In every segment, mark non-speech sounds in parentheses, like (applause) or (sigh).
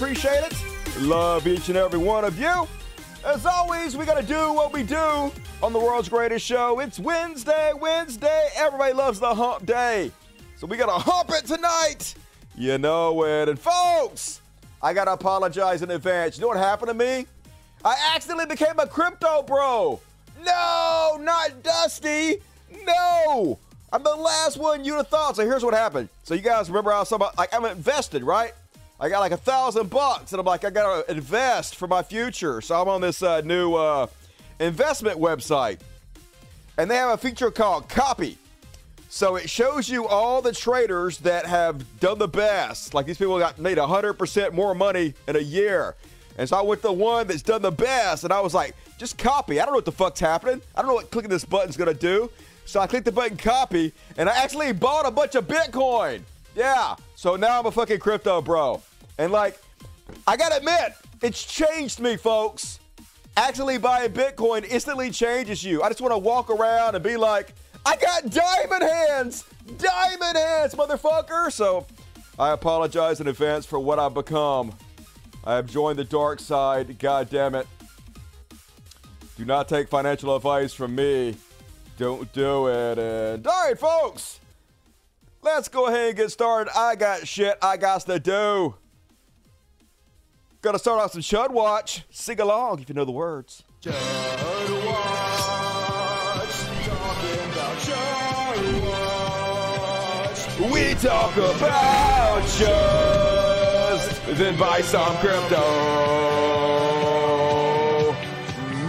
appreciate it. Love each and every one of you. As always, we got to do what we do on the world's greatest show. It's Wednesday, Wednesday. Everybody loves the hump day. So we got to hump it tonight. You know it. And folks, I got to apologize in advance. You know what happened to me? I accidentally became a crypto bro. No, not Dusty. No. I'm the last one you'd have thought. So here's what happened. So you guys remember how some like I'm invested, right? I got like a thousand bucks, and I'm like, I gotta invest for my future. So I'm on this uh, new uh, investment website, and they have a feature called Copy. So it shows you all the traders that have done the best. Like these people got made 100% more money in a year. And so I went to the one that's done the best, and I was like, just copy. I don't know what the fuck's happening. I don't know what clicking this button's gonna do. So I clicked the button copy, and I actually bought a bunch of Bitcoin. Yeah. So now I'm a fucking crypto bro. And like, I gotta admit, it's changed me, folks. Actually buying Bitcoin instantly changes you. I just wanna walk around and be like, I got diamond hands! Diamond hands, motherfucker! So I apologize in advance for what I've become. I have joined the dark side. God damn it. Do not take financial advice from me. Don't do it. And all right, folks, let's go ahead and get started. I got shit I got to do. Gotta start off some Chud Watch. Sing along if you know the words. Chud Watch. Talking about Chud Watch. We talk about just then buy some crypto.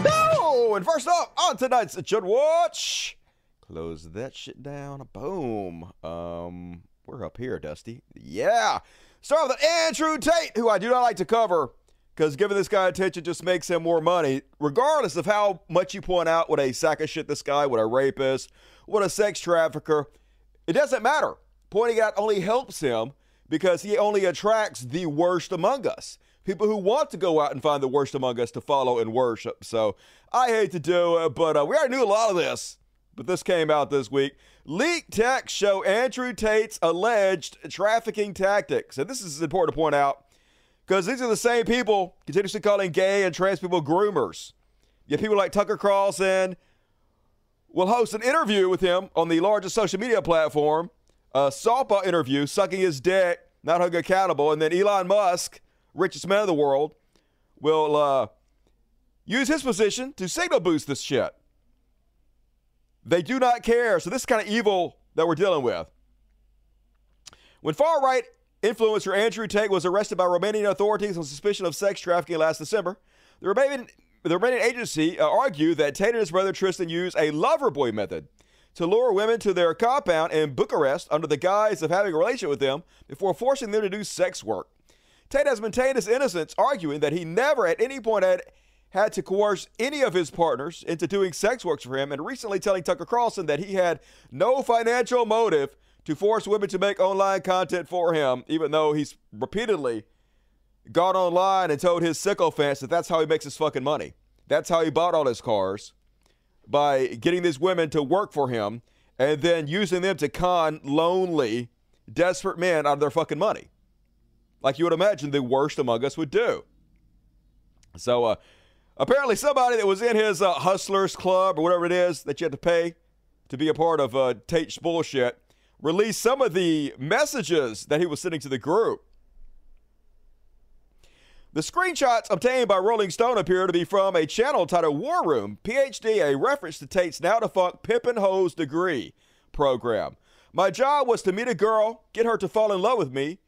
No! And first up on tonight's Chud Watch, close that shit down. Boom. Um, we're up here, Dusty. Yeah. Start with Andrew Tate, who I do not like to cover because giving this guy attention just makes him more money, regardless of how much you point out what a sack of shit this guy, what a rapist, what a sex trafficker. It doesn't matter. Pointing out only helps him because he only attracts the worst among us people who want to go out and find the worst among us to follow and worship. So I hate to do it, but uh, we already knew a lot of this. But this came out this week. Leak texts show Andrew Tate's alleged trafficking tactics. And this is important to point out because these are the same people continuously calling gay and trans people groomers. Yet people like Tucker Carlson will host an interview with him on the largest social media platform, a softball interview, sucking his dick, not holding accountable. And then Elon Musk richest man in the world, will uh, use his position to signal boost this shit. They do not care. So this is kind of evil that we're dealing with. When far right influencer Andrew Tate was arrested by Romanian authorities on suspicion of sex trafficking last December, the Romanian, the Romanian agency uh, argued that Tate and his brother Tristan used a lover boy method to lure women to their compound in Bucharest under the guise of having a relationship with them before forcing them to do sex work. Tate has maintained his innocence, arguing that he never at any point had had to coerce any of his partners into doing sex work for him, and recently telling Tucker Carlson that he had no financial motive to force women to make online content for him, even though he's repeatedly gone online and told his sycophants that that's how he makes his fucking money. That's how he bought all his cars by getting these women to work for him and then using them to con lonely, desperate men out of their fucking money like you would imagine the worst among us would do. So, uh, apparently, somebody that was in his uh, Hustlers Club or whatever it is that you have to pay to be a part of uh, Tate's bullshit released some of the messages that he was sending to the group. The screenshots obtained by Rolling Stone appear to be from a channel titled War Room, PhD, a reference to Tate's now defunct Pimpin Hoes degree program. My job was to meet a girl, get her to fall in love with me,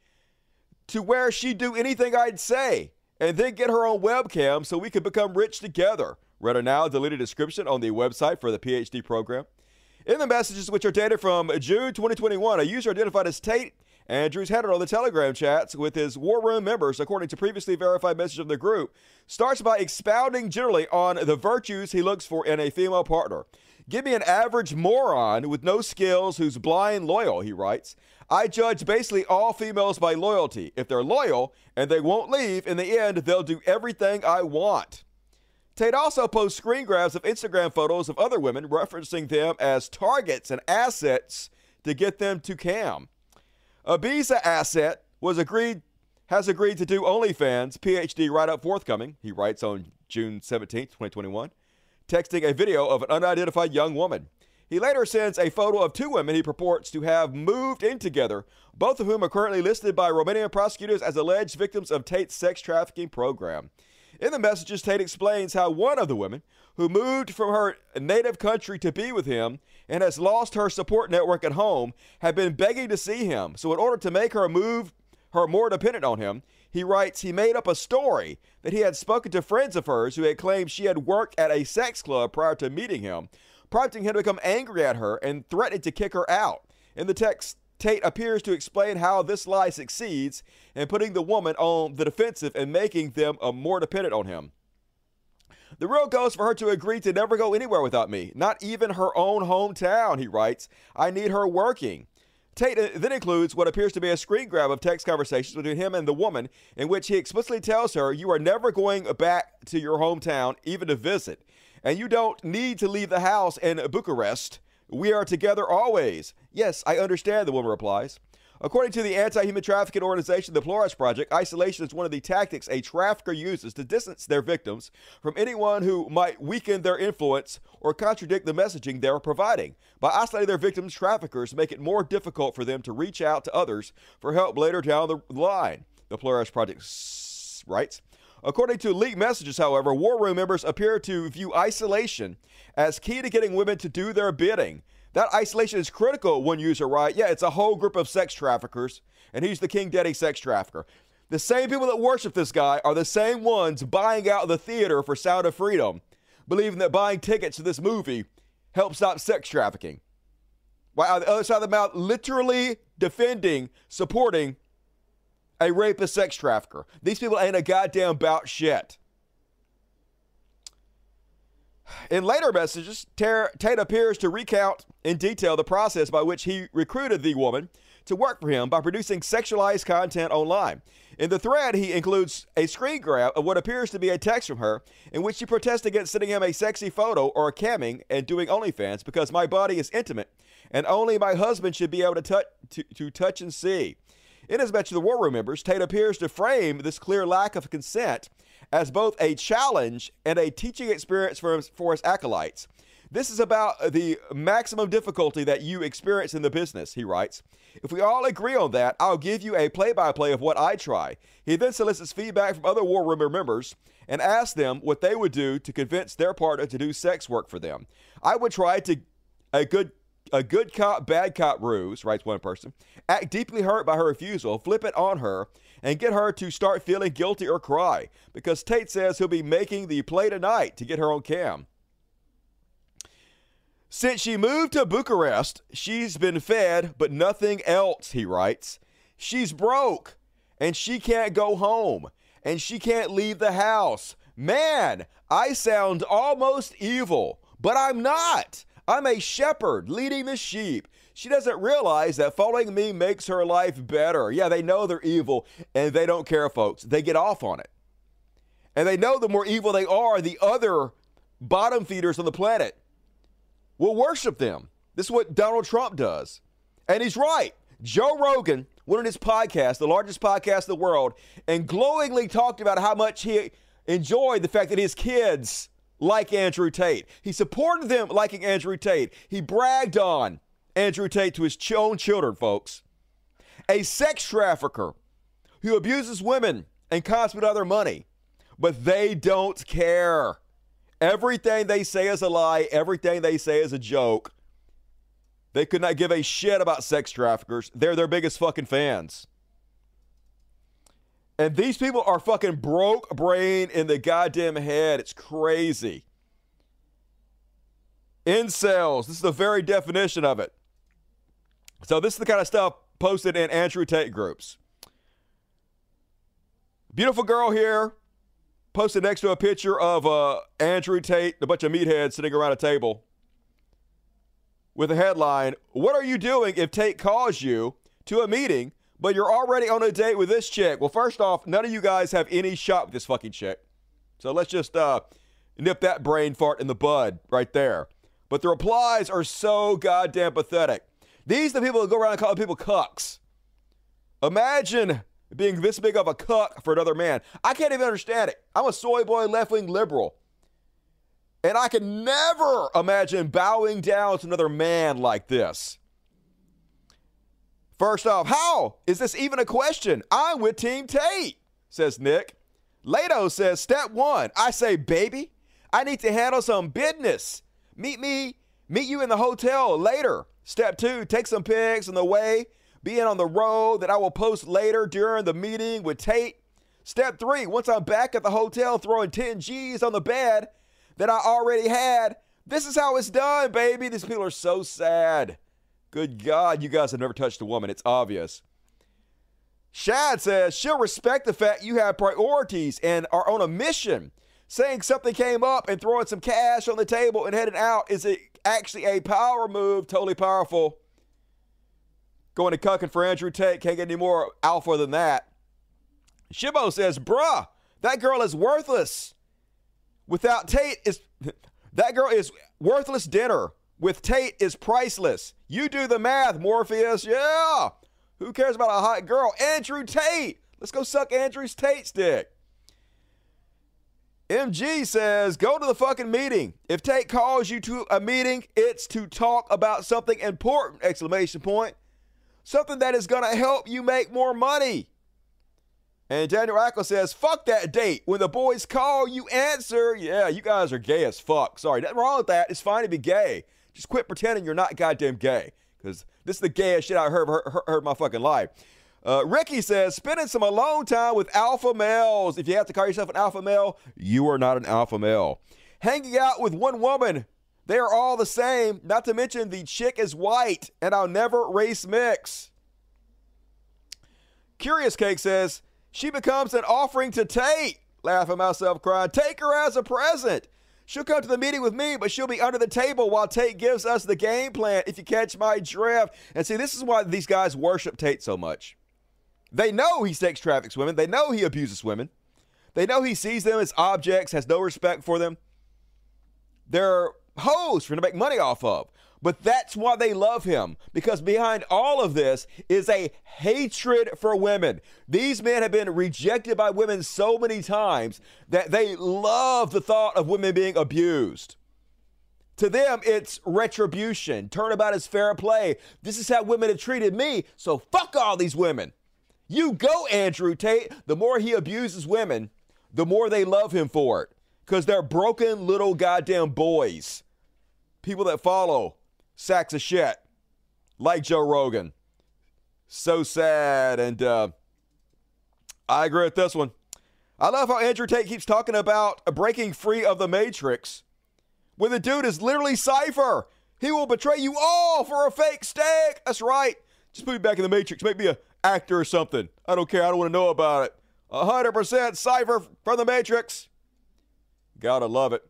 to where she'd do anything I'd say and then get her on webcam so we could become rich together. Read a now deleted description on the website for the PhD program. In the messages, which are dated from June 2021, a user identified as Tate Andrews headed on the Telegram chats with his War Room members, according to previously verified message of the group, starts by expounding generally on the virtues he looks for in a female partner. Give me an average moron with no skills who's blind loyal, he writes. I judge basically all females by loyalty. If they're loyal and they won't leave, in the end, they'll do everything I want. Tate also posts screen grabs of Instagram photos of other women, referencing them as targets and assets to get them to cam. A Ibiza asset was agreed has agreed to do OnlyFans PhD write up forthcoming. He writes on June 17, 2021, texting a video of an unidentified young woman. He later sends a photo of two women he purports to have moved in together, both of whom are currently listed by Romanian prosecutors as alleged victims of Tate's sex trafficking program. In the messages, Tate explains how one of the women, who moved from her native country to be with him and has lost her support network at home, had been begging to see him. So, in order to make her move her more dependent on him, he writes he made up a story that he had spoken to friends of hers who had claimed she had worked at a sex club prior to meeting him, prompting him to become angry at her and threatening to kick her out. In the text, Tate appears to explain how this lie succeeds in putting the woman on the defensive and making them more dependent on him. The real goal is for her to agree to never go anywhere without me, not even her own hometown, he writes. I need her working. Tate uh, then includes what appears to be a screen grab of text conversations between him and the woman, in which he explicitly tells her, You are never going back to your hometown, even to visit and you don't need to leave the house in Bucharest. We are together always. Yes, I understand, the woman replies. According to the anti human trafficking organization, the Polaris Project, isolation is one of the tactics a trafficker uses to distance their victims from anyone who might weaken their influence or contradict the messaging they are providing. By isolating their victims, traffickers make it more difficult for them to reach out to others for help later down the line, the Polaris Project writes. According to leaked messages, however, War Room members appear to view isolation as key to getting women to do their bidding. That isolation is critical, one user right? Yeah, it's a whole group of sex traffickers, and he's the King Daddy sex trafficker. The same people that worship this guy are the same ones buying out the theater for Sound of Freedom, believing that buying tickets to this movie helps stop sex trafficking. While on the other side of the mouth, literally defending, supporting a rapist sex trafficker. These people ain't a goddamn bout shit. In later messages, Tate appears to recount in detail the process by which he recruited the woman to work for him by producing sexualized content online. In the thread, he includes a screen grab of what appears to be a text from her in which she protests against sending him a sexy photo or a camming and doing OnlyFans because my body is intimate and only my husband should be able to, touch, to, to touch and see. In to the War Room members, Tate appears to frame this clear lack of consent as both a challenge and a teaching experience for his, for his acolytes. This is about the maximum difficulty that you experience in the business, he writes. If we all agree on that, I'll give you a play by play of what I try. He then solicits feedback from other War Room members and asks them what they would do to convince their partner to do sex work for them. I would try to a good a good cop, bad cop ruse, writes one person, act deeply hurt by her refusal, flip it on her, and get her to start feeling guilty or cry, because Tate says he'll be making the play tonight to get her on cam. Since she moved to Bucharest, she's been fed, but nothing else, he writes. She's broke, and she can't go home, and she can't leave the house. Man, I sound almost evil, but I'm not. I'm a shepherd leading the sheep. She doesn't realize that following me makes her life better. Yeah, they know they're evil and they don't care, folks. They get off on it. And they know the more evil they are, the other bottom feeders on the planet will worship them. This is what Donald Trump does. And he's right. Joe Rogan went on his podcast, the largest podcast in the world, and glowingly talked about how much he enjoyed the fact that his kids like Andrew Tate. He supported them liking Andrew Tate. He bragged on Andrew Tate to his own children, folks. A sex trafficker who abuses women and costs with other money, but they don't care. Everything they say is a lie, everything they say is a joke. They could not give a shit about sex traffickers. They're their biggest fucking fans. And these people are fucking broke brain in the goddamn head. It's crazy. Incels. This is the very definition of it. So this is the kind of stuff posted in Andrew Tate groups. Beautiful girl here, posted next to a picture of uh, Andrew Tate, a bunch of meatheads sitting around a table, with a headline: "What are you doing if Tate calls you to a meeting but you're already on a date with this chick. Well, first off, none of you guys have any shot with this fucking chick. So let's just uh, nip that brain fart in the bud right there. But the replies are so goddamn pathetic. These are the people that go around calling people cucks. Imagine being this big of a cuck for another man. I can't even understand it. I'm a soy boy, left wing liberal. And I can never imagine bowing down to another man like this. First off, how is this even a question? I'm with Team Tate, says Nick. Lato says, Step one, I say, baby, I need to handle some business. Meet me, meet you in the hotel later. Step two, take some pics on the way, being on the road that I will post later during the meeting with Tate. Step three, once I'm back at the hotel throwing 10 G's on the bed that I already had, this is how it's done, baby. These people are so sad. Good God, you guys have never touched a woman. It's obvious. Shad says she'll respect the fact you have priorities and are on a mission. Saying something came up and throwing some cash on the table and heading out is actually a power move, totally powerful. Going to cucking for Andrew Tate can't get any more alpha than that. Shibo says, bruh, that girl is worthless. Without Tate is (laughs) that girl is worthless dinner. With Tate is priceless. You do the math, Morpheus. Yeah. Who cares about a hot girl? Andrew Tate. Let's go suck Andrew's Tate stick. MG says, go to the fucking meeting. If Tate calls you to a meeting, it's to talk about something important, exclamation point. Something that is going to help you make more money. And Daniel Ackle says, fuck that date. When the boys call, you answer. Yeah, you guys are gay as fuck. Sorry, nothing wrong with that. It's fine to be gay. Just quit pretending you're not goddamn gay. Because this is the gayest shit I heard, heard, heard my fucking life. Uh, Ricky says, spending some alone time with alpha males. If you have to call yourself an alpha male, you are not an alpha male. Hanging out with one woman, they are all the same. Not to mention the chick is white, and I'll never race mix. Curious Cake says, she becomes an offering to Tate. Laughing myself, crying, take her as a present. She'll come to the meeting with me, but she'll be under the table while Tate gives us the game plan, if you catch my drift. And see, this is why these guys worship Tate so much. They know he sex traffics women, they know he abuses women, they know he sees them as objects, has no respect for them. They're hoes for him to make money off of. But that's why they love him, because behind all of this is a hatred for women. These men have been rejected by women so many times that they love the thought of women being abused. To them, it's retribution. Turnabout is fair play. This is how women have treated me, so fuck all these women. You go, Andrew Tate. The more he abuses women, the more they love him for it, because they're broken little goddamn boys. People that follow sacks of shit, like Joe Rogan. So sad. And uh, I agree with this one. I love how Andrew Tate keeps talking about breaking free of the Matrix when the dude is literally Cypher. He will betray you all for a fake stake. That's right. Just put me back in the Matrix. Make me an actor or something. I don't care. I don't want to know about it. 100% Cypher from the Matrix. Gotta love it.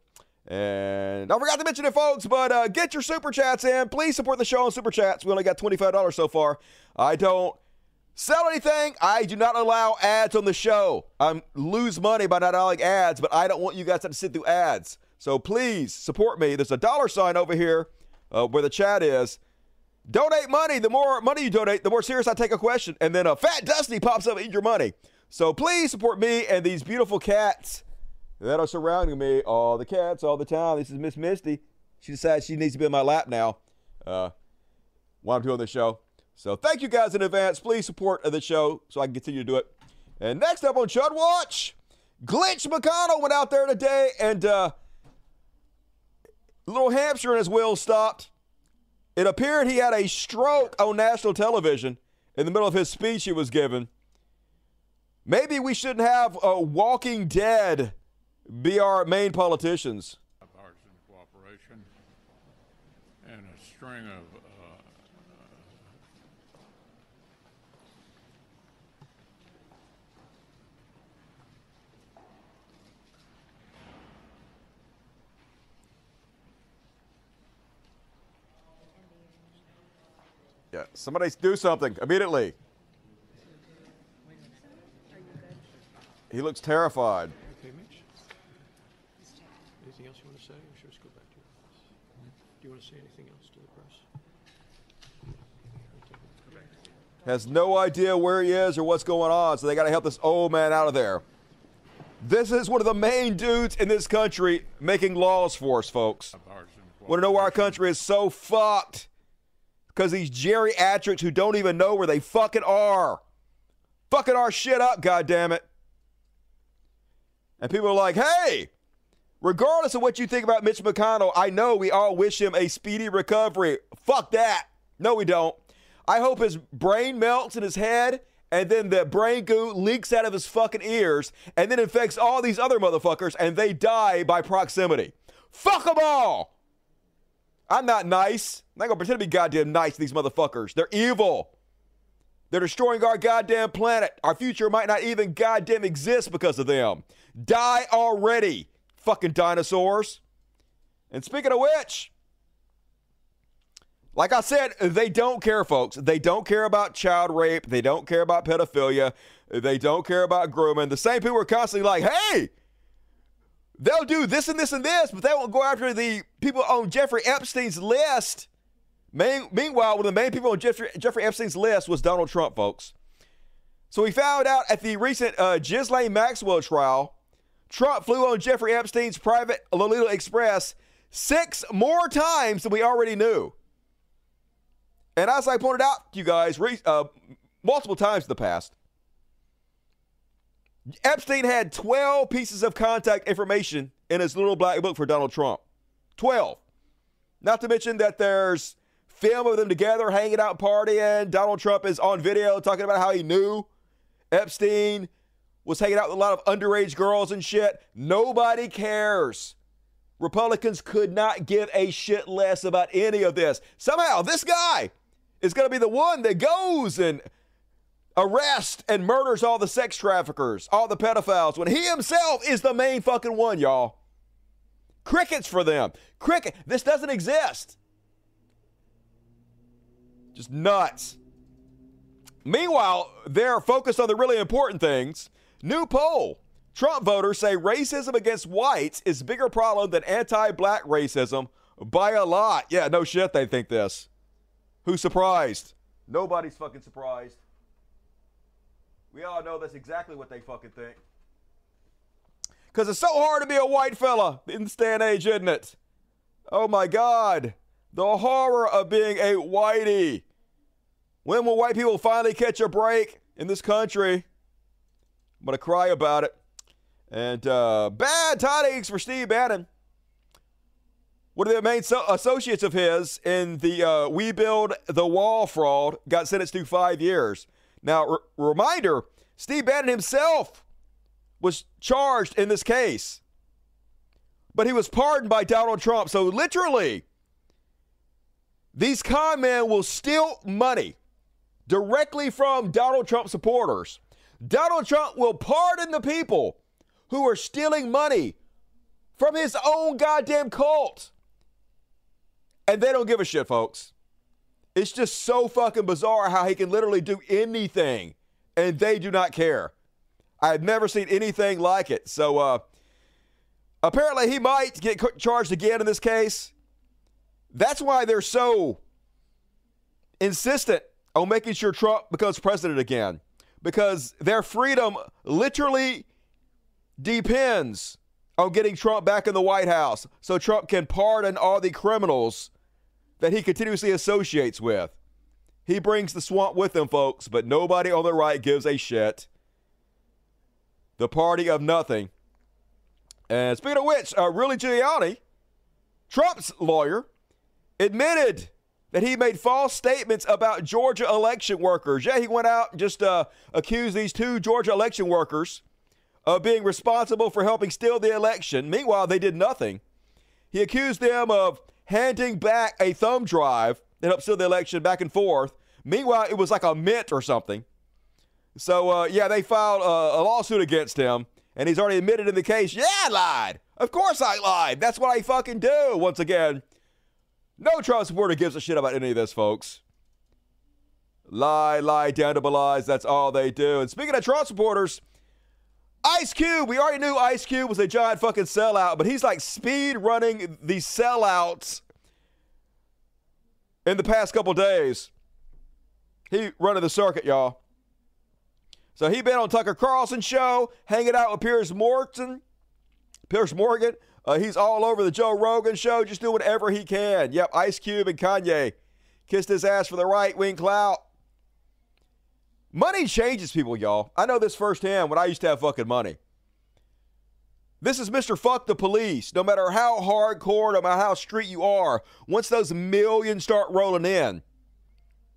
And I forgot to mention it, folks, but uh, get your super chats in. Please support the show on super chats. We only got $25 so far. I don't sell anything. I do not allow ads on the show. I lose money by not allowing ads, but I don't want you guys to, to sit through ads. So please support me. There's a dollar sign over here uh, where the chat is. Donate money. The more money you donate, the more serious I take a question. And then a fat Dusty pops up and eat your money. So please support me and these beautiful cats that are surrounding me, all the cats, all the time. This is Miss Misty. She decides she needs to be in my lap now uh, while I'm doing the show. So thank you guys in advance. Please support the show so I can continue to do it. And next up on Chud Watch, Glitch McConnell went out there today and uh, little hamster in his wheel stopped. It appeared he had a stroke on national television in the middle of his speech he was giving. Maybe we shouldn't have a Walking Dead be our main politicians. Bipartisan cooperation and a string of uh, Yeah, somebody do something immediately. He looks terrified. Okay, Mitch. Anything else you want to say, or should we just go back to your office? Do you want to say anything else to the press? Has no idea where he is or what's going on, so they got to help this old man out of there. This is one of the main dudes in this country making laws for us, folks. Want to know why our country is so fucked? Because these geriatrics who don't even know where they fucking are. Fucking our shit up, goddammit. And people are like, hey, regardless of what you think about Mitch McConnell, I know we all wish him a speedy recovery. Fuck that. No, we don't. I hope his brain melts in his head and then the brain goo leaks out of his fucking ears and then infects all these other motherfuckers and they die by proximity. Fuck them all. I'm not nice. I'm not gonna pretend to be goddamn nice to these motherfuckers. They're evil. They're destroying our goddamn planet. Our future might not even goddamn exist because of them. Die already, fucking dinosaurs. And speaking of which, like I said, they don't care, folks. They don't care about child rape. They don't care about pedophilia. They don't care about grooming. The same people are constantly like, hey, they'll do this and this and this, but they won't go after the people on Jeffrey Epstein's list. Main, meanwhile, one of the main people on Jeffrey, Jeffrey Epstein's list was Donald Trump, folks. So we found out at the recent uh, Ghislaine Maxwell trial, Trump flew on Jeffrey Epstein's private Lolita Express six more times than we already knew. And as I pointed out to you guys uh, multiple times in the past, Epstein had 12 pieces of contact information in his little black book for Donald Trump. 12. Not to mention that there's film of them together hanging out partying. Donald Trump is on video talking about how he knew Epstein was hanging out with a lot of underage girls and shit. Nobody cares. Republicans could not give a shit less about any of this. Somehow, this guy is going to be the one that goes and arrests and murders all the sex traffickers, all the pedophiles, when he himself is the main fucking one, y'all. Crickets for them. Cricket. This doesn't exist. Just nuts. Meanwhile, they're focused on the really important things. New poll. Trump voters say racism against whites is bigger problem than anti-black racism by a lot. Yeah, no shit they think this. Who's surprised? Nobody's fucking surprised. We all know that's exactly what they fucking think. Because it's so hard to be a white fella in this day and age, isn't it? Oh my God. The horror of being a whitey. When will white people finally catch a break in this country? I'm going to cry about it. And uh, bad tidings for Steve Bannon one of the main so- associates of his in the uh, We Build the Wall fraud got sentenced to five years. Now, r- reminder Steve Bannon himself was charged in this case, but he was pardoned by Donald Trump. So, literally, these con men will steal money directly from Donald Trump supporters. Donald Trump will pardon the people who are stealing money from his own goddamn cult. And they don't give a shit, folks. It's just so fucking bizarre how he can literally do anything and they do not care. I've never seen anything like it. So uh, apparently he might get charged again in this case. That's why they're so insistent on making sure Trump becomes president again because their freedom literally depends on getting Trump back in the White House so Trump can pardon all the criminals that he continuously associates with. He brings the swamp with him, folks, but nobody on the right gives a shit. The party of nothing. And speaking of which, uh, Rudy Giuliani, Trump's lawyer, admitted that he made false statements about Georgia election workers. Yeah, he went out and just uh, accused these two Georgia election workers of being responsible for helping steal the election. Meanwhile, they did nothing. He accused them of handing back a thumb drive that helped steal the election back and forth. Meanwhile, it was like a mint or something. So, uh, yeah, they filed a, a lawsuit against him, and he's already admitted in the case, yeah, I lied. Of course I lied. That's what I fucking do. Once again, no Trump supporter gives a shit about any of this, folks. Lie, lie, damnable lies. That's all they do. And speaking of Trump supporters, Ice Cube, we already knew Ice Cube was a giant fucking sellout, but he's like speed running the sellouts in the past couple days. He running the circuit, y'all. So he been on Tucker Carlson show, hanging out with Piers Morgan. Piers Morgan. Uh, he's all over the Joe Rogan show, just doing whatever he can. Yep, Ice Cube and Kanye kissed his ass for the right wing clout. Money changes people, y'all. I know this firsthand when I used to have fucking money. This is Mr. Fuck the Police. No matter how hardcore, no matter how street you are, once those millions start rolling in,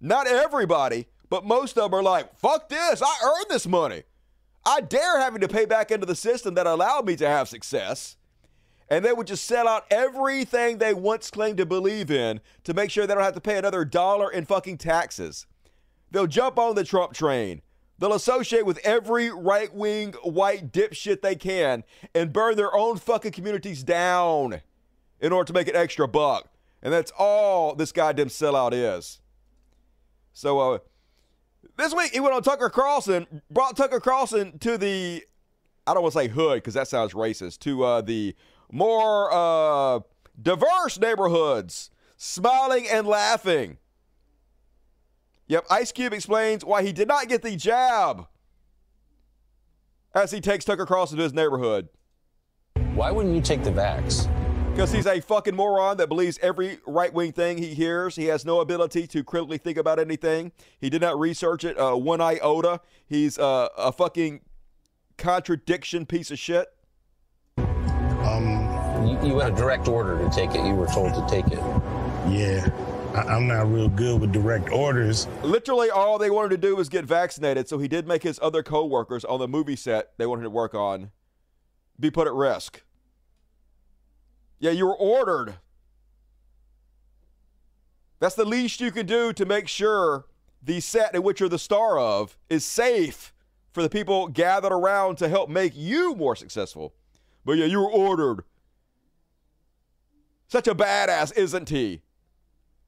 not everybody, but most of them are like, fuck this, I earned this money. I dare having to pay back into the system that allowed me to have success. And they would just sell out everything they once claimed to believe in to make sure they don't have to pay another dollar in fucking taxes. They'll jump on the Trump train. They'll associate with every right wing white dipshit they can and burn their own fucking communities down in order to make an extra buck. And that's all this goddamn sellout is. So, uh, this week he went on Tucker Carlson, brought Tucker Carlson to the, I don't want to say hood because that sounds racist, to uh, the more uh, diverse neighborhoods, smiling and laughing. Yep, Ice Cube explains why he did not get the jab as he takes Tucker Carlson to his neighborhood. Why wouldn't you take the vax? Because he's a fucking moron that believes every right wing thing he hears. He has no ability to critically think about anything. He did not research it uh, one iota. He's uh, a fucking contradiction piece of shit. Um, you, you had a direct order to take it. You were told to take it. Yeah. I- I'm not real good with direct orders. Literally, all they wanted to do was get vaccinated. So he did make his other co-workers on the movie set they wanted to work on be put at risk. Yeah, you were ordered. That's the least you can do to make sure the set in which you're the star of is safe for the people gathered around to help make you more successful. But yeah, you were ordered. Such a badass, isn't he?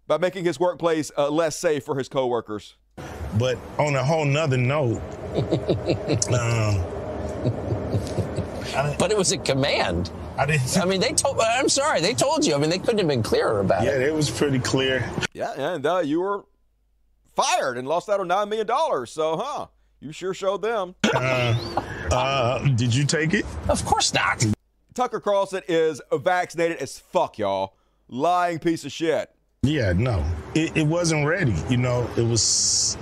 By making his workplace uh, less safe for his coworkers. But on a whole nother note, (laughs) um, But it was a command. I didn't. I mean, they told. I'm sorry, they told you. I mean, they couldn't have been clearer about yeah, it. Yeah, it was pretty clear. Yeah, and uh, you were fired and lost out on $9 million. So, huh, you sure showed them. Uh, did you take it? Of course not. Tucker Carlson is vaccinated as fuck, y'all. Lying piece of shit. Yeah, no, it, it wasn't ready. You know, it was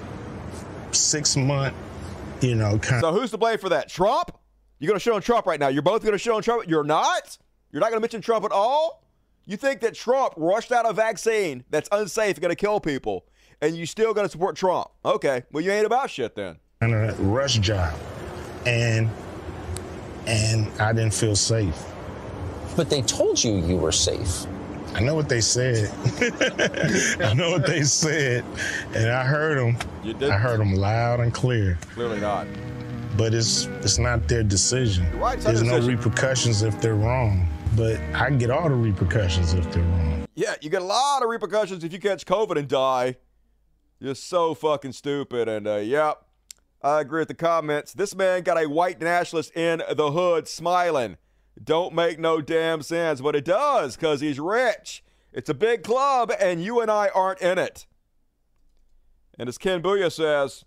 six month. You know, kind. So who's to blame for that? Trump? You're going to show on Trump right now. You're both going to show on Trump. You're not? You're not going to mention Trump at all? You think that Trump rushed out a vaccine that's unsafe, going to kill people, and you still going to support Trump? Okay. Well, you ain't about shit then. And a rush job, and and I didn't feel safe. But they told you you were safe. I know what they said. I know what they said, and I heard them. You did? I heard them loud and clear. Clearly not. But it's it's not their decision. Right, There's no decision. repercussions if they're wrong. But I get all the repercussions if they're wrong. Yeah, you get a lot of repercussions if you catch COVID and die. You're so fucking stupid. And, uh, yep, I agree with the comments. This man got a white nationalist in the hood smiling. Don't make no damn sense, but it does because he's rich. It's a big club, and you and I aren't in it. And as Ken Booyah says,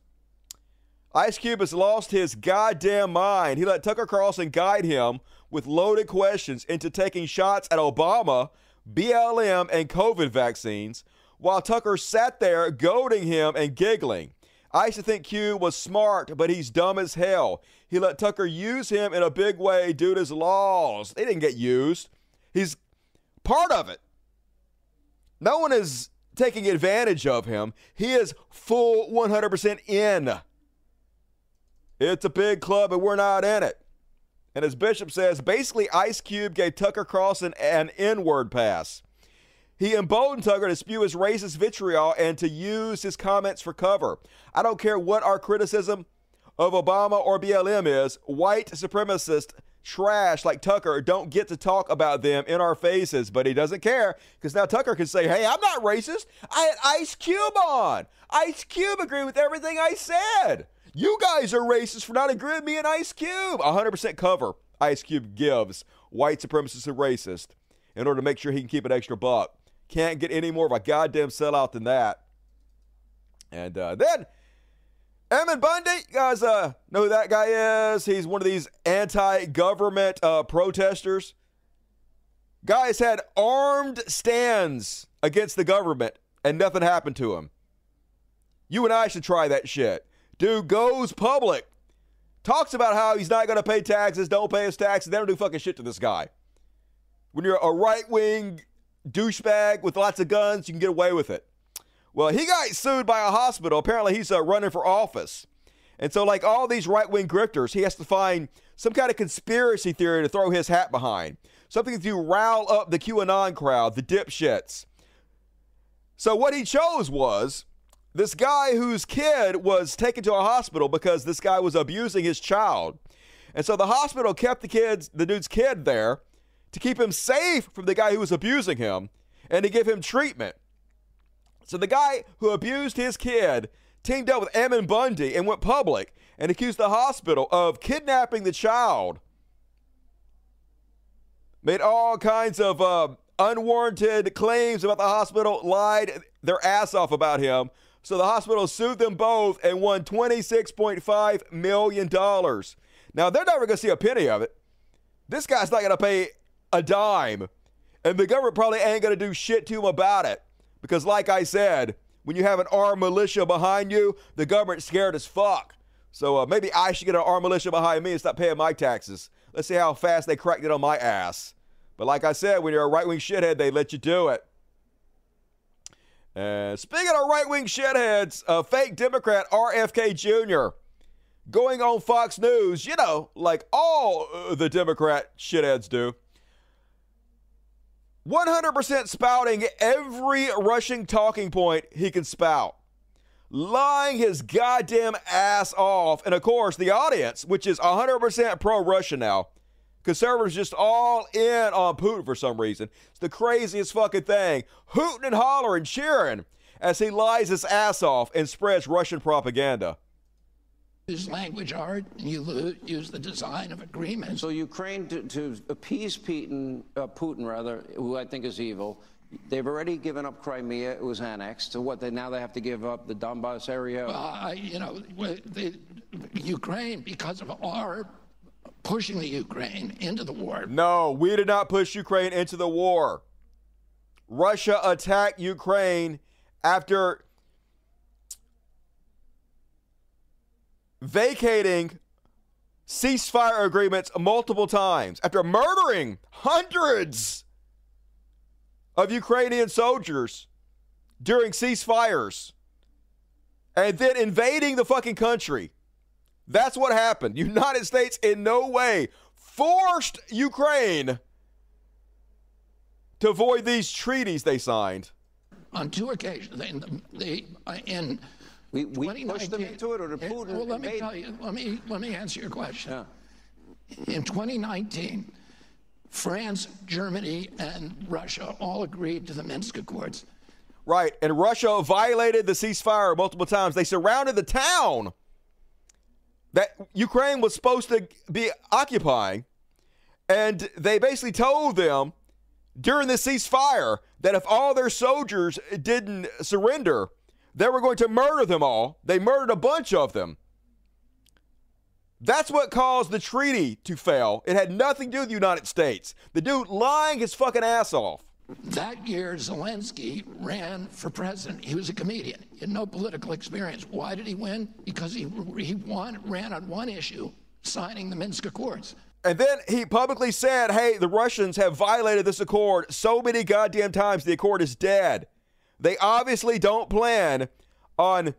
Ice Cube has lost his goddamn mind. He let Tucker Carlson guide him with loaded questions into taking shots at Obama, BLM, and COVID vaccines, while Tucker sat there goading him and giggling. I used to think Cube was smart, but he's dumb as hell. He let Tucker use him in a big way due to his laws. They didn't get used. He's part of it. No one is taking advantage of him. He is full 100% in. It's a big club and we're not in it. And as Bishop says, basically Ice Cube gave Tucker Carlson an N-word pass. He emboldened Tucker to spew his racist vitriol and to use his comments for cover. I don't care what our criticism of Obama or BLM is, white supremacist trash like Tucker don't get to talk about them in our faces, but he doesn't care because now Tucker can say, hey, I'm not racist. I had Ice Cube on. Ice Cube agreed with everything I said. You guys are racist for not agreeing with me and Ice Cube. 100% cover Ice Cube gives white supremacist and racist in order to make sure he can keep an extra buck. Can't get any more of a goddamn sellout than that. And uh, then Ammon Bundy, you guys uh, know who that guy is? He's one of these anti government uh, protesters. Guys had armed stands against the government and nothing happened to him. You and I should try that shit. Dude goes public, talks about how he's not going to pay taxes, don't pay his taxes. They don't do fucking shit to this guy. When you're a right wing douchebag with lots of guns, you can get away with it. Well, he got sued by a hospital. Apparently, he's uh, running for office. And so, like all these right wing grifters, he has to find some kind of conspiracy theory to throw his hat behind. Something to rile up the QAnon crowd, the dipshits. So, what he chose was this guy whose kid was taken to a hospital because this guy was abusing his child. And so the hospital kept the kids, the dude's kid there to keep him safe from the guy who was abusing him and to give him treatment. So the guy who abused his kid teamed up with Ammon Bundy and went public and accused the hospital of kidnapping the child. Made all kinds of uh, unwarranted claims about the hospital, lied their ass off about him. So the hospital sued them both and won $26.5 million. Now, they're never going to see a penny of it. This guy's not going to pay a dime. And the government probably ain't going to do shit to him about it. Because, like I said, when you have an armed militia behind you, the government's scared as fuck. So uh, maybe I should get an armed militia behind me and stop paying my taxes. Let's see how fast they cracked it on my ass. But like I said, when you're a right wing shithead, they let you do it. And speaking of right wing shitheads, a fake Democrat RFK Jr. going on Fox News, you know, like all uh, the Democrat shitheads do. 100% spouting every Russian talking point he can spout. Lying his goddamn ass off. And of course, the audience, which is 100% pro Russia now, conservatives just all in on Putin for some reason. It's the craziest fucking thing. Hooting and hollering, cheering as he lies his ass off and spreads Russian propaganda use language art, and you use the design of agreements. So Ukraine, to, to appease Putin, uh, Putin rather, who I think is evil, they've already given up Crimea. It was annexed. So what? They now they have to give up the Donbass area. Uh, you know, the, Ukraine because of our pushing the Ukraine into the war. No, we did not push Ukraine into the war. Russia attacked Ukraine after vacating ceasefire agreements multiple times, after murdering hundreds of Ukrainian soldiers during ceasefires, and then invading the fucking country. That's what happened. (laughs) United States in no way forced Ukraine to avoid these treaties they signed. On two occasions, in, the, in we, we pushed them into it, or did Putin? Well, let me tell you. Let me let me answer your question. Yeah. In 2019, France, Germany, and Russia all agreed to the Minsk Accords. Right, and Russia violated the ceasefire multiple times. They surrounded the town that Ukraine was supposed to be occupying, and they basically told them during the ceasefire that if all their soldiers didn't surrender, they were going to murder them all. They murdered a bunch of them. That's what caused the treaty to fail. It had nothing to do with the United States. The dude lying his fucking ass off. That year, Zelensky ran for president. He was a comedian. He had no political experience. Why did he win? Because he, he won, ran on one issue, signing the Minsk Accords. And then he publicly said, hey, the Russians have violated this accord so many goddamn times, the accord is dead. They obviously don't plan on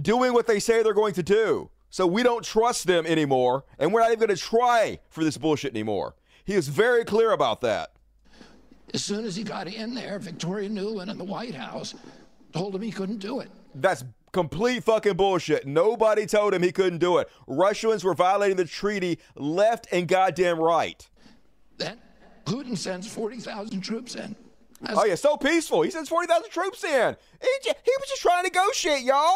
doing what they say they're going to do. So we don't trust them anymore, and we're not even going to try for this bullshit anymore. He is very clear about that. As soon as he got in there, Victoria Nuland in the White House told him he couldn't do it. That's complete fucking bullshit. Nobody told him he couldn't do it. Russians were violating the treaty left and goddamn right. Then Putin sends 40,000 troops in. Oh yeah, so peaceful. He sends forty thousand troops in. He, just, he was just trying to negotiate, y'all.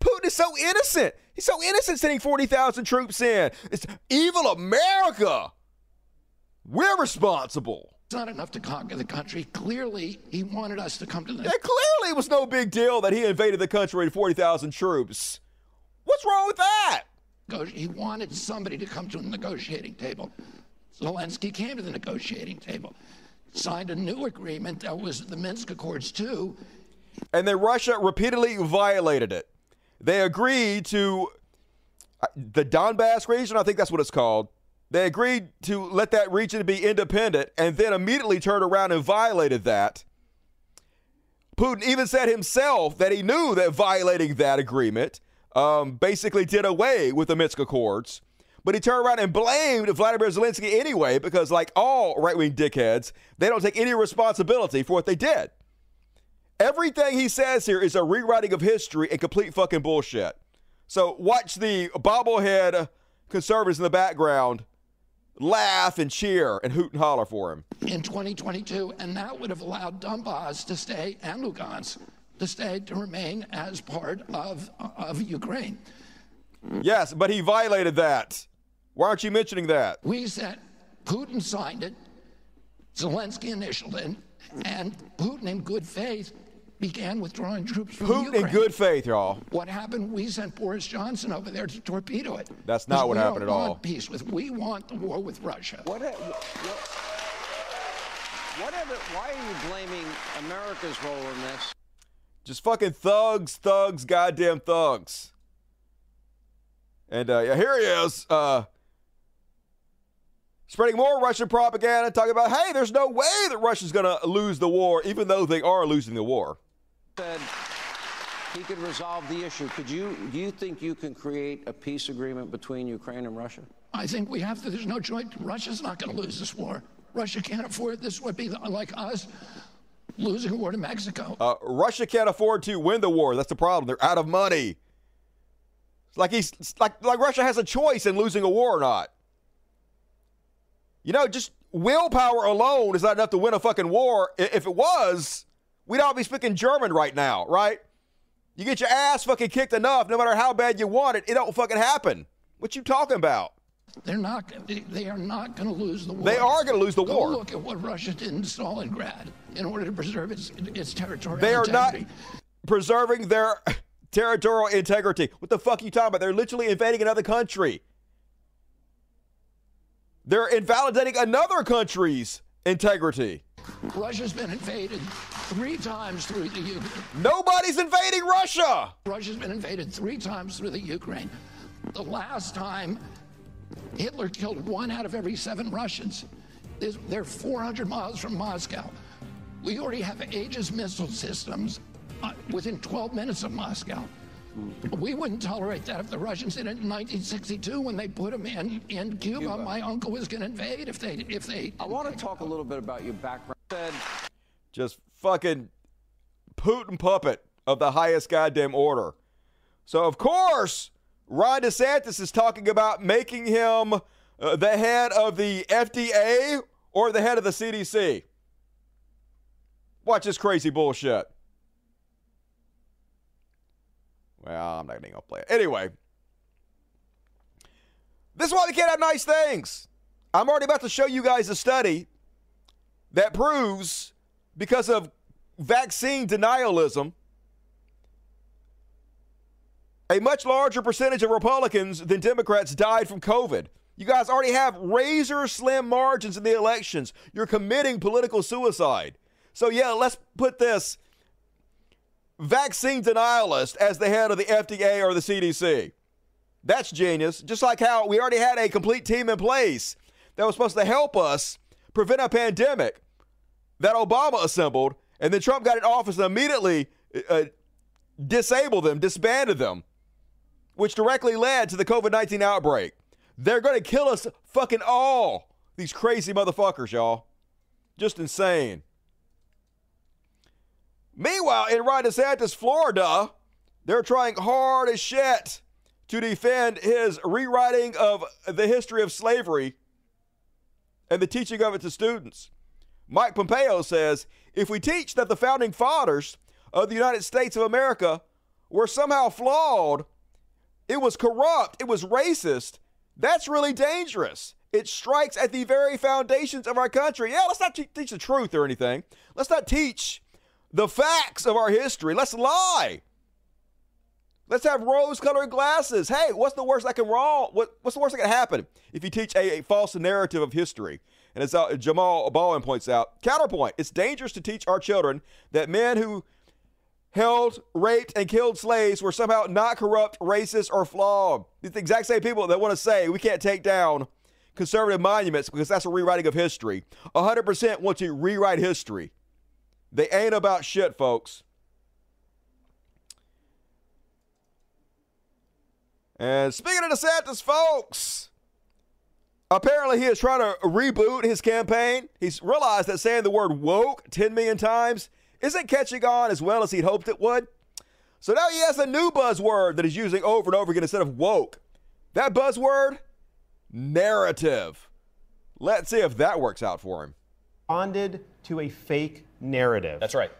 Putin is so innocent. He's so innocent sending forty thousand troops in. It's evil America. We're responsible. It's not enough to conquer the country. Clearly, he wanted us to come to the Yeah, clearly it was no big deal that he invaded the country with 40,000 troops. What's wrong with that? He wanted somebody to come to the negotiating table. Zelensky came to the negotiating table, signed a new agreement that was the Minsk Accords too. And then Russia repeatedly violated it. They agreed to uh, the Donbass region, I think that's what it's called. They agreed to let that region be independent and then immediately turned around and violated that. Putin even said himself that he knew that violating that agreement um, basically did away with the Minsk Accords. But he turned around and blamed Vladimir Zelensky anyway because, like all right wing dickheads, they don't take any responsibility for what they did. Everything he says here is a rewriting of history and complete fucking bullshit. So watch the bobblehead conservatives in the background laugh and cheer and hoot and holler for him. in 2022, and that would have allowed Donbass to stay and Lugansk to stay to remain as part of of Ukraine. Yes, but he violated that. Why aren't you mentioning that? We said Putin signed it, Zelensky initialed it, and Putin, in good faith, began withdrawing troops from Putin Ukraine. in good faith, y'all. What happened? We sent Boris Johnson over there to torpedo it. That's not what we happened don't at want all. Peace with. We want the war with Russia. What, what, whatever, why are you blaming America's role in this? Just fucking thugs, thugs, goddamn thugs. And uh, yeah, here he is, uh, spreading more Russian propaganda, talking about, hey, there's no way that Russia's going to lose the war, even though they are losing the war. Said he could resolve the issue. Could you, do you think you can create a peace agreement between Ukraine and Russia? I think we have to. There's no choice. Russia's not going to lose this war. Russia can't afford this. Would be like us losing a war to Mexico. Uh, Russia can't afford to win the war. That's the problem. They're out of money. It's like he's it's like like Russia has a choice in losing a war or not. You know, just willpower alone is not enough to win a fucking war. If it was, we'd all be speaking German right now, right? You get your ass fucking kicked enough, no matter how bad you want it, it don't fucking happen. What you talking about? They're not. They, are not going to lose the war. They are going to lose the Go war. look at what Russia did in Stalingrad in order to preserve its its territorial They are not preserving their (laughs) territorial integrity. What the fuck are you talking about? They're literally invading another country. They're invalidating another country's integrity. Russia's been invaded three times through the Ukraine. Nobody's invading Russia. Russia's been invaded three times through the Ukraine. The last time, Hitler killed one out of every seven Russians. They're 400 miles from Moscow. We already have Aegis missile systems uh, within 12 minutes of Moscow. We wouldn't tolerate that if the Russians did it in 1962 when they put them in, in Cuba. My uncle was going to invade if they if they. I want to talk a little bit about your background. Just fucking Putin puppet of the highest goddamn order. So, of course, Ron DeSantis is talking about making him uh, the head of the FDA or the head of the CDC. Watch this crazy bullshit. Well, I'm not gonna play it. Anyway, this is why we can't have nice things. I'm already about to show you guys a study that proves because of vaccine denialism, a much larger percentage of Republicans than Democrats died from COVID. You guys already have razor slim margins in the elections. You're committing political suicide. So, yeah, let's put this vaccine denialist as the head of the FDA or the CDC. That's genius. Just like how we already had a complete team in place that was supposed to help us prevent a pandemic that Obama assembled, and then Trump got in office and immediately uh, disabled them, disbanded them, which directly led to the COVID 19 outbreak. They're going to kill us fucking all. These crazy motherfuckers, y'all. Just insane. Meanwhile, in Ron DeSantis, Florida, they're trying hard as shit to defend his rewriting of the history of slavery and the teaching of it to students. Mike Pompeo says if we teach that the founding fathers of the United States of America were somehow flawed, it was corrupt, it was racist, that's really dangerous. It strikes at the very foundations of our country. Yeah, let's not te- teach the truth or anything. Let's not teach the facts of our history. Let's lie. Let's have rose-colored glasses. Hey, what's the worst that can wrong? What, what's the worst that can happen if you teach a, a false narrative of history? And as uh, Jamal Baldwin points out, counterpoint: it's dangerous to teach our children that men who held, raped, and killed slaves were somehow not corrupt, racist, or flawed. It's the exact same people that want to say we can't take down conservative monuments because that's a rewriting of history. 100% want to rewrite history. They ain't about shit, folks. And speaking of DeSantis, folks, apparently he is trying to reboot his campaign. He's realized that saying the word woke 10 million times isn't catching on as well as he'd hoped it would. So now he has a new buzzword that he's using over and over again instead of woke. That buzzword, narrative. Let's see if that works out for him. Responded to a fake narrative. That's right.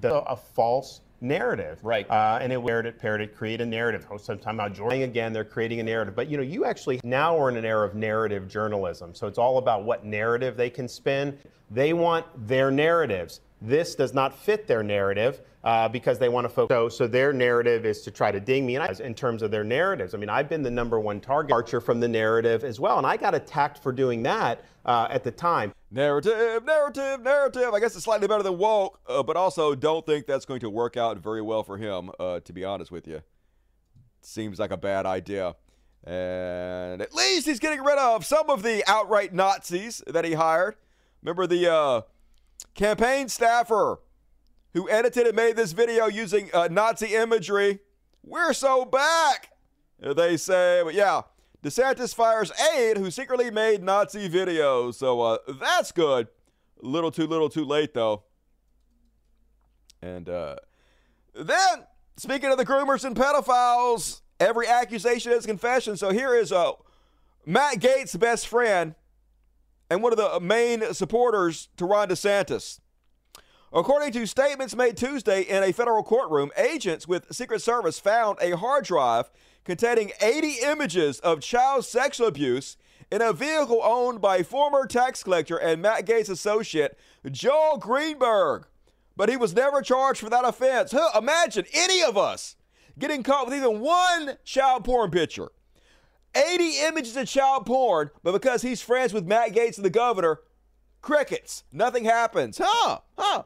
The, a false narrative. Right. Uh, and it parroted, parroted, create a narrative. Oh, sometime about Jordan again, they're creating a narrative. But you know, you actually now are in an era of narrative journalism. So it's all about what narrative they can spin. They want their narratives. This does not fit their narrative uh, because they want to focus. So, so their narrative is to try to ding me. And I, in terms of their narratives, I mean, I've been the number one target archer from the narrative as well, and I got attacked for doing that uh, at the time. Narrative, narrative, narrative. I guess it's slightly better than woke, uh, but also don't think that's going to work out very well for him. Uh, to be honest with you, seems like a bad idea. And at least he's getting rid of some of the outright Nazis that he hired. Remember the uh, campaign staffer who edited and made this video using uh, Nazi imagery. We're so back, they say. But yeah, DeSantis fires aide who secretly made Nazi videos. So uh, that's good. A Little too little too late, though. And uh, then, speaking of the groomers and pedophiles, every accusation is confession. So here is uh, Matt Gaetz' best friend and one of the main supporters to Ron DeSantis. According to statements made Tuesday in a federal courtroom, agents with Secret Service found a hard drive containing 80 images of child sex abuse in a vehicle owned by former tax collector and Matt Gaetz associate Joel Greenberg. But he was never charged for that offense. Huh, imagine any of us getting caught with even one child porn picture. 80 images of child porn, but because he's friends with Matt Gaetz and the governor, crickets. Nothing happens. Huh, huh.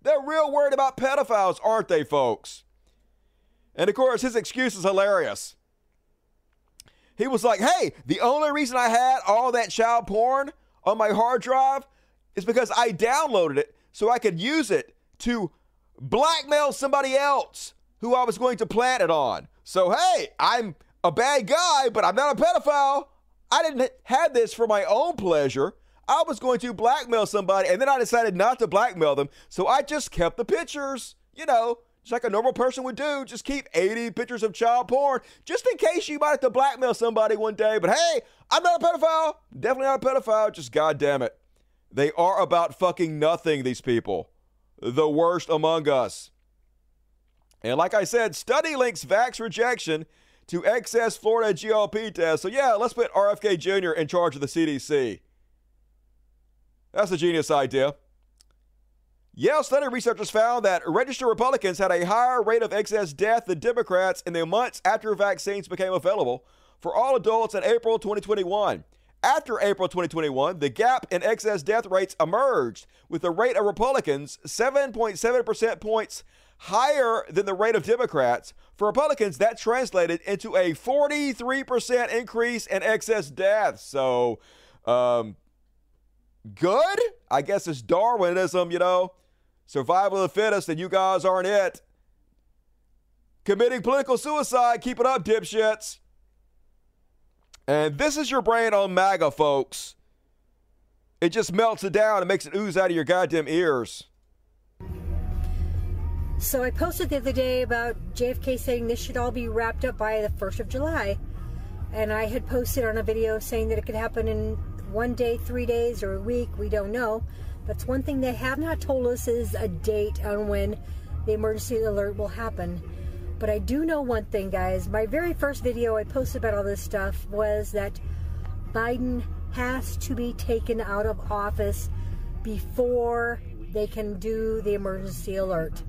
They're real worried about pedophiles, aren't they, folks? And of course, his excuse is hilarious. He was like, hey, the only reason I had all that child porn on my hard drive is because I downloaded it so I could use it to blackmail somebody else who I was going to plant it on. So, hey, I'm a bad guy, but I'm not a pedophile. I didn't have this for my own pleasure. I was going to blackmail somebody, and then I decided not to blackmail them. So I just kept the pictures, you know, just like a normal person would do. Just keep 80 pictures of child porn, just in case you might have to blackmail somebody one day. But hey, I'm not a pedophile. Definitely not a pedophile. Just goddamn it. They are about fucking nothing, these people. The worst among us. And like I said, study links vax rejection to excess Florida GOP test. So yeah, let's put RFK Jr. in charge of the CDC. That's a genius idea. Yale study researchers found that registered Republicans had a higher rate of excess death than Democrats in the months after vaccines became available for all adults in April 2021. After April 2021, the gap in excess death rates emerged, with the rate of Republicans 7.7 percent points higher than the rate of Democrats. For Republicans, that translated into a 43% increase in excess deaths. So, um, good? I guess it's Darwinism, you know. Survival of the fittest, and you guys aren't it. Committing political suicide, keep it up, dipshits. And this is your brain on MAGA, folks. It just melts it down and makes it ooze out of your goddamn ears. So I posted the other day about JFK saying this should all be wrapped up by the 1st of July. And I had posted on a video saying that it could happen in one day, three days, or a week. We don't know. That's one thing they have not told us is a date on when the emergency alert will happen. But I do know one thing, guys. My very first video I posted about all this stuff was that Biden has to be taken out of office before they can do the emergency alert.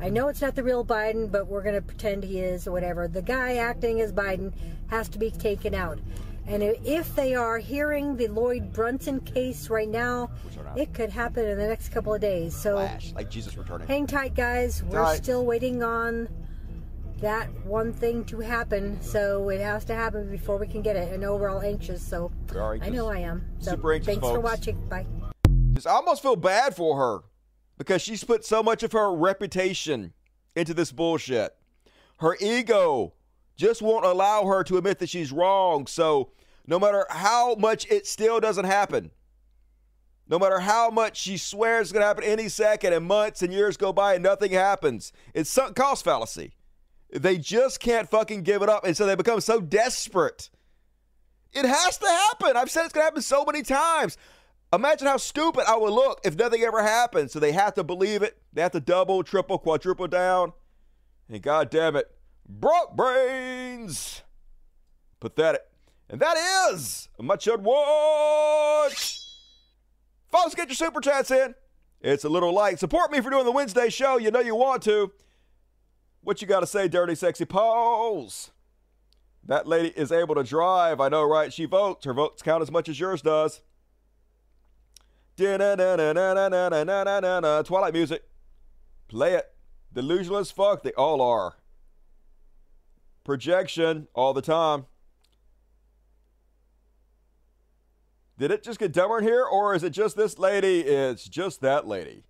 I know it's not the real Biden, but we're going to pretend he is or whatever. The guy acting as Biden has to be taken out. And if they are hearing the Loy Brunson case right now, it could happen in the next couple of days. So, Flash, like Jesus returning. hang tight, guys. We're Tight. still waiting on that one thing to happen. So it has to happen before we can get it. I know we're all anxious. So We I know I am. So Super anxious, thanks for watching. Bye. Just, I almost feel bad for her because she's put so much of her reputation into this bullshit. Her ego just won't allow her to admit that she's wrong. So, no matter how much it still doesn't happen, no matter how much she swears it's going to happen any second, and months and years go by and nothing happens, it's sunk cost fallacy. They just can't fucking give it up. And so they become so desperate. It has to happen. I've said it's going to happen so many times. Imagine how stupid I would look if nothing ever happened. So they have to believe it. They have to double, triple, quadruple down. And god damn it, Broke brains. Pathetic. And that is Machad Watch. Folks, get your super chats in. It's a little light. Support me for doing the Wednesday show. You know you want to. What you got to say, dirty, sexy pose? That lady is able to drive. I know, right? She votes. Her votes count as much as yours does. Twilight music. Play it. Delusional as fuck. They all are. Projection all the time. Did it just get dumber in here, or is it just this lady? It's just that lady.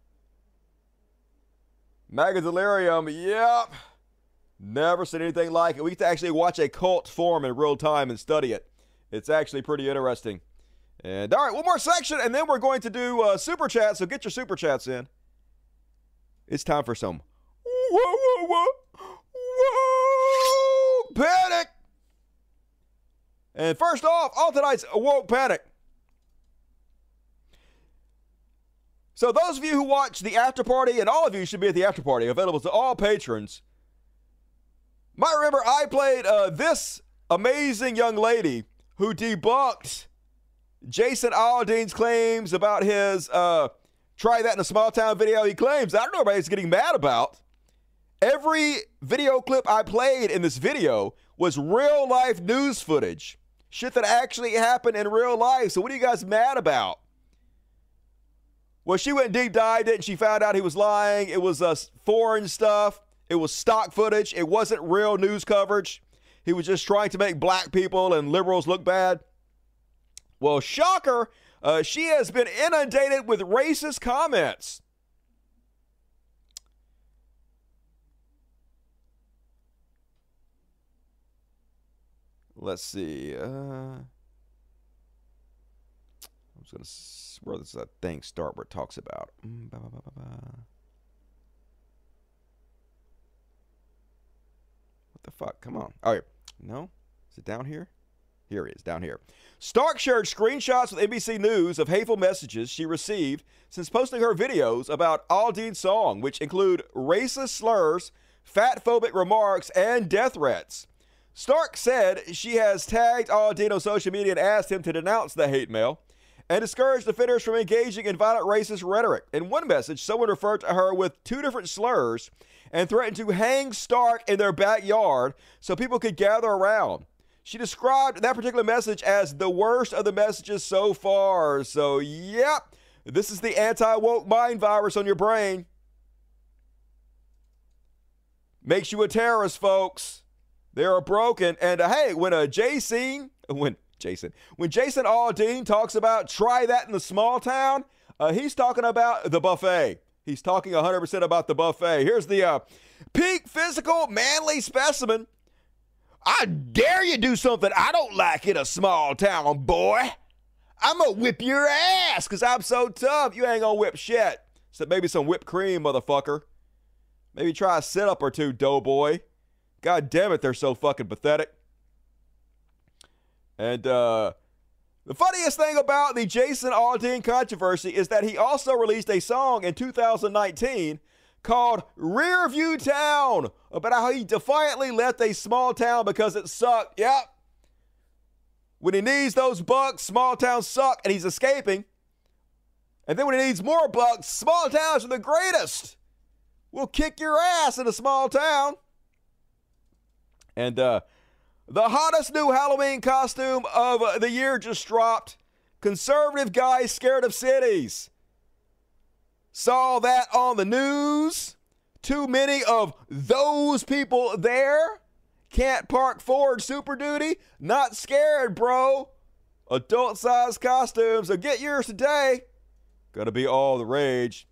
MAGA Delirium, yep. Never seen anything like it. We get to actually watch a cult form in real time and study it. It's actually pretty interesting. And all right, one more section, and then we're going to do uh, super chats. So get your super chats in. It's time for some whoa, whoa, whoa, whoa, panic. And first off, all tonight's woke panic. So those of you who watch the after party, and all of you should be at the after party, available to all patrons. Might remember I played uh, this amazing young lady who debunked Jason Aldean's claims about his uh, try that in a small town video. He claims I don't know what he's getting mad about. Every video clip I played in this video was real life news footage, shit that actually happened in real life. So what are you guys mad about? Well, she went deep dived it and she found out he was lying. It was uh, foreign stuff. It was stock footage. It wasn't real news coverage. He was just trying to make black people and liberals look bad. Well, shocker, uh, she has been inundated with racist comments. Let's see. Uh, I'm just gonna where does that thing start where it talks about. Mm. What the fuck? Come on. All right. No? Is it down here? Here it is, down here. Stark shared screenshots with NBC News of hateful messages she received since posting her videos about Aldean's song, which include racist slurs, fat phobic remarks, and death threats. Stark said she has tagged Aldean on social media and asked him to denounce the hate mail and discouraged offenders from engaging in violent racist rhetoric. In one message, someone referred to her with two different slurs and threatened to hang Stark in their backyard so people could gather around. She described that particular message as the worst of the messages so far. So, yep, this is the anti woke mind virus on your brain. Makes you a terrorist, folks. They are broken. And uh, hey, when a Jason, when Jason, when Jason Aldean talks about try that in the small town, uh, he's talking about the buffet. He's talking 100% about the buffet. Here's the uh, peak physical manly specimen. I dare you do something I don't like in a small town, boy. I'm gonna whip your ass because I'm so tough. You ain't gonna whip shit. Except maybe some whipped cream, motherfucker. Maybe try a sit up or two, doughboy. God damn it, they're so fucking pathetic. And uh, the funniest thing about the Jason Aldean controversy is that he also released a song in 2019 called Rearview Town about how he defiantly left a small town because it sucked. Yep. when he needs those bucks, small towns suck and he's escaping. And then when he needs more bucks, small towns are the greatest. We'll kick your ass in a small town. And uh, the hottest new Halloween costume of the year just dropped. Conservative guys scared of cities. Saw that on the news. Too many of those people there. Can't park Ford Super Duty. Not scared, bro. Adult size costumes. So get yours today. Gonna be all the rage.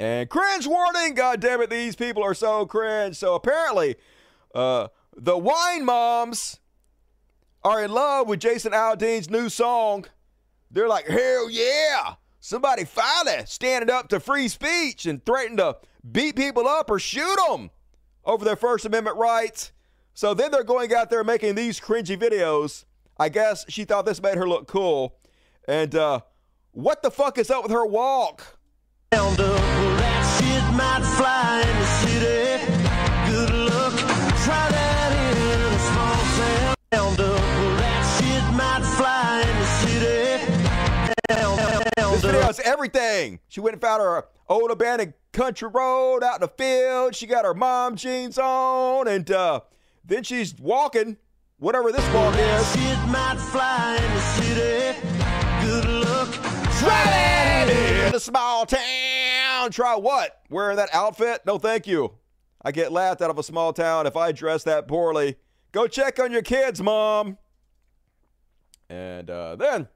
And cringe warning. God damn it, these people are so cringe. So apparently, uh, the wine moms are in love with Jason Aldean's new song. They're like, hell yeah. Somebody finally standing up to free speech and threatening to beat people up or shoot them over their First Amendment rights. So then they're going out there making these cringy videos. I guess she thought this made her look cool. And uh, what the fuck is up with her walk? This video everything. She went and found her old abandoned country road out in the field. She got her mom jeans on, and uh, then she's walking, whatever this walk is. Shit might fly in the city. Good luck. Try in a small town. Try what? Wearing that outfit? No, thank you. I get laughed out of a small town if I dress that poorly. Go check on your kids, mom. And uh, then,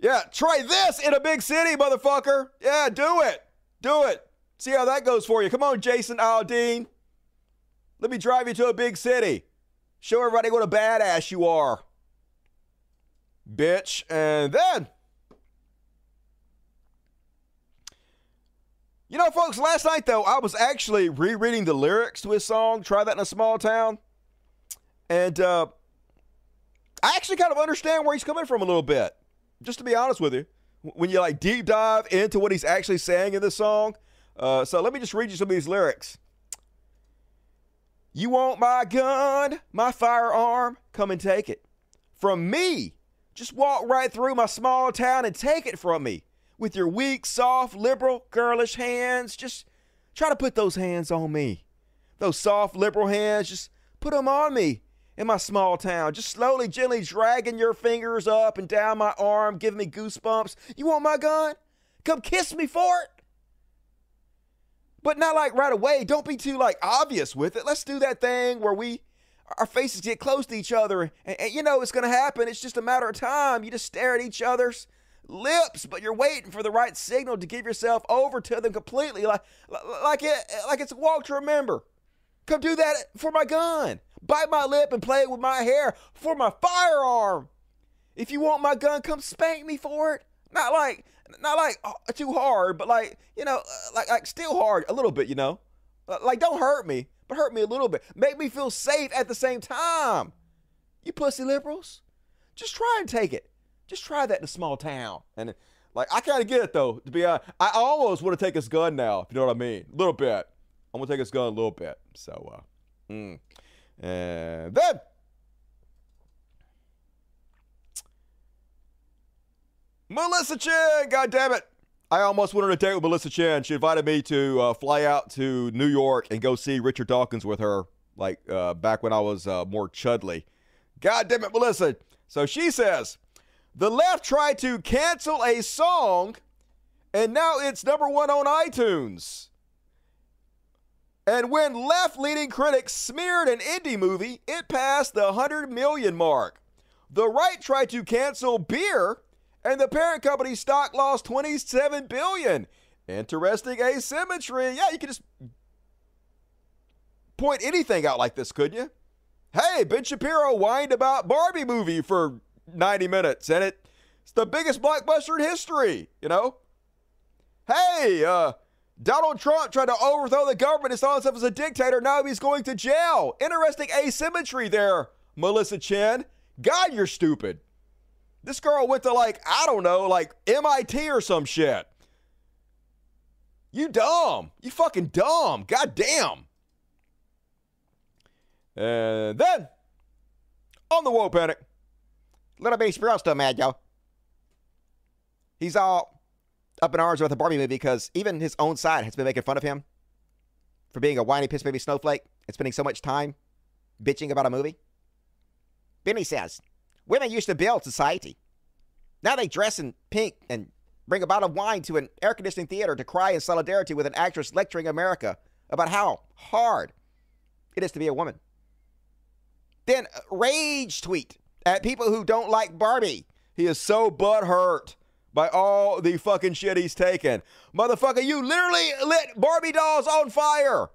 yeah, try this in a big city, motherfucker. Yeah, do it. Do it. See how that goes for you. Come on, Jason Aldean. Let me drive you to a big city. Show everybody what a badass you are. Bitch. And then, you know, folks, last night, though, I was actually rereading the lyrics to his song, Try That in a Small Town. And uh, I actually kind of understand where he's coming from a little bit. Just to be honest with you, when you like deep dive into what he's actually saying in this song. Uh, so let me just read you some of these lyrics. You want my gun, my firearm? Come and take it. From me. Just walk right through my small town and take it from me. With your weak, soft, liberal, girlish hands. Just try to put those hands on me. Those soft, liberal hands, just put them on me in my small town. Just slowly, gently dragging your fingers up and down my arm, giving me goosebumps. You want my gun? Come kiss me for it. But not like right away. Don't be too like obvious with it. Let's do that thing where we our faces get close to each other and, and you know it's going to happen. It's just a matter of time. You just stare at each other's lips, but you're waiting for the right signal to give yourself over to them completely like like it like it's a walk to remember. Come do that for my gun. Bite my lip and play it with my hair for my firearm. If you want my gun, come spank me for it. Not like not like uh, too hard, but like you know, uh, like like still hard a little bit. You know, Uh, like don't hurt me, but hurt me a little bit. Make me feel safe at the same time. You pussy liberals, just try and take it. Just try that in a small town. And like I kind of get it though. To be honest, I almost want to take his gun now. If you know what I mean, a little bit. I'm gonna take his gun a little bit. So, uh, mm. And then. Melissa Chen, God damn it. I almost went on a date with Melissa Chen. She invited me to uh, fly out to New York and go see Richard Dawkins with her, like uh, back when I was uh, more chudley. God damn it, Melissa. So she says, the left tried to cancel a song, and now it's number one on iTunes. And when left leaning critics smeared an indie movie, it passed the 100 million mark. The right tried to cancel beer, and the parent company's stock lost 27 billion. Interesting asymmetry. Yeah, you can just point anything out like this, couldn't you? Hey, Ben Shapiro whined about Barbie movie for 90 minutes, and it, it's the biggest blockbuster in history, you know? Hey, uh, Donald Trump tried to overthrow the government and saw himself as a dictator. Now he's going to jail. Interesting asymmetry there, Melissa Chen. God, you're stupid. This girl went to like, I don't know, like MIT or some shit. You dumb. You fucking dumb. God damn. And then, on the woke panic, Little bitty squirrel still mad, yo. He's all up in arms about the Barbie movie because even his own side has been making fun of him for being a whiny piss baby snowflake and spending so much time bitching about a movie. Benny says, women used to build society. Now they dress in pink and bring a bottle of wine to an air conditioning theater to cry in solidarity with an actress lecturing America about how hard it is to be a woman. Then rage tweet at people who don't like Barbie. He is so butthurt by all the fucking shit he's taken. Motherfucker, you literally lit Barbie dolls on fire.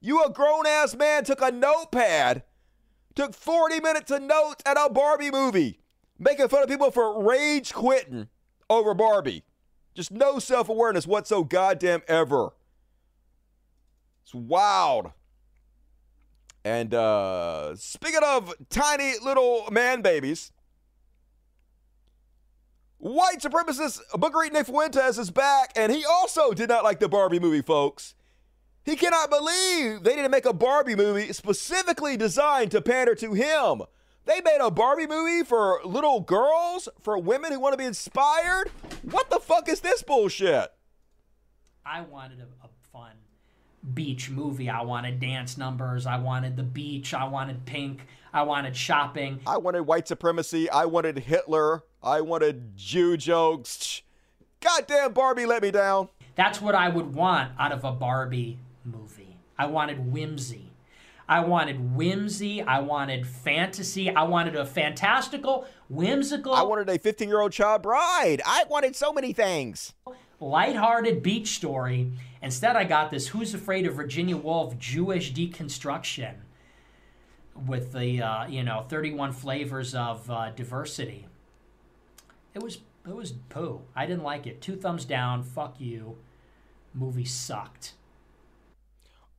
You, a grown ass man, took a notepad, took 40 minutes of notes at a Barbie movie, making fun of people for rage quitting over Barbie. Just no self awareness what so goddamn ever. It's wild. And uh, speaking of tiny little man babies, white supremacist Booker Nick Fuentes is back, and he also did not like the Barbie movie, folks. He cannot believe they didn't make a Barbie movie specifically designed to pander to him. They made a Barbie movie for little girls, for women who want to be inspired. What the fuck is this bullshit? I wanted a, a fun beach movie. I wanted dance numbers. I wanted the beach. I wanted pink. I wanted shopping. I wanted white supremacy. I wanted Hitler. I wanted Jew jokes. Goddamn Barbie let me down. That's what I would want out of a Barbie movie. I wanted whimsy. I wanted whimsy. I wanted fantasy. I wanted a fantastical, whimsical. I wanted a 15 year old child bride. I wanted so many things. Lighthearted beach story. Instead, I got this Who's Afraid of Virginia Woolf Jewish deconstruction with the, uh, you know, 31 flavors of uh, diversity. It was it was poo. I didn't like it. Two thumbs down. Fuck you. Movie sucked.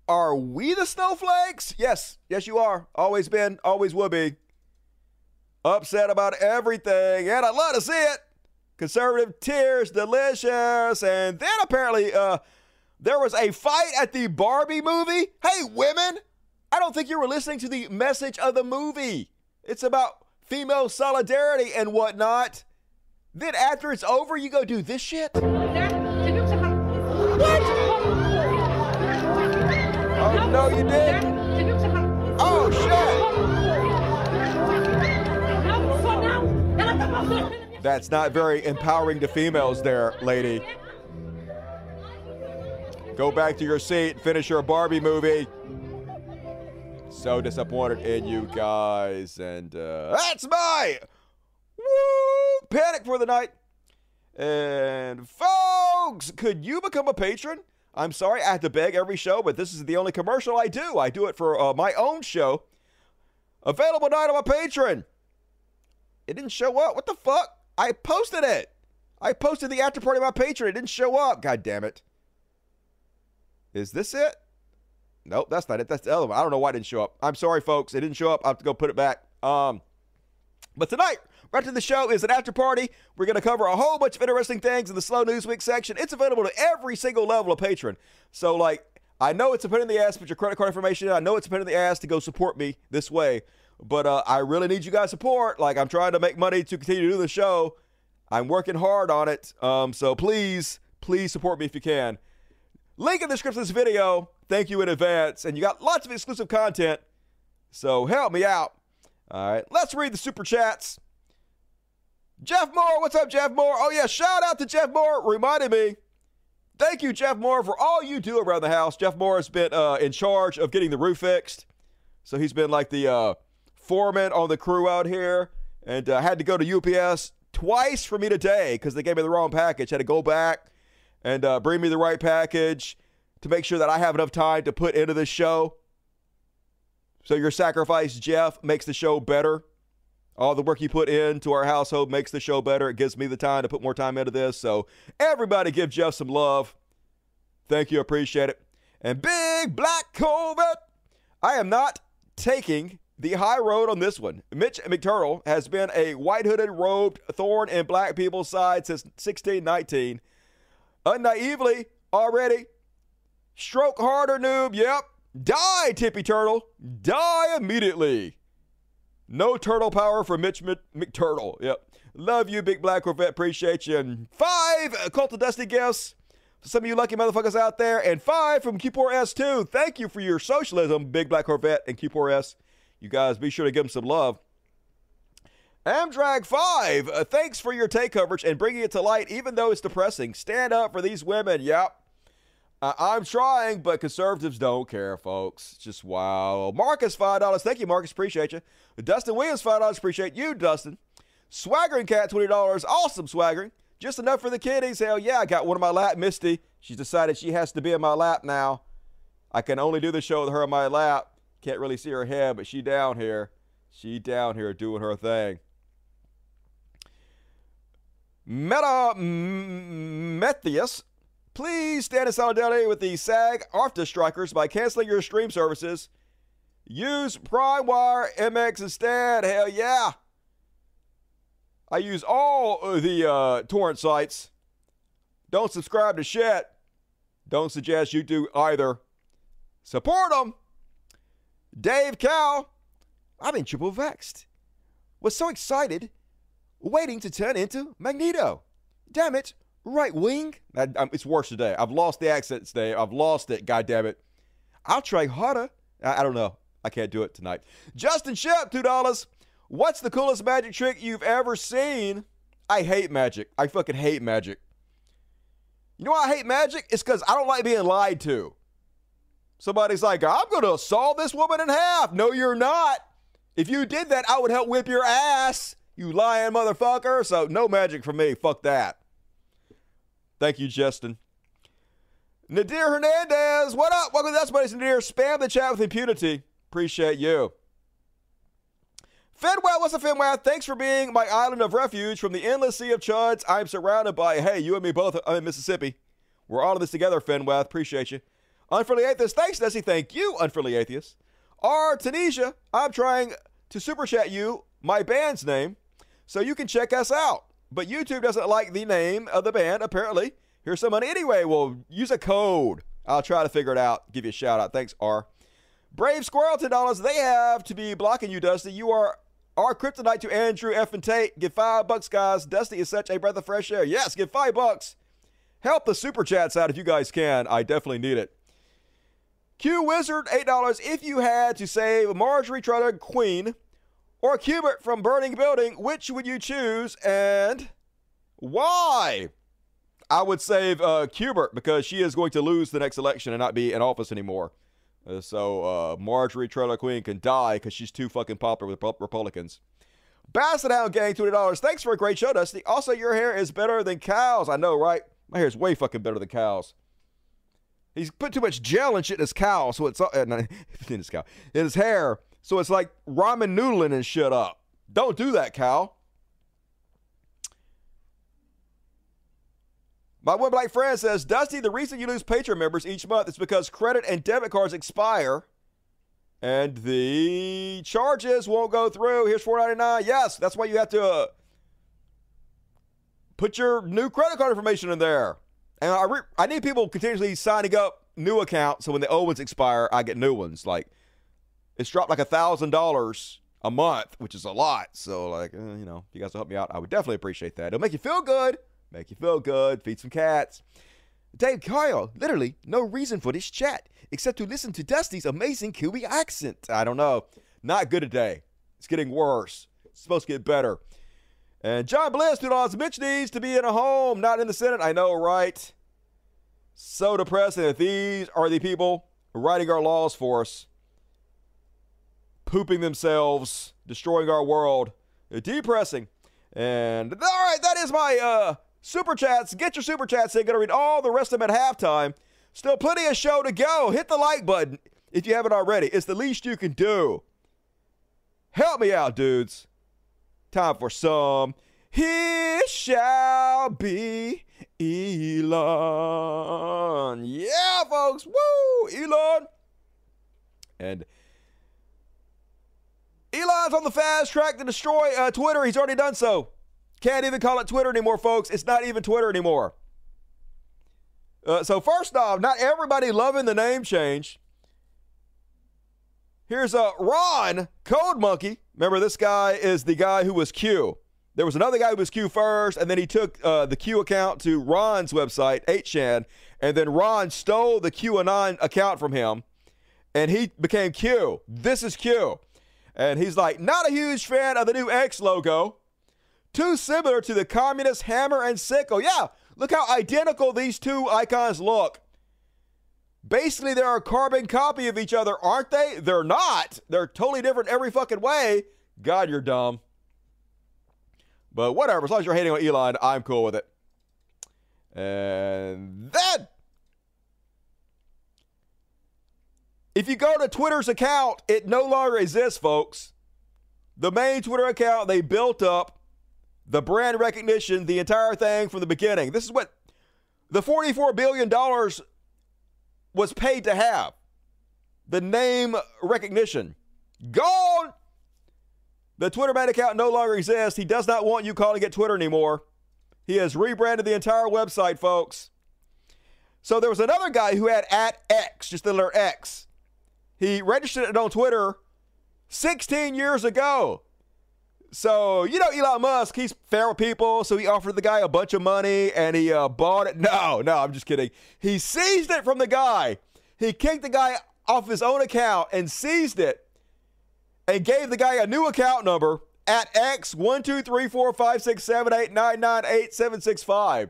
Are we the snowflakes? Yes, yes, you are. Always been, always will be. Upset about everything, and I'd love to see it. Conservative tears, delicious. And then apparently, uh, there was a fight at the Barbie movie. Hey, women, I don't think you were listening to the message of the movie. It's about female solidarity and whatnot. Then after it's over, you go do this shit? What? Oh, no, you did? Oh, shit. That's not very empowering to females there, lady. Go back to your seat, finish your Barbie movie. So disappointed in you guys. And uh, that's my woo panic for the night. And folks, could you become a patron? I'm sorry, I have to beg every show, but this is the only commercial I do. I do it for uh, my own show. Available tonight on my Patreon. It didn't show up. What the fuck? I posted it. I posted the after party on my Patreon. It didn't show up. God damn it. Is this it? Nope, that's not it. That's the other one. I don't know why it didn't show up. I'm sorry, folks. It didn't show up. I have to go put it back. Um, but tonight, right to the show is an after party. We're going to cover a whole bunch of interesting things in the Slow News Week section. It's available to every single level of patron. So, like, I know it's a pain in the ass, put your credit card information in. I know it's a pain in the ass to go support me this way, but uh, I really need you guys' support. Like, I'm trying to make money to continue to do the show. I'm working hard on it. Um, so please, please support me if you can. Link in the description of this video. Thank you in advance. And you got lots of exclusive content. So help me out. All right, let's read the super chats. Jeff Moore, what's up, Jeff Moore? Oh, yeah, shout out to Jeff Moore. Reminded me. Thank you, Jeff Moore, for all you do around the house. Jeff Moore has been uh, in charge of getting the roof fixed. So he's been like the uh, foreman on the crew out here. And uh, had to go to UPS twice for me today because they gave me the wrong package. Had to go back and uh, bring me the right package to make sure that I have enough time to put into this show. So your sacrifice, Jeff, makes the show better. All the work you put into our household makes the show better. It gives me the time to put more time into this. So everybody give Jeff some love. Thank you. Appreciate it. And big black Corvette. I am not taking the high road on this one. Mitch McTurtle has been a white hooded, robed thorn in black people's side since 1619. Unnaively, already. Stroke harder, noob. Yep. Die, Tippy Turtle. Die immediately. No turtle power for Mitch Mc- McTurtle. Yep. Love you, Big Black Corvette. Appreciate you. And five uh, Cult of Dusty gifts some of you lucky motherfuckers out there. And five from Q4S2. Thank you for your socialism, Big Black Corvette and Q4S. You guys be sure to give them some love. Amdrag 5, uh, thanks for your take coverage and bringing it to light, even though it's depressing. Stand up for these women. Yep. Uh, I'm trying, but conservatives don't care, folks. Just wow. Marcus, $5. Thank you, Marcus. Appreciate you. Dustin Williams, $5. Appreciate you, Dustin. Swaggering Cat, $20. Awesome, Swaggering. Just enough for the kiddies. Hell yeah, I got one in my lap, Misty. She's decided she has to be in my lap now. I can only do the show with her in my lap. Can't really see her head, but she down here. She down here doing her thing. Meta Methius, please stand in solidarity with the SAG AFTRA strikers by canceling your stream services. Use PrimeWire MX instead. Hell yeah. I use all the uh, torrent sites. Don't subscribe to shit. Don't suggest you do either. Support them. Dave Cow, I've been triple vexed. Was so excited waiting to turn into Magneto. Damn it, right wing. I, I, um, it's worse today. I've lost the accent today. I've lost it. God damn it. I'll try harder. I, I don't know. I can't do it tonight. Justin Shep, two dollars. What's the coolest magic trick you've ever seen? I hate magic. I fucking hate magic. You know why I hate magic? It's because I don't like being lied to. Somebody's like, I'm going to saw this woman in half. No, you're not. If you did that, I would help whip your ass. You lying motherfucker. So no magic for me. Fuck that. Thank you, Justin. Nadir Hernandez, what up? Welcome to That's Buddies Nadir. Spam the chat with impunity. Appreciate you. Fenwell, what's up, Fenwell? Thanks for being my island of refuge from the endless sea of chuds I'm surrounded by. Hey, you and me both. I'm in Mississippi. We're all in this together, Fenwell. Appreciate you. Unfriendly Atheist, thanks, Nessie. Thank you, Unfriendly Atheist. R. Tunisia, I'm trying to super chat you my band's name so you can check us out. But YouTube doesn't like the name of the band, apparently. Here's some money anyway. We'll use a code. I'll try to figure it out. Give you a shout out. Thanks, R. Brave Squirrel, $10. They have to be blocking you, Dusty. You are our kryptonite to Andrew F. and Tate. Give five bucks, guys. Dusty is such a breath of fresh air. Yes, give five bucks. Help the super chats out if you guys can. I definitely need it. Q Wizard, $8. If you had to save Marjorie Trotter Queen or Cubert from Burning Building, which would you choose and why? I would save uh, Cubert because she is going to lose the next election and not be in office anymore. Uh, so uh, Marjorie Trailer Queen can die because she's too fucking popular with Republicans. Basset Hound Gang, $20. Thanks for a great show, Dusty. Also, your hair is better than cows. I know, right? My hair is way fucking better than cows. He's put too much gel and shit in his cow, so it's uh, (laughs) in his cow, in his hair, so it's like ramen noodling and shit up. Don't do that, cow. My one black friend says, Dusty, the reason you lose Patreon members each month is because credit and debit cards expire and the charges won't go through. Here's $4.99. Yes, that's why you have to uh, put your new credit card information in there. And I, re- I need people continuously signing up new accounts so when the old ones expire, I get new ones. Like, it's dropped like a $1,000 a month, which is a lot. So, like, uh, you know, if you guys will help me out, I would definitely appreciate that. It'll make you feel good. Make you feel good, feed some cats. Dave Kyle, literally no reason for this chat except to listen to Dusty's amazing Kiwi accent. I don't know. Not good today. It's getting worse. It's supposed to get better. And John Bliss, two dollars. Mitch needs to be in a home, not in the Senate. I know, right? So depressing that these are the people writing our laws for us, pooping themselves, destroying our world. Depressing. And all right, that is my uh Super chats, get your super chats in. Gonna read all the rest of them at halftime. Still plenty of show to go. Hit the like button if you haven't already. It's the least you can do. Help me out, dudes. Time for some. He shall be Elon. Yeah, folks. Woo! Elon. And Elon's on the fast track to destroy uh, Twitter. He's already done so. Can't even call it Twitter anymore, folks. It's not even Twitter anymore. Uh, so, first off, not everybody loving the name change. Here's a uh, Ron Code Monkey. Remember, this guy is the guy who was Q. There was another guy who was Q first, and then he took uh, the Q account to Ron's website, 8chan, and then Ron stole the QAnon account from him, and he became Q. This is Q. And he's like, not a huge fan of the new X logo. Too similar to the communist hammer and sickle. Yeah, look how identical these two icons look. Basically, they're a carbon copy of each other, aren't they? They're not. They're totally different every fucking way. God, you're dumb. But whatever, as long as you're hating on Elon, I'm cool with it. And then, if you go to Twitter's account, it no longer exists, folks. The main Twitter account they built up, the brand recognition, the entire thing from the beginning. This is what the $44 billion was paid to have the name recognition. Gone. The Twitter man account no longer exists. He does not want you calling it Twitter anymore. He has rebranded the entire website, folks. So there was another guy who had at X, just the letter X. He registered it on Twitter 16 years ago. So, you know, Elon Musk, he's fair with people. So he offered the guy a bunch of money and he uh, bought it. (laughs) No, no, I'm just kidding. He seized it from the guy. He kicked the guy off his own account and seized it and gave the guy a new account number at X one two three four five six seven eight nine nine eight seven six five.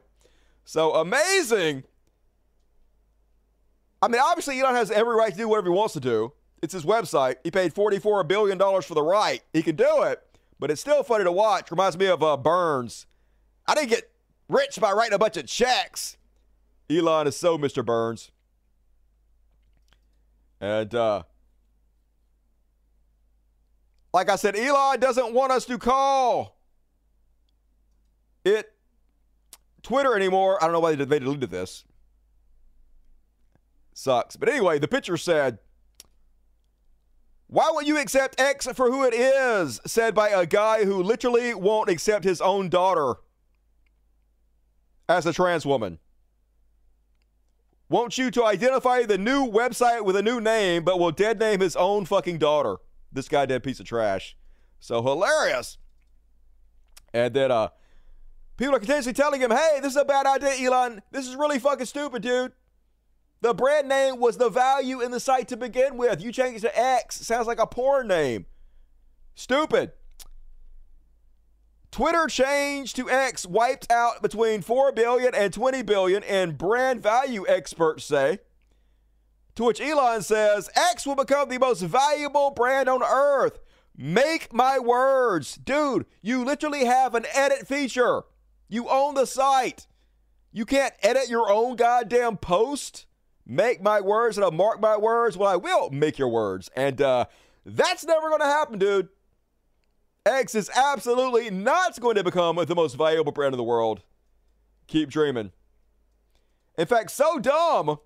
So amazing. I mean, obviously, Elon has every right to do whatever he wants to do. It's his website. He paid $44 billion for the right. He can do it but it's still funny to watch. Reminds me of uh, Burns. I didn't get rich by writing a bunch of checks. Elon is so Mr. Burns. And uh, like I said, Elon doesn't want us to call it Twitter anymore. I don't know why they deleted this. Sucks. But anyway, the pitcher said why won't you accept X for who it is? Said by a guy who literally won't accept his own daughter as a trans woman. Wants you to identify the new website with a new name, but will dead name his own fucking daughter. This guy dead piece of trash. So hilarious. And then uh people are continuously telling him, hey, this is a bad idea, Elon. This is really fucking stupid, dude. The brand name was the value in the site to begin with. You change it to X. Sounds like a porn name. Stupid. Twitter change to X wiped out between 4 billion and 20 billion in brand value experts say. To which Elon says, X will become the most valuable brand on earth. Make my words. Dude, you literally have an edit feature. You own the site. You can't edit your own goddamn post make my words and I'll mark my words. Well, I will make your words. And uh, that's never going to happen, dude. X is absolutely not going to become the most valuable brand in the world. Keep dreaming. In fact, so dumb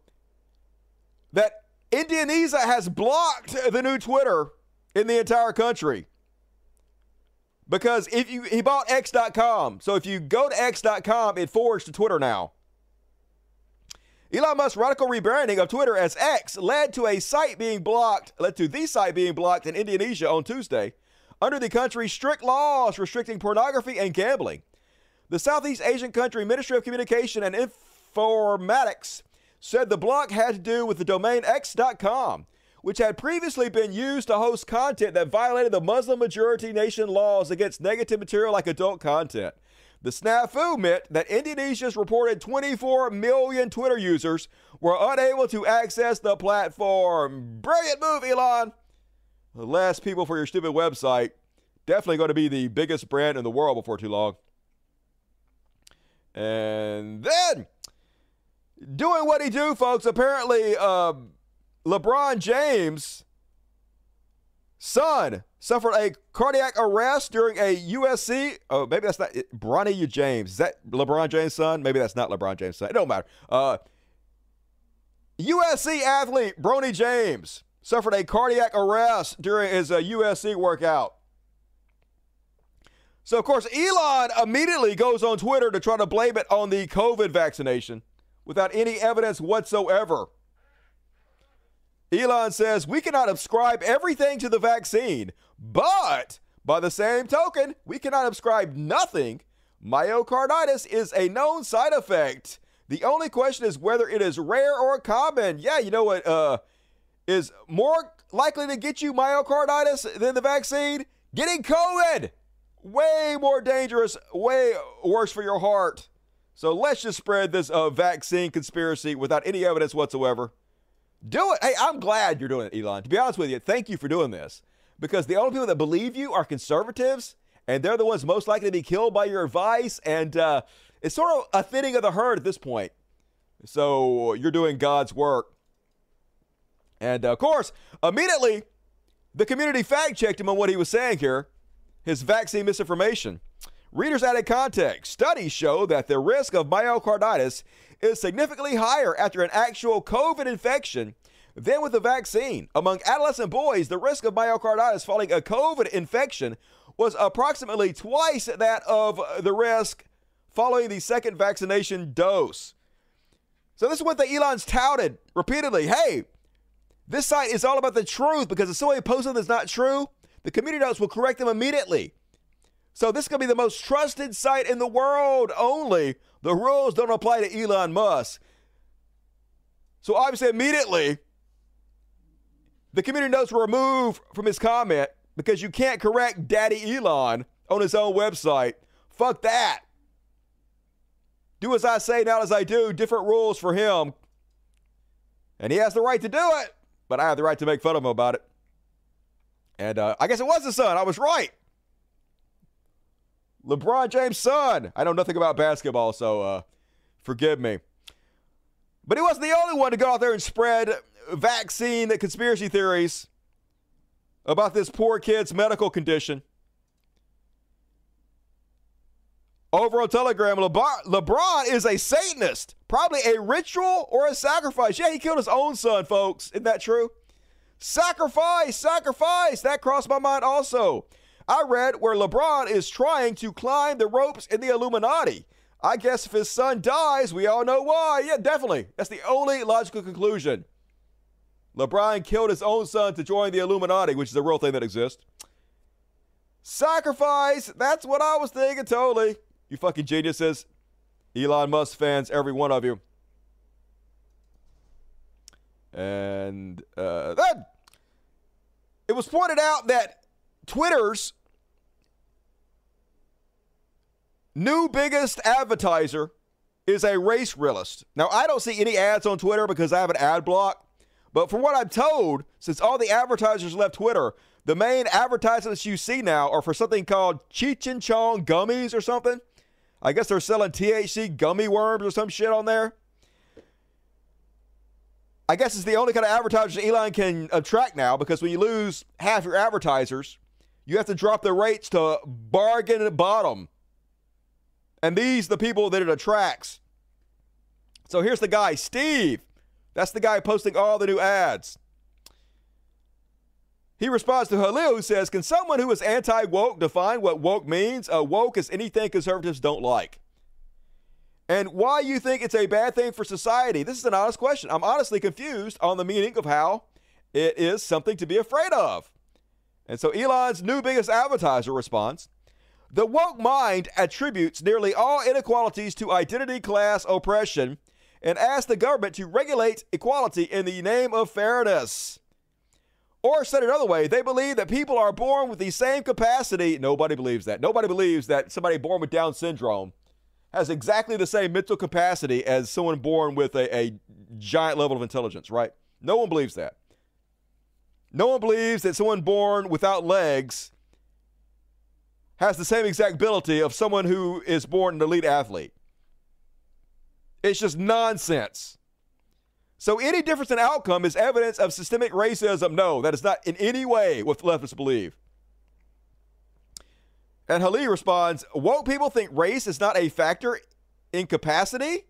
that Indonesia has blocked the new Twitter in the entire country. Because if you he bought X.com. So if you go to X.com, it forwards to Twitter now. Elon Musk's radical rebranding of Twitter as X led to a site being blocked, led to the site being blocked in Indonesia on Tuesday under the country's strict laws restricting pornography and gambling. The Southeast Asian country Ministry of Communication and Informatics said the block had to do with the domain x.com, which had previously been used to host content that violated the Muslim majority nation laws against negative material like adult content. The snafu meant that Indonesia's reported 24 million Twitter users were unable to access the platform. Brilliant move, Elon. Less people for your stupid website. Definitely going to be the biggest brand in the world before too long. And then, doing what he do, folks. Apparently, uh, LeBron James' son suffered a cardiac arrest during a USC. Oh, maybe that's not it, Bronny James. Is that LeBron James' son? Maybe that's not LeBron James' son. It don't matter. Uh, USC athlete Bronny James suffered a cardiac arrest during his uh, USC workout. So, of course, Elon immediately goes on Twitter to try to blame it on the COVID vaccination without any evidence whatsoever. Elon says we cannot ascribe everything to the vaccine, but by the same token, we cannot ascribe nothing. Myocarditis is a known side effect. The only question is whether it is rare or common. Yeah, you know what uh, is more likely to get you myocarditis than the vaccine? Getting COVID. Way more dangerous, way worse for your heart. So let's just spread this uh, vaccine conspiracy without any evidence whatsoever. Do it. Hey, I'm glad you're doing it, Elon. To be honest with you, thank you for doing this. Because the only people that believe you are conservatives, and they're the ones most likely to be killed by your advice. And uh, it's sort of a thinning of the herd at this point. So you're doing God's work. And uh, of course, immediately, the community fact checked him on what he was saying here his vaccine misinformation. Readers added context. Studies show that the risk of myocarditis is significantly higher after an actual COVID infection than with the vaccine. Among adolescent boys, the risk of myocarditis following a COVID infection was approximately twice that of the risk following the second vaccination dose. So, this is what the Elon's touted repeatedly. Hey, this site is all about the truth because if somebody posts something that's not true, the community notes will correct them immediately. So this is going to be the most trusted site in the world only. The rules don't apply to Elon Musk. So obviously, immediately, the community notes were removed from his comment because you can't correct Daddy Elon on his own website. Fuck that. Do as I say, not as I do. Different rules for him. And he has the right to do it, but I have the right to make fun of him about it. And uh, I guess it was the son. I was right. LeBron James' son. I know nothing about basketball, so uh, forgive me. But he wasn't the only one to go out there and spread vaccine conspiracy theories about this poor kid's medical condition. Over on Telegram, LeBron, LeBron is a Satanist, probably a ritual or a sacrifice. Yeah, he killed his own son, folks. Isn't that true? Sacrifice, sacrifice. That crossed my mind also. I read where LeBron is trying to climb the ropes in the Illuminati. I guess if his son dies, we all know why. Yeah, definitely. That's the only logical conclusion. LeBron killed his own son to join the Illuminati, which is a real thing that exists. Sacrifice. That's what I was thinking, totally. You fucking geniuses. Elon Musk fans, every one of you. And uh, then it was pointed out that Twitter's New biggest advertiser is a race realist. Now, I don't see any ads on Twitter because I have an ad block. But from what I'm told, since all the advertisers left Twitter, the main advertisements you see now are for something called Cheech and Chong gummies or something. I guess they're selling THC gummy worms or some shit on there. I guess it's the only kind of advertisers Elon can attract now because when you lose half your advertisers, you have to drop the rates to bargain at bottom. And these the people that it attracts. So here's the guy, Steve. That's the guy posting all the new ads. He responds to Halil, who says, Can someone who is anti woke define what woke means? Uh, woke is anything conservatives don't like. And why you think it's a bad thing for society? This is an honest question. I'm honestly confused on the meaning of how it is something to be afraid of. And so Elon's new biggest advertiser responds the woke mind attributes nearly all inequalities to identity class oppression and ask the government to regulate equality in the name of fairness. Or said another way, they believe that people are born with the same capacity. Nobody believes that. Nobody believes that somebody born with Down syndrome has exactly the same mental capacity as someone born with a, a giant level of intelligence, right? No one believes that. No one believes that someone born without legs has the same exact ability of someone who is born an elite athlete. It's just nonsense. So any difference in outcome is evidence of systemic racism. No, that is not in any way what leftists believe. And Halil responds, woke people think race is not a factor in capacity?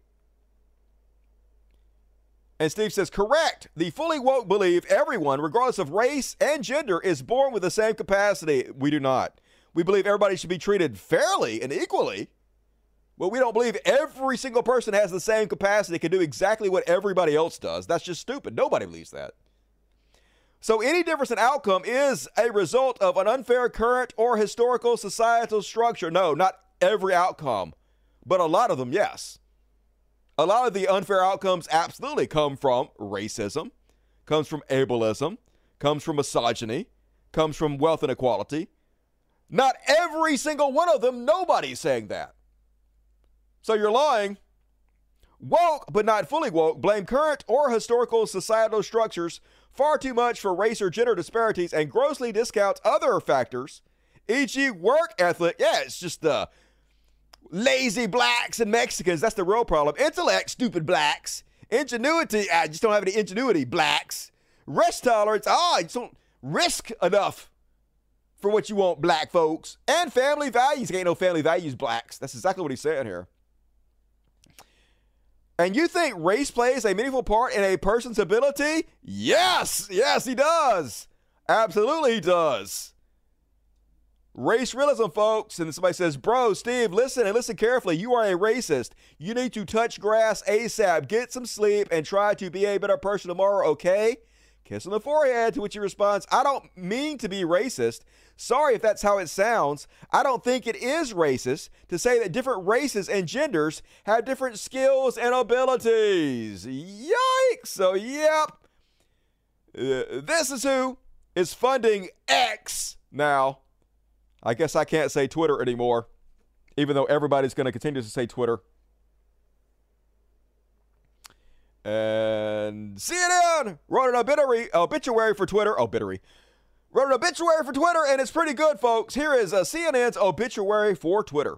And Steve says, correct. The fully woke believe everyone, regardless of race and gender, is born with the same capacity. We do not. We believe everybody should be treated fairly and equally. Well, we don't believe every single person has the same capacity, can do exactly what everybody else does. That's just stupid. Nobody believes that. So any difference in outcome is a result of an unfair current or historical societal structure. No, not every outcome, but a lot of them, yes. A lot of the unfair outcomes absolutely come from racism, comes from ableism, comes from misogyny, comes from wealth inequality. Not every single one of them, nobody's saying that. So you're lying. Woke, but not fully woke, blame current or historical societal structures far too much for race or gender disparities and grossly discount other factors, e.g., work ethic. Yeah, it's just the lazy blacks and Mexicans. That's the real problem. Intellect, stupid blacks. Ingenuity, I just don't have any ingenuity, blacks. Risk tolerance, ah, you just don't risk enough for what you want, black folks. And family values. Ain't no family values, blacks. That's exactly what he's saying here. And you think race plays a meaningful part in a person's ability? Yes, yes, he does. Absolutely, he does. Race realism, folks. And somebody says, Bro, Steve, listen and listen carefully. You are a racist. You need to touch grass ASAP, get some sleep, and try to be a better person tomorrow, okay? Kiss on the forehead, to which he responds, I don't mean to be racist. Sorry if that's how it sounds. I don't think it is racist to say that different races and genders have different skills and abilities. Yikes! So, yep. Uh, this is who is funding X now. I guess I can't say Twitter anymore, even though everybody's going to continue to say Twitter. And CNN wrote an obituary, obituary for Twitter. Obituary wrote an obituary for Twitter, and it's pretty good, folks. Here is a uh, CNN's obituary for Twitter.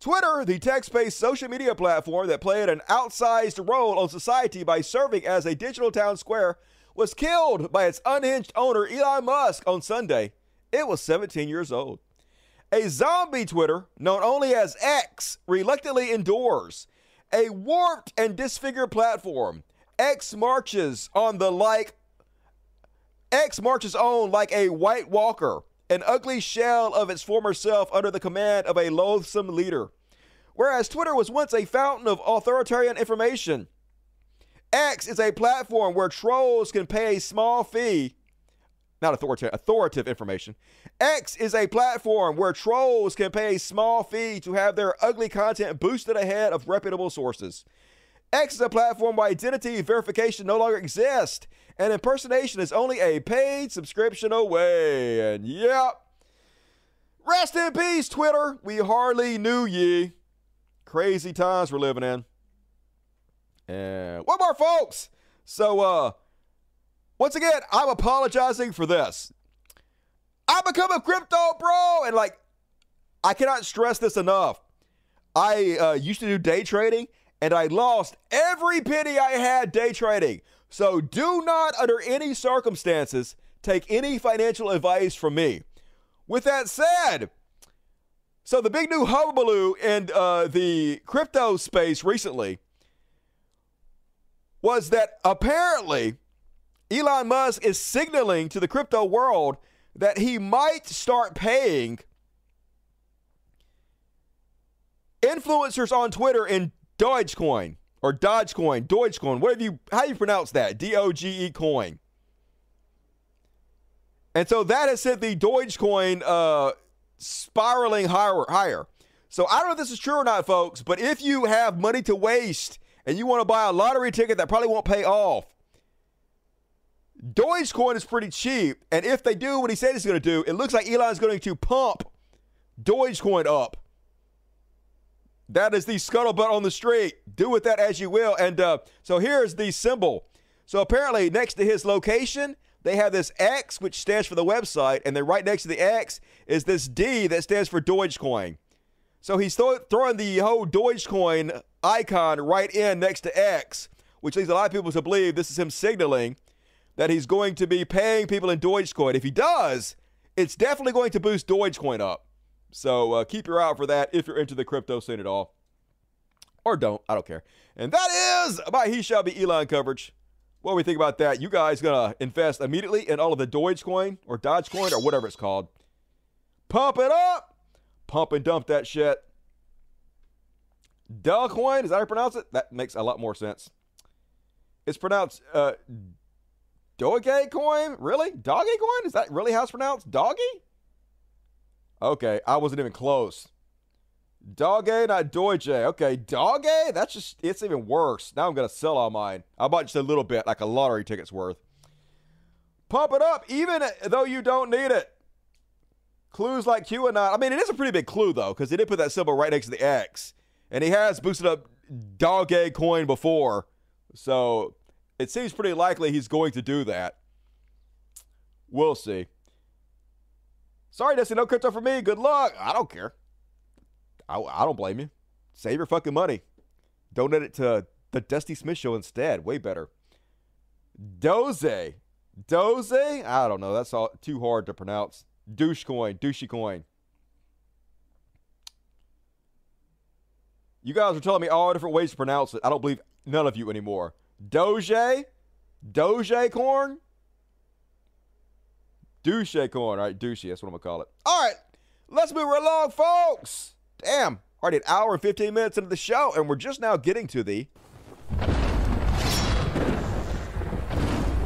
Twitter, the text based social media platform that played an outsized role on society by serving as a digital town square, was killed by its unhinged owner, Elon Musk, on Sunday. It was 17 years old. A zombie Twitter, known only as X, reluctantly endures a warped and disfigured platform. X marches on the like X marches on like a white walker, an ugly shell of its former self under the command of a loathsome leader. Whereas Twitter was once a fountain of authoritarian information, X is a platform where trolls can pay a small fee, not authoritative, authoritative information. X is a platform where trolls can pay a small fee to have their ugly content boosted ahead of reputable sources. X is a platform where identity verification no longer exists, and impersonation is only a paid subscription away. And yep. Rest in peace, Twitter. We hardly knew ye. Crazy times we're living in. And one more, folks. So, uh, once again, I'm apologizing for this. I become a crypto bro, and like, I cannot stress this enough. I uh, used to do day trading, and I lost every penny I had day trading. So do not, under any circumstances, take any financial advice from me. With that said, so the big new hullabaloo in uh, the crypto space recently was that apparently Elon Musk is signaling to the crypto world that he might start paying influencers on Twitter in Dogecoin or Dogecoin, Dogecoin, whatever you how you pronounce that, D O G E coin. And so that has sent the Dogecoin uh, spiraling higher, higher. So I don't know if this is true or not, folks, but if you have money to waste and you want to buy a lottery ticket that probably won't pay off, Dogecoin is pretty cheap. And if they do what he said he's going to do, it looks like Elon's going to pump Dogecoin up. That is the scuttlebutt on the street. Do with that as you will. And uh, so here's the symbol. So apparently, next to his location, they have this X, which stands for the website, and then right next to the X is this D that stands for Dogecoin. So he's th- throwing the whole Dogecoin icon right in next to X, which leads a lot of people to believe this is him signaling that he's going to be paying people in Dogecoin. If he does, it's definitely going to boost Dogecoin up. So uh, keep your eye out for that if you're into the crypto scene at all. Or don't. I don't care. And that is about He Shall Be Elon coverage. What do we think about that? You guys gonna invest immediately in all of the Dogecoin or Dogecoin or whatever it's called. Pump it up. Pump and dump that shit. Dogecoin, is that how you pronounce it? That makes a lot more sense. It's pronounced uh, Dogecoin? Really? Dogecoin? Is that really how it's pronounced? Doggy? Okay, I wasn't even close. Doge, not Doge. Okay, Doge? That's just, it's even worse. Now I'm going to sell all mine. I bought just a little bit, like a lottery ticket's worth. Pump it up, even though you don't need it. Clues like QAnon. I mean, it is a pretty big clue, though, because he did put that symbol right next to the X. And he has boosted up Doge coin before. So it seems pretty likely he's going to do that. We'll see. Sorry, Dusty, no crypto for me. Good luck. I don't care. I, I don't blame you. Save your fucking money. Donate it to the Dusty Smith Show instead. Way better. Doze. Doze? I don't know. That's all too hard to pronounce. Douche coin. Douchey coin. You guys are telling me all different ways to pronounce it. I don't believe none of you anymore. Doge? Doge corn? Douche corn. All right, douchey. That's what I'm going to call it. All right, let's move right along, folks. Damn. Already an hour and 15 minutes into the show, and we're just now getting to the.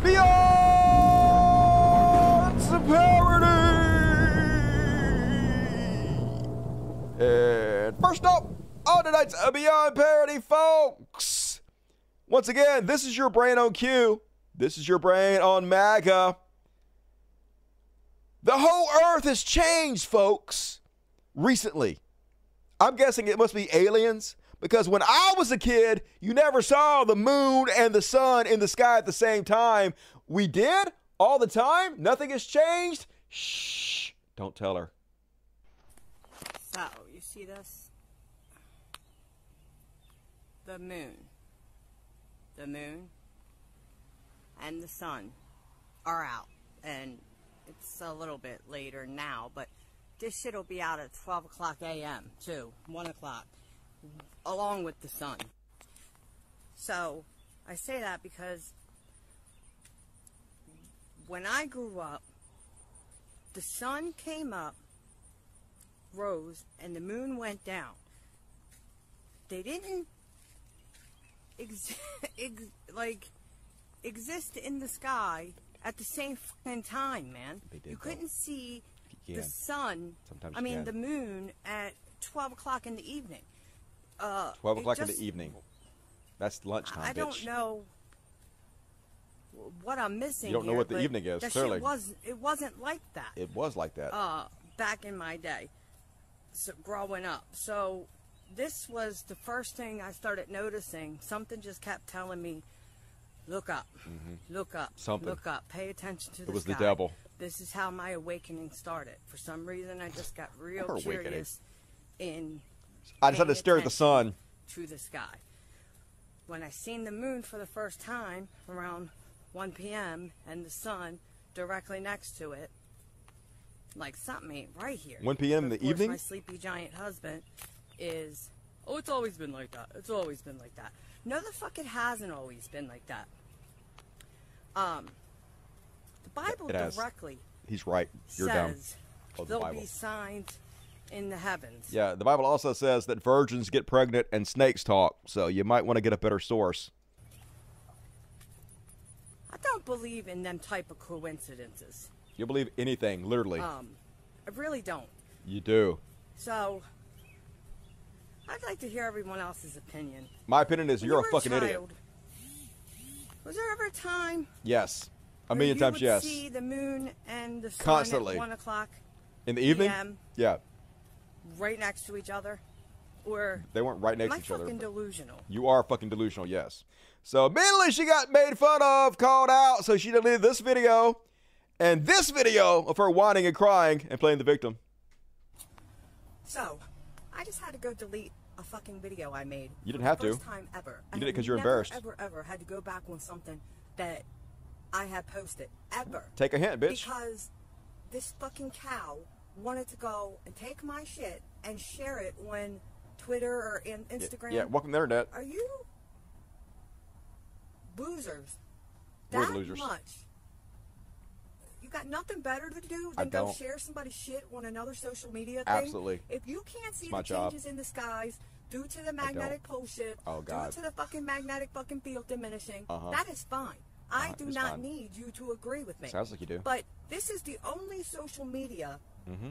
Beyond Parody! And first up, on tonight's Beyond Parody, folks. Once again, this is your brain on Q. This is your brain on MAGA. The whole earth has changed, folks, recently. I'm guessing it must be aliens because when I was a kid, you never saw the moon and the sun in the sky at the same time. We did all the time. Nothing has changed. Shh. Don't tell her. So, you see this? The moon. The moon and the sun are out. And it's a little bit later now, but this shit will be out at 12 o'clock a.m. too, 1 o'clock, along with the sun. So, I say that because when I grew up, the sun came up, rose, and the moon went down. They didn't ex- (laughs) ex- like exist in the sky at the same time, man. You couldn't see You the sun. Sometimes I mean, can. the moon at 12 o'clock in the evening. Uh, 12 it o'clock in the evening. That's lunchtime, I bitch. don't know what I'm missing. You don't know here, what the evening is, clearly. Was it wasn't like that It was like that. uh, back in my day, so growing up. So this was the first thing I started noticing. Something just kept telling me, "Look up, look up, Mm-hmm. Something. look up, pay attention to It the was the devil. This is how my awakening started. For some reason, I just got real curious in I decided to stare at the sun. to the sky. When I seen the moon for the first time around 1 p.m. and the sun directly next to it, like something ain't right here. 1 p.m. in the evening? My sleepy giant husband is, oh, it's always been like that. It's always been like that. No, the fuck it hasn't always been like that. Um, the Bible directly He's right. You're dumb. says Oh, the there'll Bible. be signs in the heavens. Yeah, the Bible also says that virgins get pregnant and snakes talk, so you might want to get a better source. I don't believe in them type of coincidences. You believe anything, literally. Um, I really don't. you do. So, I'd like to hear everyone else's opinion. My opinion is When you're you a fucking idiot. child, Was there ever a time Yes. A million you times would yes. see the moon and the sun Constantly. at one o'clock In the evening? PM, Yeah. right next to each other? Or They weren't right next to each other. fucking delusional? You are fucking delusional, yes. So immediately she got made fun of, called out, so she deleted this video and this video of her whining and crying and playing the victim. So, I just had to go delete a fucking video I made. You didn't have the to. First time ever. You I did it 'cause you're never, embarrassed. Ever, ever had to go back on something that I had posted ever. Take a hint, bitch. Because this fucking cow wanted to go and take my shit and share it on Twitter or in Instagram. Yeah, welcome to the internet. Are you losers? We're that losers. much. Got nothing better to do than go share somebody's shit on another social media thing. Absolutely. If you can't see It's the job. changes in the skies due to the magnetic pole shift, Oh, God. due to the fucking magnetic fucking field diminishing, Uh-huh. that is fine. I Uh, do not fine. need you to agree with me. Sounds like you do. But this is the only social media Mm-hmm.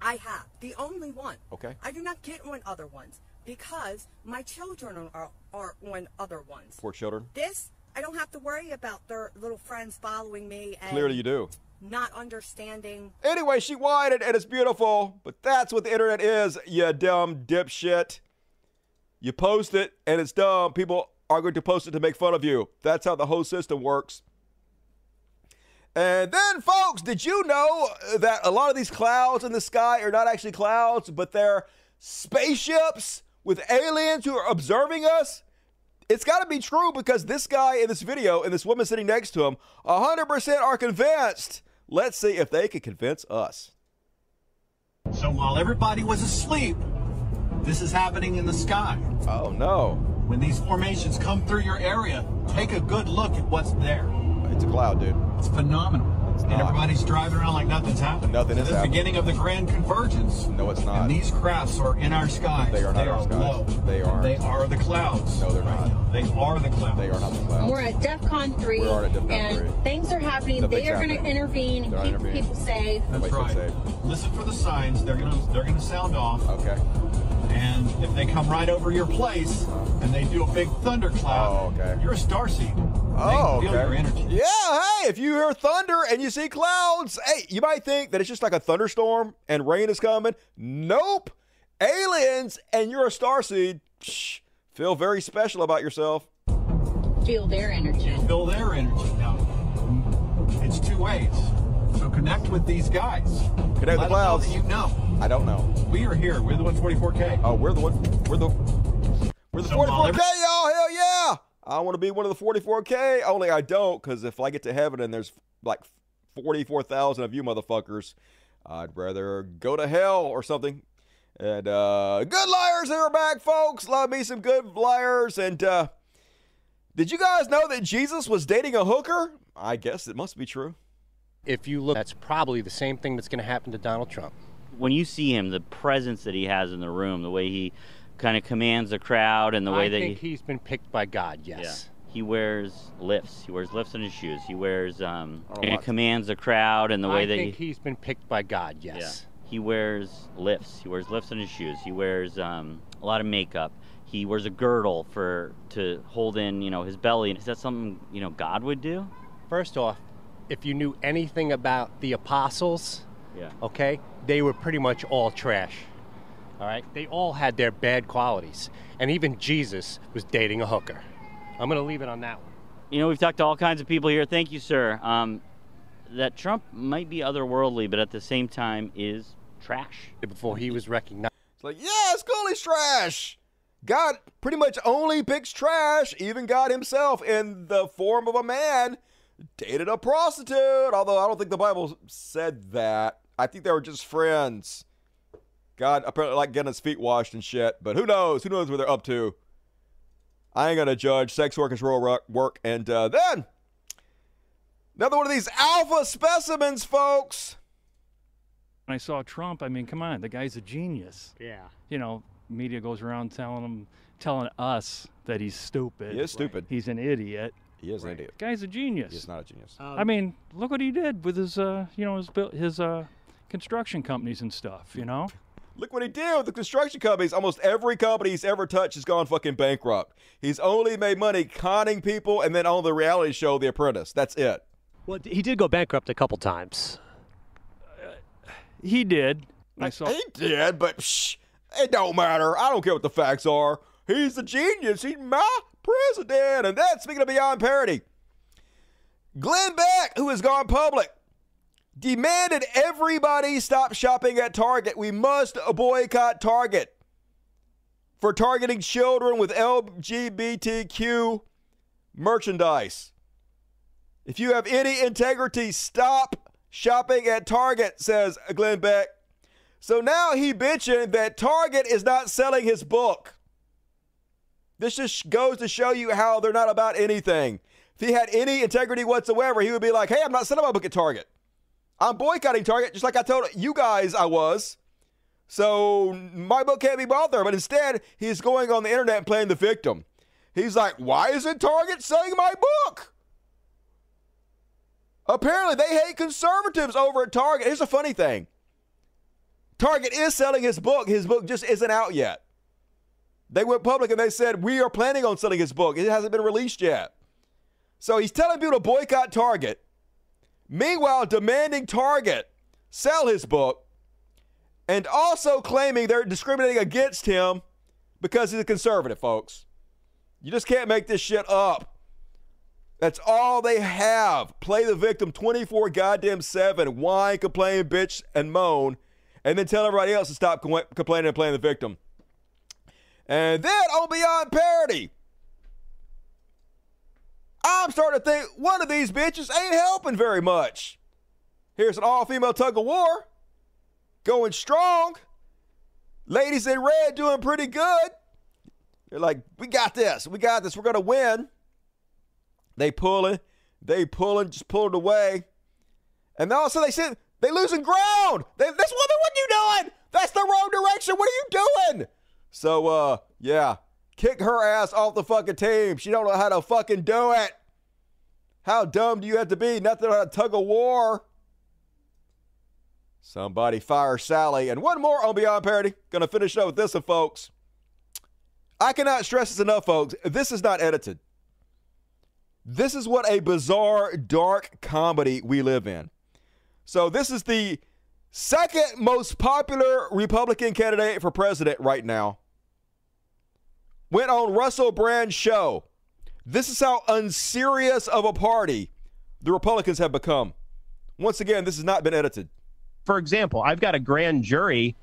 I have, the only one. Okay. I do not get on other ones because my children are, are on other ones. Poor children. This, I don't have to worry about their little friends following me and Clearly, you do. Not understanding. Anyway, she whited and it's beautiful, but that's what the internet is, you dumb dipshit. You post it and it's dumb. People are going to post it to make fun of you. That's how the whole system works. And then, folks, did you know that a lot of these clouds in the sky are not actually clouds, but they're spaceships with aliens who are observing us? It's got to be true because this guy in this video and this woman sitting next to him 100% are convinced. Let's see if they can convince us. So while everybody was asleep, this is happening in the sky. Oh no. When these formations come through your area, take a good look at what's there. It's a cloud, dude. It's phenomenal. And not. everybody's driving around like nothing's happening. Nothing It's is the happening. beginning of the grand convergence. No, it's not. And these crafts are in our skies. They are not our skies. low. They are. They are the clouds. No, they're not. They are the clouds. They are not the clouds. We're at DEFCON 3, We are at DEFCON and 3. things are happening. Nothing's they are going to intervene, They're keep intervening. people safe. That's Everybody's right. safe. Listen for the signs. They're gonna they're gonna sound off. Okay. And if they come right over your place and they do a big thundercloud, Oh, okay. you're a starseed. Oh, they feel okay. your energy. Yeah, hey, if you hear thunder and you see clouds, hey, you might think that it's just like a thunderstorm and rain is coming. Nope. Aliens and you're a starseed. Shh, feel very special about yourself. Feel their energy. Feel their energy. Now, it's two ways. Connect with these guys. Connect with the them know clouds. you know. I don't know. We are here. We're the 144K. Oh, we're the one. We're the. We're the so 44K, every- y'all. Hell yeah. I want to be one of the 44K. Only I don't, because if I get to heaven and there's like 44,000 of you motherfuckers, I'd rather go to hell or something. And uh good liars are back, folks. Love me some good liars. And uh did you guys know that Jesus was dating a hooker? I guess it must be true. If you look, that's probably the same thing that's going to happen to Donald Trump. when you see him, the presence that he has in the room, the way he kind of commands the crowd, and the way I that think he, he's been picked by God. Yes. yeah, he wears lifts. He wears lifts in his shoes. He wears um, and commands the crowd, and the way I that think he, he's been picked by God. yeah, Yes. he wears lifts. He wears lifts in his shoes. He wears um, a lot of makeup. He wears a girdle for to hold in, you know, his belly. Is that something you know God would do? First off, if you knew anything about the apostles, Yeah. okay, they were pretty much all trash. All right? They all had their bad qualities. And even Jesus was dating a hooker. I'm going to leave it on that one. You know, we've talked to all kinds of people here. Thank you, sir. Um, that Trump might be otherworldly, but at the same time is trash. Before he was recognized. It's like, yeah, it's cool he's trash. God pretty much only picks trash. Even God himself, in the form of a man, dated a prostitute. Although I don't think the Bible said that. I think they were just friends. God apparently like getting his feet washed and shit. But who knows? Who knows what they're up to? I ain't gonna judge. Sex work is real work. And uh, then another one of these alpha specimens, folks. When I saw Trump, I mean, come on, the guy's a genius. Yeah. You know, media goes around telling him, telling us that he's stupid. He is stupid. He's an idiot. He is an idiot. Guy's a genius. He's not a genius. I mean, look what he did with his, uh, you know, his his uh, construction companies and stuff. You know. (laughs) Look what he did with the construction companies. Almost every company he's ever touched has gone fucking bankrupt. He's only made money conning people and then on the reality show The Apprentice. That's it. Well, he did go bankrupt a couple times. He did. I saw. He did, but shh, it don't matter. I don't care what the facts are. He's a genius. He's my president. And then, speaking of beyond parody, Glenn Beck, who has gone public, demanded everybody stop shopping at Target. We must boycott Target for targeting children with LGBTQ merchandise. If you have any integrity, stop shopping at Target, says Glenn Beck. So now he bitching that Target is not selling his book. This just goes to show you how they're not about anything. If he had any integrity whatsoever, he would be like, hey, I'm not selling my book at Target. I'm boycotting Target, just like I told you guys I was. So my book can't be bought there. But instead, he's going on the internet and playing the victim. He's like, why isn't Target selling my book? Apparently, they hate conservatives over at Target. Here's a funny thing Target is selling his book. His book just isn't out yet. They went public and they said, We are planning on selling his book. It hasn't been released yet. So he's telling people to boycott Target. Meanwhile, demanding Target sell his book and also claiming they're discriminating against him because he's a conservative, folks. You just can't make this shit up. That's all they have. Play the victim 24 goddamn 7, whine, complain, bitch, and moan, and then tell everybody else to stop com- complaining and playing the victim. And then on Beyond Parody, I'm starting to think one of these bitches ain't helping very much. Here's an all female tug of war going strong. Ladies in red doing pretty good. They're like, we got this. We got this. We're going to win. They pulling. They pulling, just pulling away. And then all of a sudden they said they losing ground. They, this woman, what are you doing? That's the wrong direction. What are you doing? So, uh, yeah, kick her ass off the fucking team. She don't know how to fucking do it. How dumb do you have to be? Nothing on a tug of war. Somebody fire Sally. And one more on Beyond Parody. Gonna finish up with this one, folks. I cannot stress this enough, folks. This is not edited. This is what a bizarre, dark comedy we live in. So, this is the second most popular Republican candidate for president right now. Went on Russell Brand's show. This is how unserious of a party the Republicans have become. Once again, this has not been edited. For example, I've got a grand jury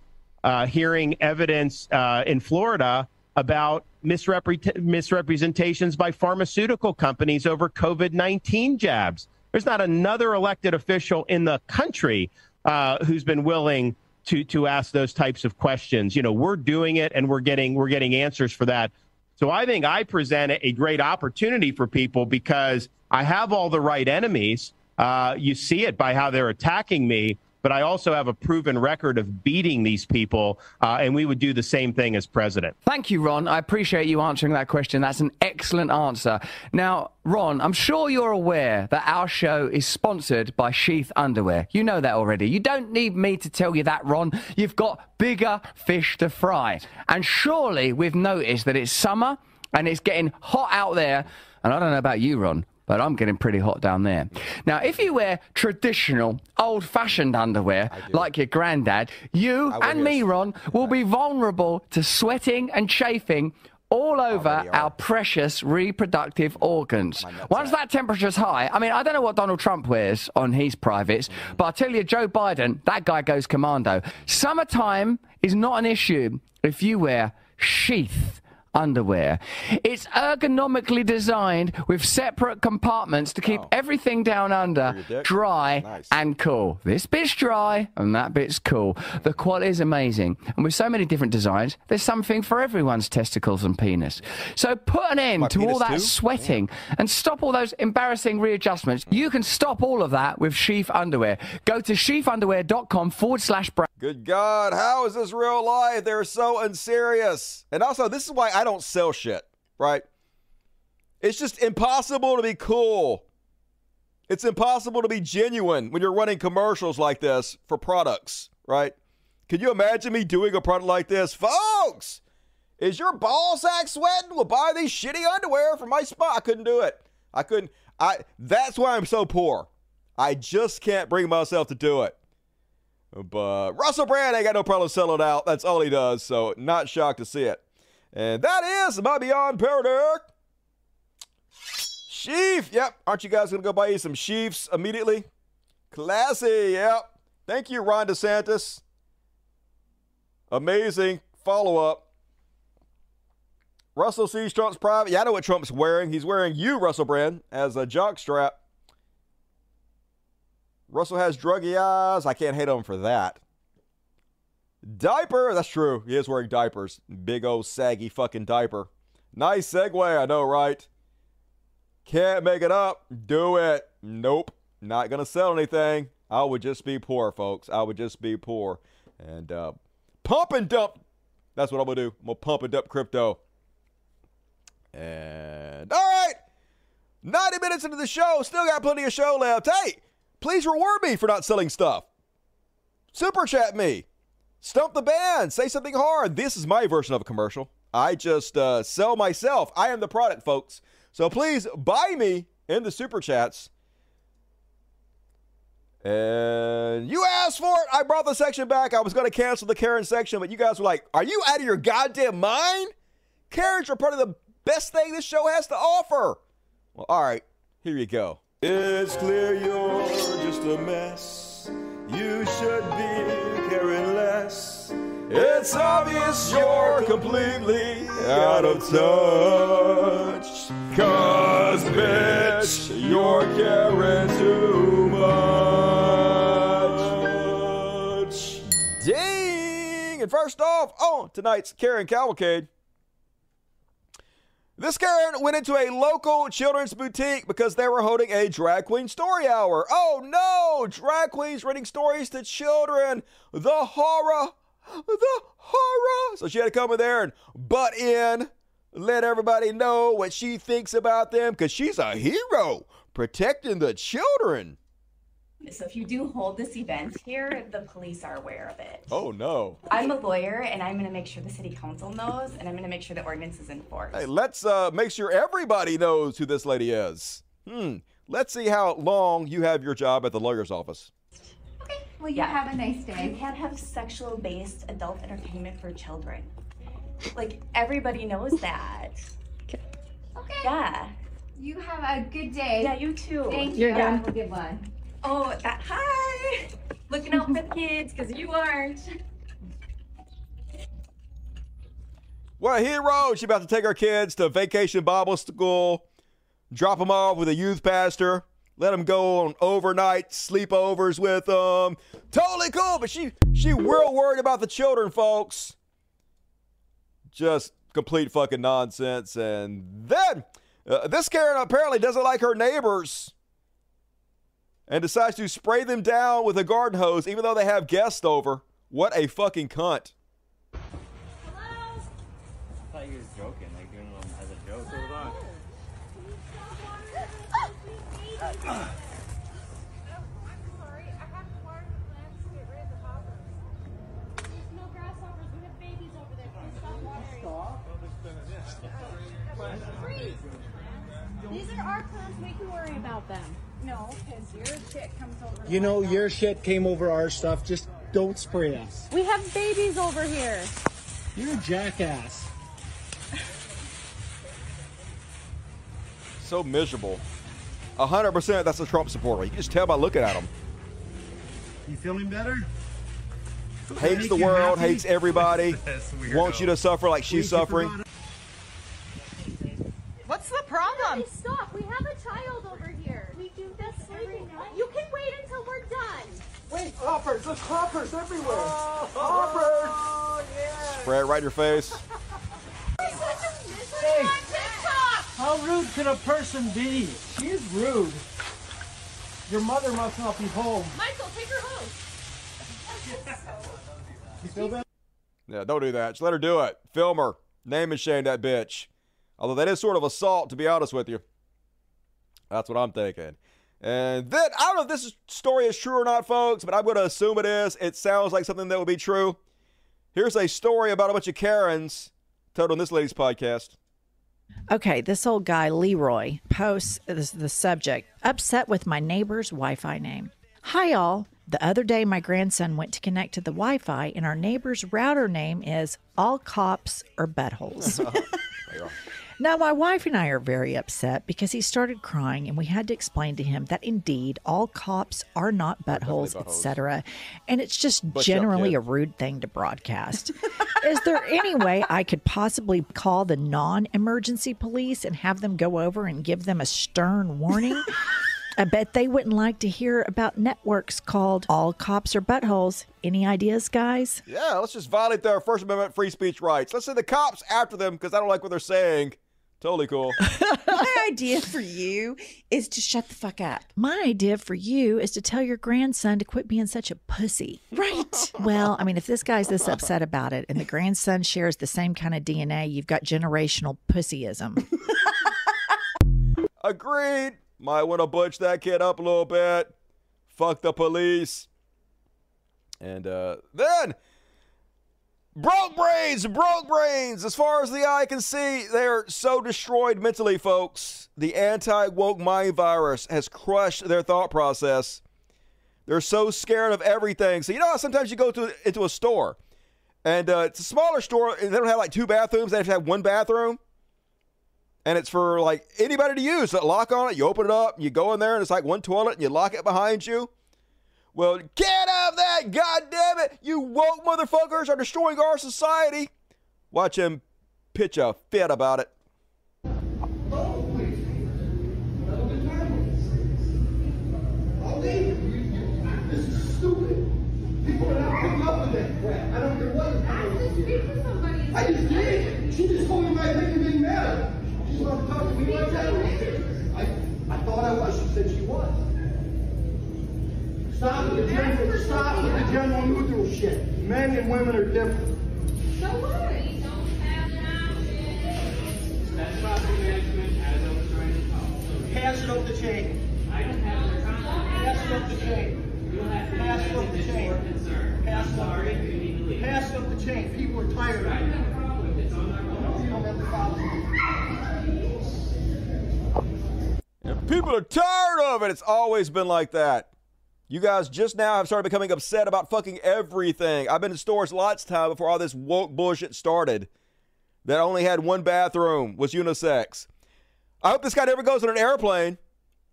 uh, hearing evidence uh, in Florida about misrepre- misrepresentations by pharmaceutical companies over COVID 19 jabs. There's not another elected official in the country uh, who's been willing to to ask those types of questions. You know, we're doing it and we're getting we're getting answers for that. So I think I present a great opportunity for people because I have all the right enemies. Uh, you see it by how they're attacking me but I also have a proven record of beating these people, uh, and we would do the same thing as president. Thank you, Ron. I appreciate you answering that question. That's an excellent answer. Now, Ron, I'm sure you're aware that our show is sponsored by Sheath Underwear. You know that already. You don't need me to tell you that, Ron. You've got bigger fish to fry. And surely we've noticed that it's summer and it's getting hot out there. And I don't know about you, Ron, but I'm getting pretty hot down there. Now, if you wear traditional, old fashioned underwear like your granddad, you and me, Ron, will be vulnerable to sweating and chafing all over our precious reproductive organs. Once that temperature's high, I mean, I don't know what Donald Trump wears on his privates, but I tell you, Joe Biden, that guy goes commando. Summertime is not an issue if you wear sheath underwear. It's ergonomically designed with separate compartments to keep oh. everything down under dry and cool. This bit's dry and that bit's cool. The quality is amazing. And with so many different designs, there's something for everyone's testicles and penis. So put an end My to all that too? sweating and stop all those embarrassing readjustments. You can stop all of that with Sheath Underwear. Go to sheathunderwear.com forward slash brand. Good God, how is this real life? They're so unserious. And also, this is why I don't sell shit, right? It's just impossible to be cool. It's impossible to be genuine when you're running commercials like this for products, right? Can you imagine me doing a product like this? Folks, is your ball sack sweating? We'll buy these shitty underwear from my spot. I couldn't do it. I couldn't. I that's why I'm so poor. I just can't bring myself to do it. But Russell Brand ain't got no problem selling out. That's all he does. So not shocked to see it. And that is my Beyond Parodic. Sheaf. Yep. Aren't you guys going to go buy you some sheafs immediately? Classy. Yep. Thank you, Ron DeSantis. Amazing follow up. Russell sees Trump's private. Yeah, I know what Trump's wearing. He's wearing you, Russell Brand, as a jock strap. Russell has druggy eyes. I can't hate him for that. Diaper. That's true. He is wearing diapers. Big old saggy fucking diaper. Nice segue, I know, right? Can't make it up. Do it. Nope. Not gonna sell anything. I would just be poor, folks. I would just be poor. And uh, pump and dump. That's what I'm gonna do. I'm gonna pump and dump crypto. And all right. 90 minutes into the show, still got plenty of show left. Hey, please reward me for not selling stuff. Super chat me. Stump the band. Say something hard. This is my version of a commercial. I just uh, sell myself. I am the product, folks. So please buy me in the super chats. And you asked for it. I brought the section back. I was going to cancel the Karen section, but you guys were like, Are you out of your goddamn mind? Karens are part of the best thing this show has to offer. Well, all right. Here you go. It's clear you're just a mess. You should be caring. It's obvious you're completely out of touch. Cause, bitch, you're caring too much. Ding! And first off, on tonight's Karen Cavalcade. This Karen went into a local children's boutique because they were holding a drag queen story hour. Oh no! Drag queens reading stories to children. The horror. The horror. So she had to come in there and butt in, let everybody know what she thinks about them because she's a hero protecting the children. So if you do hold this event here, the police are aware of it. Oh no. I'm a lawyer and I'm going to make sure the city council knows and I'm going to make sure the ordinance is enforced. Hey, let's uh, make sure everybody knows who this lady is. Hmm. Let's see how long you have your job at the lawyer's office. Okay. Well, you have a nice day. You can't have sexual based adult entertainment for children. Like, everybody knows that. Okay. Yeah. You have a good day. Yeah, you too. Thank You're you. done. Have a good one. Oh, that, hi. Looking out for the kids because you aren't. What a hero! She about to take her kids to vacation Bible school, drop them off with a youth pastor, let them go on overnight sleepovers with them. Totally cool, but she she real worried about the children, folks. Just complete fucking nonsense. And then uh, this Karen apparently doesn't like her neighbors and decides to spray them down with a garden hose, even though they have guests over. What a fucking cunt. I thought you were joking, like doing it as a joke. So was I. These are our plants. We can worry about them. No, because your shit comes over. You know, your shit came over our stuff. Just don't spray us. We have babies over here. You're a jackass. So miserable. 100% that's a Trump supporter. You can just tell by looking at him. You feeling better? Hates the world, happy? hates everybody, (laughs) wants you to suffer like she's Please, suffering. What's the problem? stop. We have a child over here. We do this every night. You can wait until we're done. Wait, hoppers! There's hoppers everywhere. Oh, oh hoppers! Spray it right in your face. (laughs) Hey, how rude could a person be? She's rude. Your mother must not be home. Michael, take her home. You feel better? Yeah, don't do that. Just let her do it. Film her. Name and shame that bitch. Although that is sort of assault, to be honest with you. That's what I'm thinking. And then, I don't know if this story is true or not, folks, but I'm going to assume it is. It sounds like something that would be true. Here's a story about a bunch of Karens told on this lady's podcast. Okay, this old guy, Leroy, posts this, the subject upset with my neighbor's Wi Fi name. Hi, all. The other day, my grandson went to connect to the Wi Fi, and our neighbor's router name is All Cops Are Buttholes. (laughs) (laughs) Now, my wife and I are very upset because he started crying, and we had to explain to him that indeed all cops are not buttholes, buttholes. etc. And it's just Butch up, generally kid. a rude thing to broadcast. (laughs) Is there any way I could possibly call the non emergency police and have them go over and give them a stern warning? (laughs) I bet they wouldn't like to hear about networks called All Cops Are Buttholes. Any ideas, guys? Yeah, let's just violate their First Amendment free speech rights. Let's send the cops after them because I don't like what they're saying. Totally cool. (laughs) My idea for you is to shut the fuck up. My idea for you is to tell your grandson to quit being such a pussy. Right. (laughs) well, I mean, if this guy's this upset about it and the grandson shares the same kind of DNA, you've got generational pussyism. (laughs) Agreed. Might want to butch that kid up a little bit. Fuck the police. And uh, then broke brains, broke brains. As far as the eye can see, they're so destroyed mentally, folks. The anti woke mind virus has crushed their thought process. They're so scared of everything. So you know sometimes you go to into a store, and uh, it's a smaller store, and they don't have like two bathrooms. They just have one bathroom, and it's for like anybody to use. So lock on it. You open it up. You go in there, and it's like one toilet, and you lock it behind you. Well, get out of that! God damn it! You woke motherfuckers are destroying our society. Watch him pitch a fit about it. I just did. She just told me my opinion didn't matter. She's about to talk to me like that. I, I thought I was. She. Stop with the general, stop with the general neutral shit. Men and women are different. So what? That's property management as I was trying to talk. Pass it up the chain. I don't have the Pass it up the chain. Pass it up the chain. Pass it up the chain. Pass it up the chain. People are tired of it. It's on my You don't have the problem. People are tired of it. It's always been like that. You guys just now have started becoming upset about fucking everything. I've been in stores lots of time before all this woke bullshit started that only had one bathroom, was unisex. I hope this guy never goes on an airplane.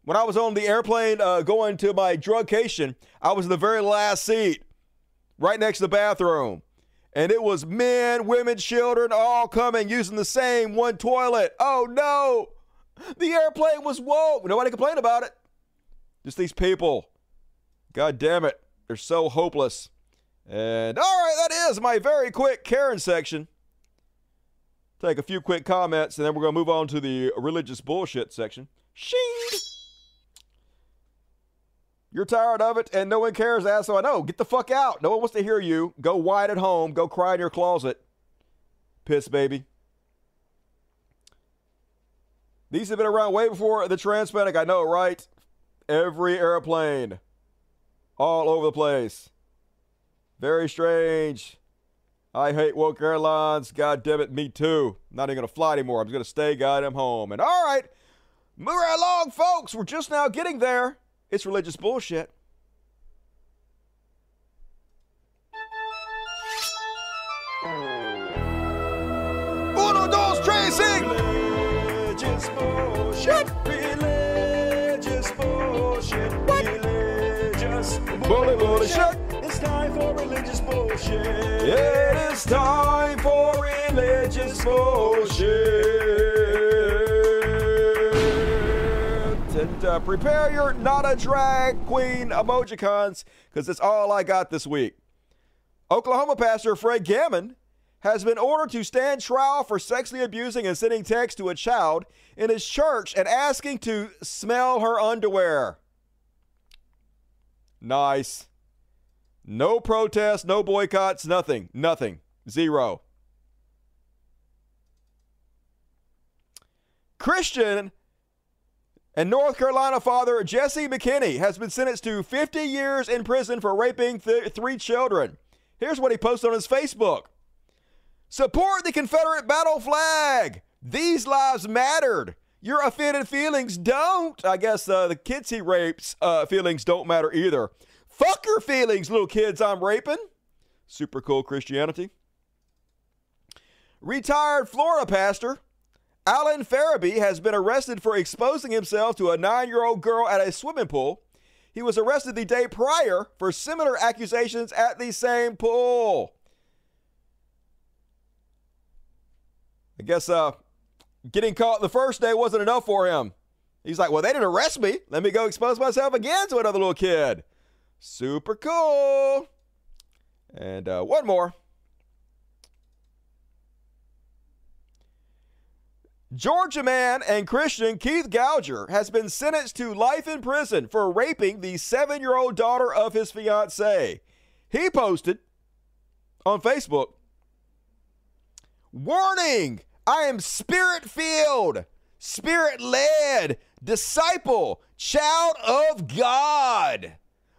When I was on the airplane uh, going to my drugcation, I was in the very last seat, right next to the bathroom. And it was men, women, children all coming using the same one toilet. Oh no! The airplane was woke. Nobody complained about it. Just these people. God damn it. They're so hopeless. And all right, that is my very quick Karen section. Take a few quick comments and then we're going to move on to the religious bullshit section. Shing! You're tired of it and no one cares, asshole. I know. Get the fuck out. No one wants to hear you. Go whine at home. Go cry in your closet. Piss baby. These have been around way before the transpanic. I know, right? Every airplane. All over the place. Very strange. I hate woke airlines. God damn it, me too. Not even gonna fly anymore. I'm just gonna stay goddamn home. And all right, move right along, folks. We're just now getting there. It's religious bullshit. Uno, dos, tres, sing. Religious bullshit. It's time for religious bullshit. It is time for religious bullshit. And uh, prepare your not a drag queen emojicons because it's all I got this week. Oklahoma pastor Fred Gammon has been ordered to stand trial for sexually abusing and sending text to a child in his church and asking to smell her underwear. Nice. No protests, no boycotts, nothing. Nothing. Zero. Christian and North Carolina father Jesse McKinney has been sentenced to 50 years in prison for raping th- three children. Here's what he posted on his Facebook Support the Confederate battle flag. These lives mattered. Your offended feelings don't. I guess uh, the kids he rapes uh, feelings don't matter either. Fuck your feelings, little kids I'm raping. Super cool Christianity. Retired Florida pastor Alan Farabee has been arrested for exposing himself to a nine year old girl at a swimming pool. He was arrested the day prior for similar accusations at the same pool. I guess uh, getting caught the first day wasn't enough for him. He's like, well, they didn't arrest me. Let me go expose myself again to another little kid. Super cool. And uh, one more. Georgia man and Christian Keith Gouger has been sentenced to life in prison for raping the seven year old daughter of his fiancee. He posted on Facebook Warning! I am spirit filled, spirit led, disciple, child of God.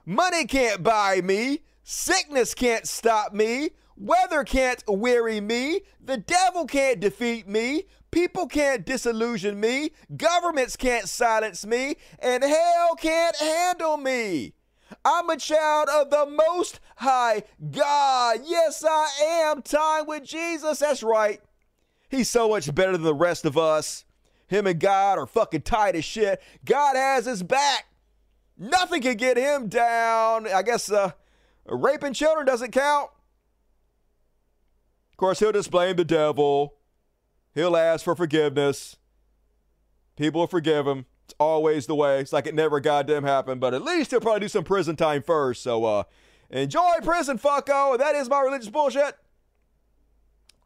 Money can't buy me. Sickness can't stop me. Weather can't weary me. The devil can't defeat me. People can't disillusion me. Governments can't silence me. And hell can't handle me. I'm a child of the Most High God. Yes, I am. Time with Jesus. That's right. He's so much better than the rest of us. Him and God are fucking tight as shit. God has his back. Nothing can get him down. I guess uh, raping children doesn't count. Of course, he'll just blame the devil. He'll ask for forgiveness. People will forgive him. It's always the way. It's like it never goddamn happened, but at least he'll probably do some prison time first. So uh enjoy prison, fucko. That is my religious bullshit.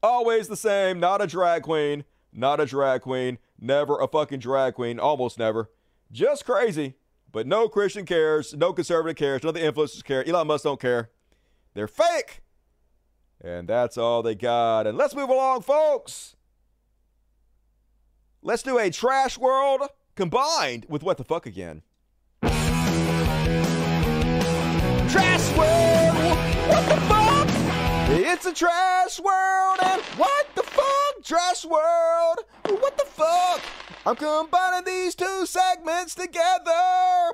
Always the same. Not a drag queen. Not a drag queen. Never a fucking drag queen. Almost never. Just crazy. But no Christian cares. No conservative cares. None of the influencers care. Elon Musk don't care. They're fake. And that's all they got. And let's move along, folks. Let's do a trash world combined with what the fuck again. Trash world! What the fuck? It's a trash world and what the fuck? Trash world! What the fuck? I'm combining these two segments together.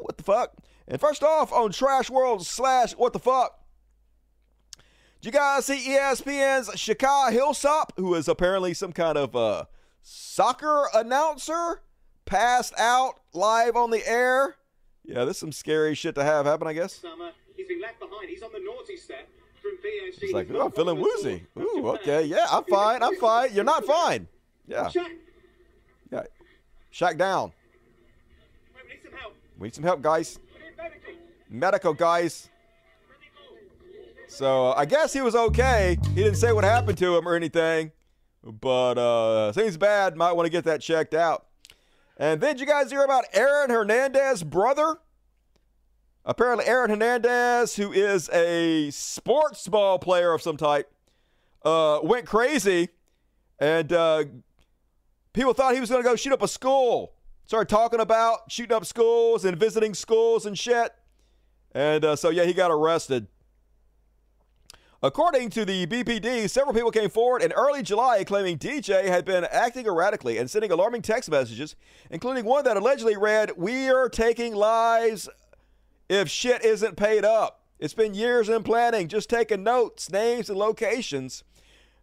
What the fuck? And first off, on Trash World slash what the fuck? Did you guys see ESPN's Shaka Hislop, who is apparently some kind of uh, soccer announcer, passed out live on the air? Yeah, this is some scary shit to have happen, I guess. Summer. He's been left behind. He's on the naughty step from like, oh, I'm feeling woozy. Ooh, okay, yeah, I'm fine. I'm fine. You're not fine. Yeah. Shack down. We need some help. We need some help, guys. Medical, guys. So I guess he was okay. He didn't say what happened to him or anything, but uh, seems bad. Might want to get that checked out. And then you guys hear about Aaron Hernandez's brother? Apparently, Aaron Hernandez, who is a sports ball player of some type, uh, went crazy, and uh, people thought he was going to go shoot up a school. Started talking about shooting up schools and visiting schools and shit. And uh, so, yeah, he got arrested. According to the BPD, several people came forward in early July claiming DJ had been acting erratically and sending alarming text messages, including one that allegedly read, We're taking lives if shit isn't paid up. It's been years in planning, just taking notes, names, and locations.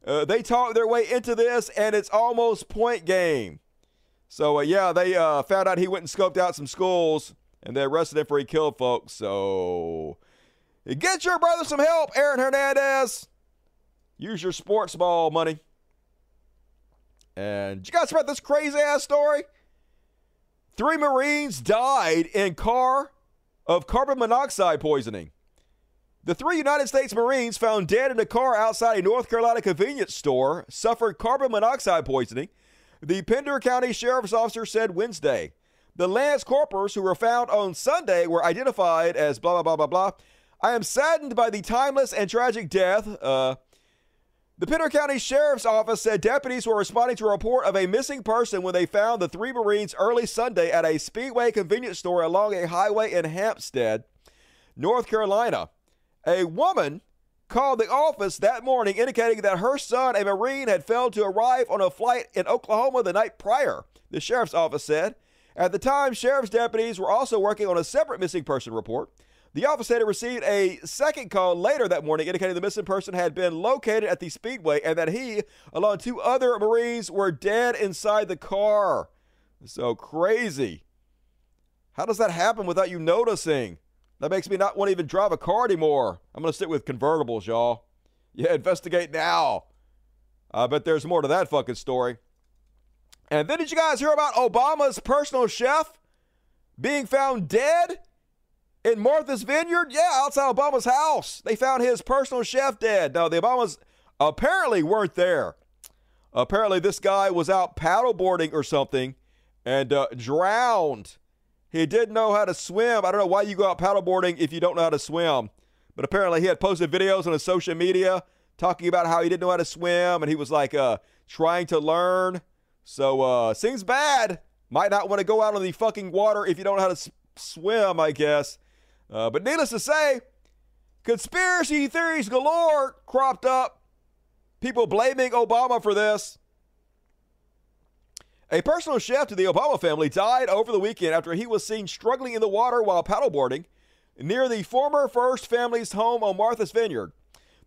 Uh, they talked their way into this, and it's almost point game. So, uh, yeah, they uh, found out he went and scoped out some schools, and they arrested him for he killed folks. So, get your brother some help, Aaron Hernandez. Use your sports ball money. And you guys read this crazy ass story? Three Marines died in car of carbon monoxide poisoning. The three United States Marines found dead in a car outside a North Carolina convenience store suffered carbon monoxide poisoning, the Pender County Sheriff's Officer said Wednesday. The Lance Corporals who were found on Sunday were identified as blah, blah, blah, blah, blah. I am saddened by the timeless and tragic death. Uh, the Pender County Sheriff's Office said deputies were responding to a report of a missing person when they found the three Marines early Sunday at a Speedway convenience store along a highway in Hampstead, North Carolina. A woman called the office that morning indicating that her son, a Marine, had failed to arrive on a flight in Oklahoma the night prior, the sheriff's office said. At the time, sheriff's deputies were also working on a separate missing person report. The office it received a second call later that morning indicating the missing person had been located at the Speedway and that he, along with two other Marines, were dead inside the car. So crazy. How does that happen without you noticing? That makes me not want to even drive a car anymore. I'm going to sit with convertibles, y'all. Yeah, (laughs) investigate now. I bet there's more to that fucking story. And then did you guys hear about Obama's personal chef being found dead in Martha's Vineyard? Yeah, outside Obama's house. They found his personal chef dead. Now, the Obamas apparently weren't there. Apparently, this guy was out paddleboarding or something and uh, drowned. He didn't know how to swim. I don't know why you go out paddleboarding if you don't know how to swim. But apparently, he had posted videos on his social media talking about how he didn't know how to swim and he was like uh, trying to learn. So, uh, seems bad. Might not want to go out on the fucking water if you don't know how to s- swim, I guess. Uh, but needless to say, conspiracy theories galore cropped up. People blaming Obama for this. A personal chef to the Obama family died over the weekend after he was seen struggling in the water while paddleboarding near the former First family's home on Martha's Vineyard.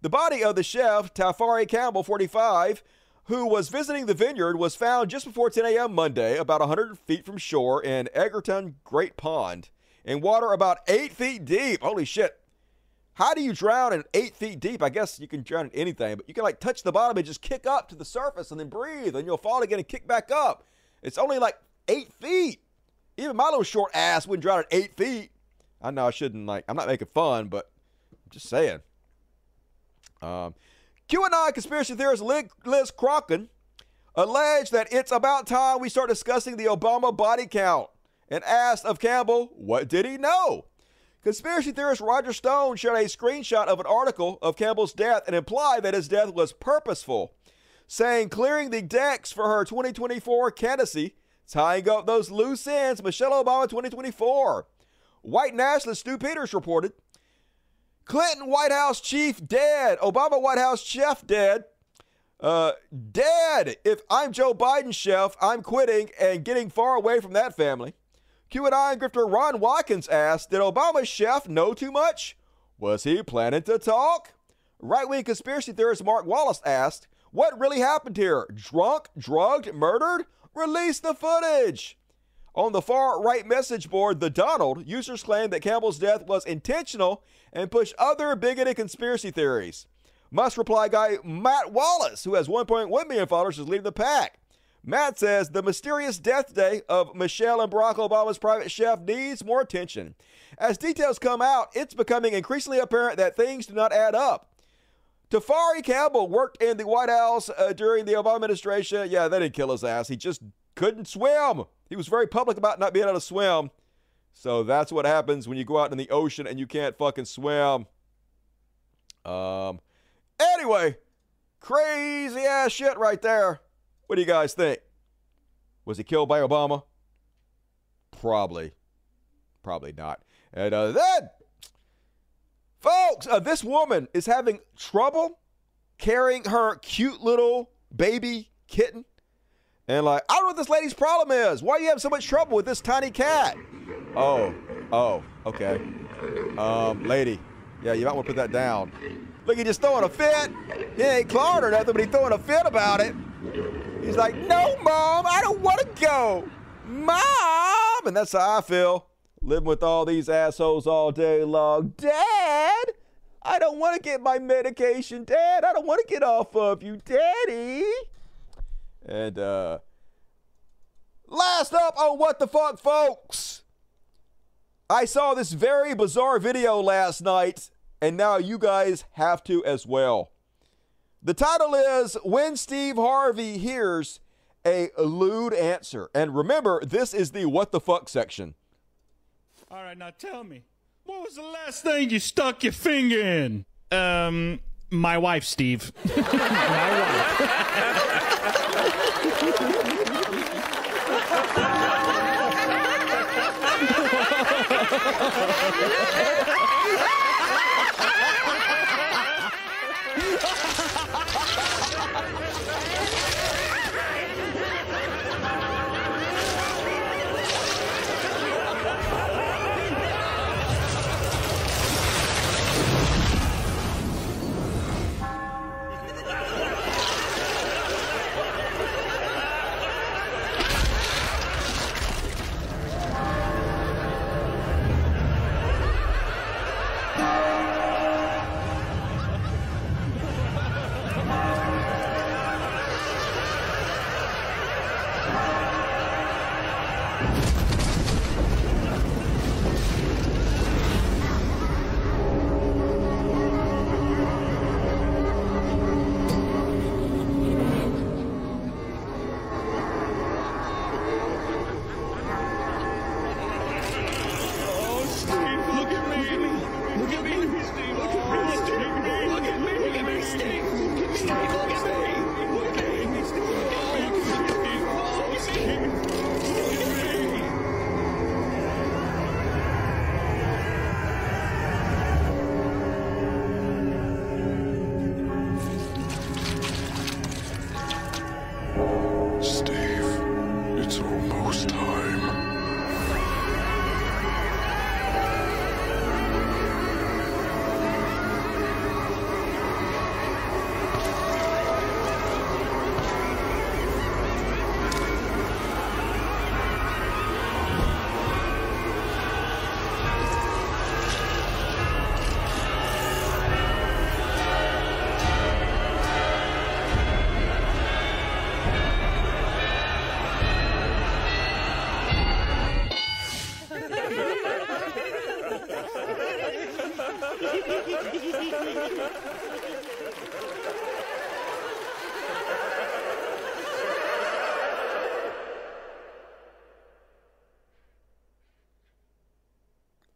The body of the chef, Tafari Campbell, 45, who was visiting the vineyard, was found just before 10 a.m. Monday, about 100 feet from shore in Edgartown Great Pond, in water about 8 feet deep. Holy shit. How do you drown in 8 feet deep? I guess you can drown in anything, but you can like touch the bottom and just kick up to the surface and then breathe, and you'll fall again and kick back up. It's only like 8 feet. Even my little short ass wouldn't drown at 8 feet. I know I shouldn't, like, I'm not making fun, but I'm just saying. Um, QAnon conspiracy theorist Liz Crokin alleged that it's about time we start discussing the Obama body count and asked of Campbell, what did he know? Conspiracy theorist Roger Stone shared a screenshot of an article of Campbell's death and implied that his death was purposeful, saying clearing the decks for her 2024 candidacy, tying up those loose ends, Michelle Obama 2024. White nationalist Stu Peters reported Clinton White House chief dead. Obama White House chef dead. Uh, dead. If I'm Joe Biden chef, I'm quitting and getting far away from that family. QAnon grifter Ron Watkins asked, Did Obama's chef know too much? Was he planning to talk? Right wing conspiracy theorist Mark Wallace asked, What really happened here? Drunk, drugged, murdered? Release the footage. On the far right message board, The Donald, users claim that Campbell's death was intentional and push other bigoted conspiracy theories. Musk reply guy Matt Wallace, who has 1.1 million followers, is leading the pack. Matt says the mysterious death day of Michelle and Barack Obama's private chef needs more attention. As details come out, it's becoming increasingly apparent that things do not add up. Tafari Campbell worked in the White House uh, during the Obama administration. Yeah, they didn't kill his ass. He just couldn't swim. He was very public about not being able to swim. So that's what happens when you go out in the ocean and you can't fucking swim. Um. Anyway, crazy ass shit right there. What do you guys think? Was he killed by Obama? Probably. Probably not. And uh, then, folks, uh, this woman is having trouble carrying her cute little baby kitten. And like, I don't know what this lady's problem is. Why are you having so much trouble with this tiny cat? Oh, oh, okay. Um, lady, yeah, you might want to put that down. Look, he just throwing a fit. He ain't clawing or nothing, but he throwing a fit about it. He's like, no, mom, I don't want to go. Mom! And that's how I feel. Living with all these assholes all day long. Dad! I don't want to get my medication, Dad. I don't want to get off of you, Daddy. And uh last up on what the fuck, folks. I saw this very bizarre video last night, and now you guys have to as well. The title is When Steve Harvey Hears a Lewd Answer. And remember, this is the what the fuck section. All right, now tell me, what was the last thing you stuck your finger in? Um, my wife, Steve. (laughs) my wife. (laughs)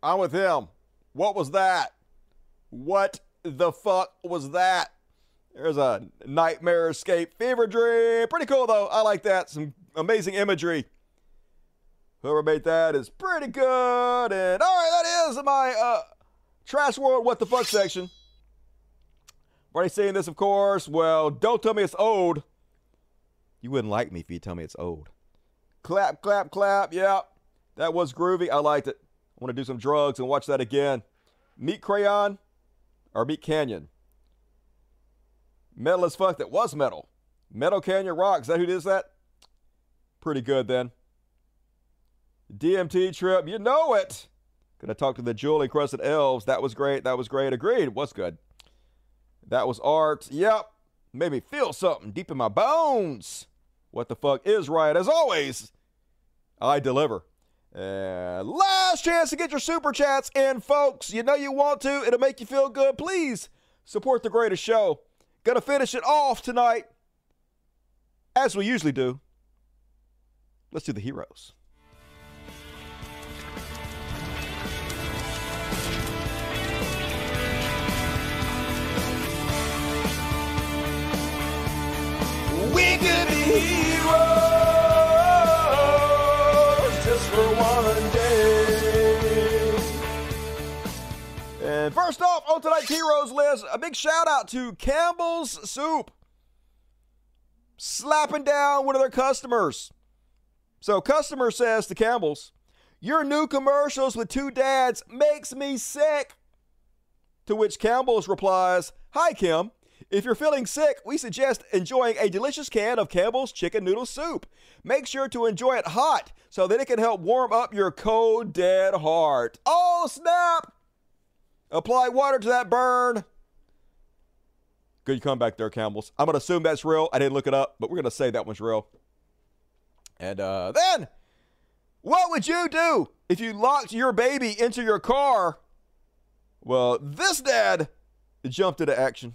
I'm with him. What was that? What the fuck was that? There's a nightmare escape fever dream. Pretty cool though. I like that. Some amazing imagery. Whoever made that is pretty good. And all right, that is my uh, trash world what the fuck section. Already saying this, of course. Well, don't tell me it's old. You wouldn't like me if you tell me it's old. Clap, clap, clap. Yeah, that was groovy. I liked it. I want to do some drugs and watch that again. Meet Crayon or Meet Canyon. Metal as fuck that was metal. Metal Canyon Rock. Is that who does that? Pretty good then. DMT trip. You know it. Gonna talk to the jewel encrusted elves. That was great. That was great. Agreed. Was good. That was art. Yep. Made me feel something deep in my bones. What the fuck is right? As always, I deliver. And last chance to get your super chats in, folks. You know you want to. It'll make you feel good. Please support the greatest show. Gonna finish it off tonight, as we usually do. Let's do the heroes. We could be And first off on tonight's heroes list, a big shout out to Campbell's Soup. Slapping down one of their customers. So, customer says to Campbell's, Your new commercials with two dads makes me sick. To which Campbell's replies, Hi, Kim. If you're feeling sick, we suggest enjoying a delicious can of Campbell's chicken noodle soup. Make sure to enjoy it hot so that it can help warm up your cold, dead heart. Oh, snap! Apply water to that burn. Good comeback there, Campbell's. I'm going to assume that's real. I didn't look it up, but we're going to say that one's real. And uh, then, what would you do if you locked your baby into your car? Well, this dad jumped into action.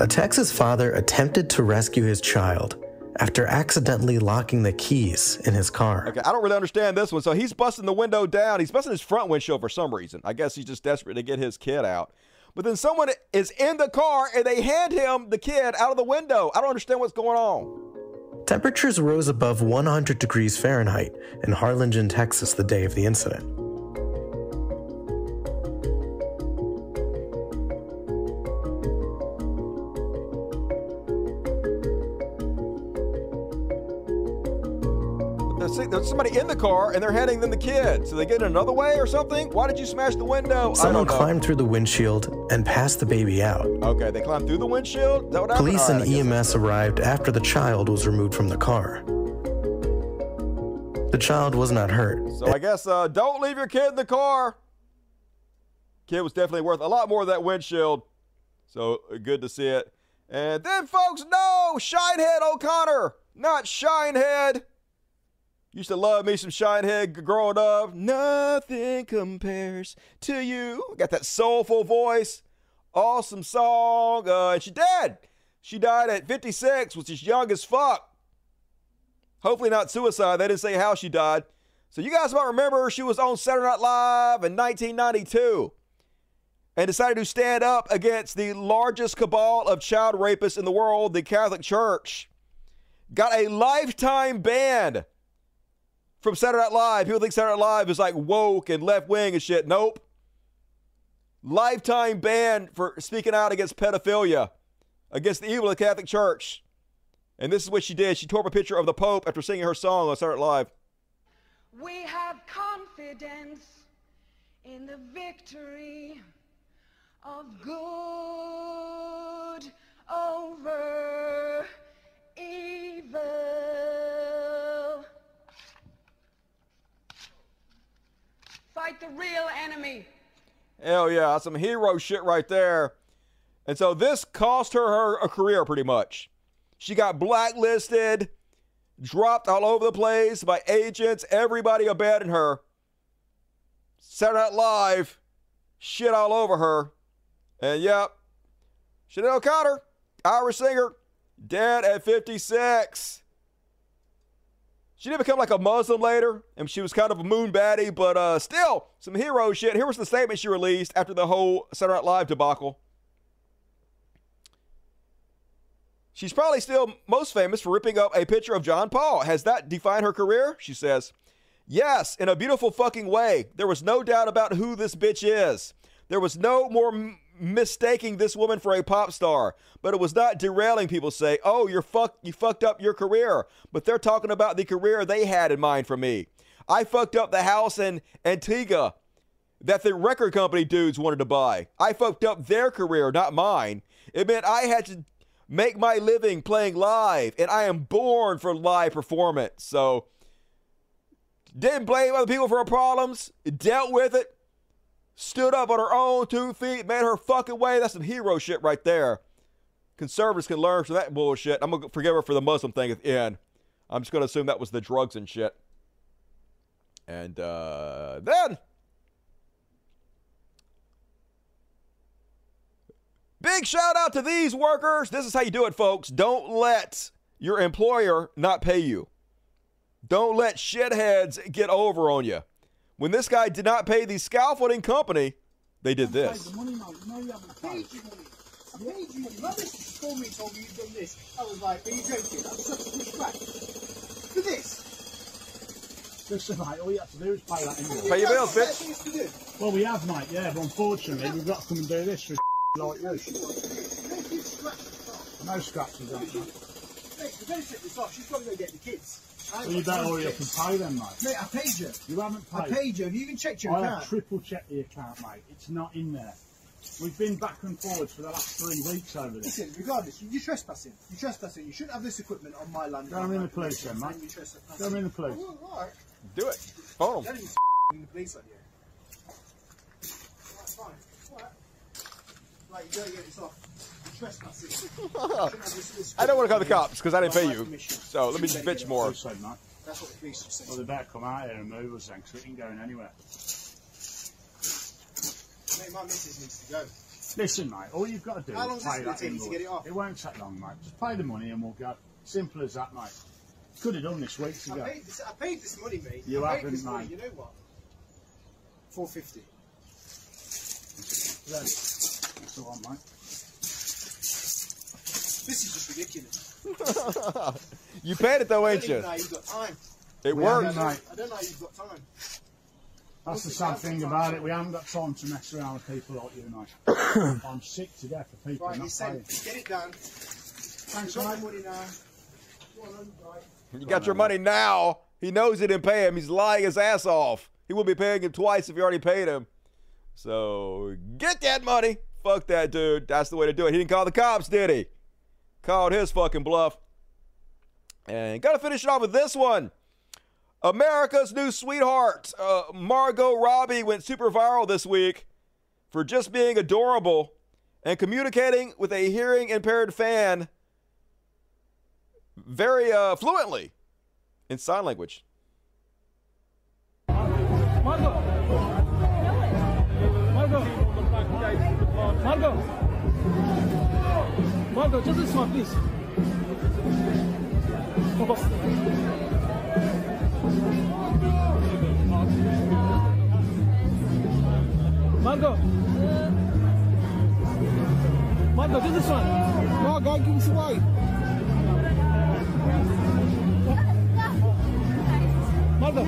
A Texas father attempted to rescue his child after accidentally locking the keys in his car. Okay, I don't really understand this one. So he's busting the window down. He's busting his front windshield for some reason. I guess he's just desperate to get his kid out. But then someone is in the car and they hand him the kid out of the window. I don't understand what's going on. Temperatures rose above 100 degrees Fahrenheit in Harlingen, Texas, the day of the incident. There's, there's somebody in the car and they're handing them the kid. So they get in another way or something? Why did you smash the window? I Someone climbed through the windshield and passed the baby out. Okay, they climbed through the windshield? Police right, and EMS arrived after the child was removed from the car. The child was not hurt. So I guess uh, don't leave your kid in the car. Kid was definitely worth a lot more than that windshield. So uh, good to see it. And then, folks, no, Shinehead O'Connor, not Shinehead. Used to love me some Shinehead growing up. Nothing compares to you. Got that soulful voice. Awesome song. Uh, and she dead. She died at 56, which is young as fuck. Hopefully not suicide. They didn't say how she died. So you guys might remember she was on Saturday Night Live in 1992 and decided to stand up against the largest cabal of child rapists in the world, the Catholic Church. Got a lifetime ban from Saturday Night Live. People think Saturday Night Live is like woke and left wing and shit. Nope. Lifetime ban for speaking out against pedophilia, against the evil of the Catholic Church. And this is what she did. She tore up a picture of the Pope after singing her song on Saturday Night Live. We have confidence in the victory of good over evil. Fight the real enemy. Hell yeah, some hero shit right there. And so this cost her, her a career pretty much. She got blacklisted, dropped all over the place by agents. Everybody abandoned her. Saturday Night Live, shit all over her. And yep, Chanel O'Connor, Irish singer, dead at 56. She did become like a Muslim later, and she was kind of a moon baddie, but uh, still some hero shit. Here was the statement she released after the whole Saturday Night Live debacle. She's probably still most famous for ripping up a picture of John Paul. Has that defined her career? She says, Yes, in a beautiful fucking way. There was no doubt about who this bitch is. There was no more mistaking this woman for a pop star, but it was not derailing people say, "Oh, you're fuck you fucked up your career." But they're talking about the career they had in mind for me. I fucked up the house in Antigua that the record company dudes wanted to buy. I fucked up their career, not mine. It meant I had to make my living playing live, and I am born for live performance. So didn't blame other people for her problems, dealt with it, stood up on her own two feet, made her fucking way. That's some hero shit right there. Conservatives can learn from that bullshit. I'm gonna forgive her for the Muslim thing at the end. I'm just gonna assume that was the drugs and shit. And uh, then big shout out to these workers. This is how you do it, folks. Don't let your employer not pay you. Don't let shitheads get over on you. When this guy did not pay the scaffolding company, they did this. The money, man. No, you haven't paid your money. I paid you money. My missus called me told me you've done this. I was like, are you joking? I'm such a push. For this. Listen, mate, all you have to do is pay that invoice. Pay your bills, bitch. things to do. Well, we have, mate, yeah, but unfortunately, we've got to come and do this for (laughs) like you. Make you scratch the top. No scratches on it, mate. Mate, the benefit this off, she's got to go get the kids. I Well, you ain't better time hurry for up and kids. pay them, mate. Mate, I paid you. You haven't paid. I paid. paid you. Have you even checked your I account? have triple checked the account, mate. It's not in there. We've been back and forwards for the last three weeks over this. Listen, regardless, you're trespassing. You're trespassing. You shouldn't have this equipment on my land. Go in the police then, mate. Go in the police. Oh. Do it. Phone Don't them. even the police on you. Right, fine. All right. Right, you gotta get this off. You're trespassing. You shouldn't have this- this I don't want to call the cops because I didn't pay you. So let me just You bitch more. off. So, mate. That's what the police just said. Well, they better come out here and move us then, because we ain't going anywhere. Mate, my missus needs to go. Listen, mate, all you've got to do How is pay this gonna that take to invoice. get it off? It won't take long, mate. Just pay the money and we'll go. Simple as that, mate. Could have done this weeks I ago. paid this. I paid this money, mate. You I paid haven't, this money. mate. You know what? Four fifty. Then, That's the one, mate. This is just ridiculous. (laughs) you paid it though, I ain't don't you? know you've got time. It We worked. haven't, mate. I don't know how you've got time. That's the sad thing about it. We haven't got time to mess around with people like you and I. (coughs) I'm sick to death of people Right, not he's paying. sent. Get it done. Thanks, You've got mate. money now. Go on, then, right. You got your money now. He knows he didn't pay him. He's lying his ass off. He will be paying him twice if you already paid him. So get that money. Fuck that dude. That's the way to do it. He didn't call the cops, did he? Called his fucking bluff. And gotta finish it off with this one. America's new sweetheart, uh, Margot Robbie, went super viral this week for just being adorable and communicating with a hearing impaired fan very uh, fluently in sign language. Margot, just this one, please. Margot! Margot, just this one. No, Margot, give us away. Margot!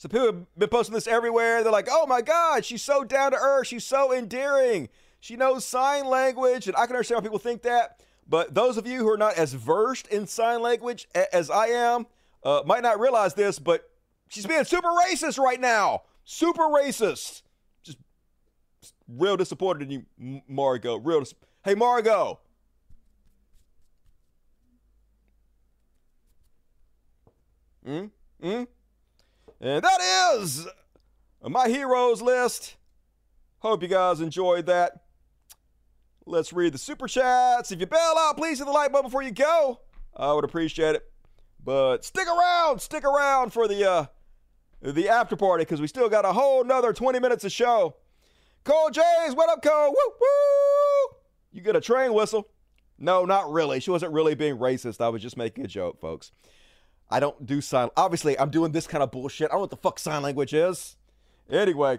So people have been posting this everywhere. They're like, "Oh my God, she's so down to earth. She's so endearing. She knows sign language." And I can understand why people think that. But those of you who are not as versed in sign language as I am uh, might not realize this. But she's being super racist right now. Super racist. Just real disappointed in you, M- Margot. Real. Dis- hey, Margot. Hmm. Hmm. And that is my heroes list. Hope you guys enjoyed that. Let's read the super chats. If you bail out, please hit the like button before you go. I would appreciate it. But stick around, stick around for the uh the after party because we still got a whole nother 20 minutes of show. Cole James, what up, Cole? Woo woo! You get a train whistle? No, not really. She wasn't really being racist. I was just making a joke, folks. I don't do sign. Obviously, I'm doing this kind of bullshit. I don't know what the fuck sign language is. Anyway,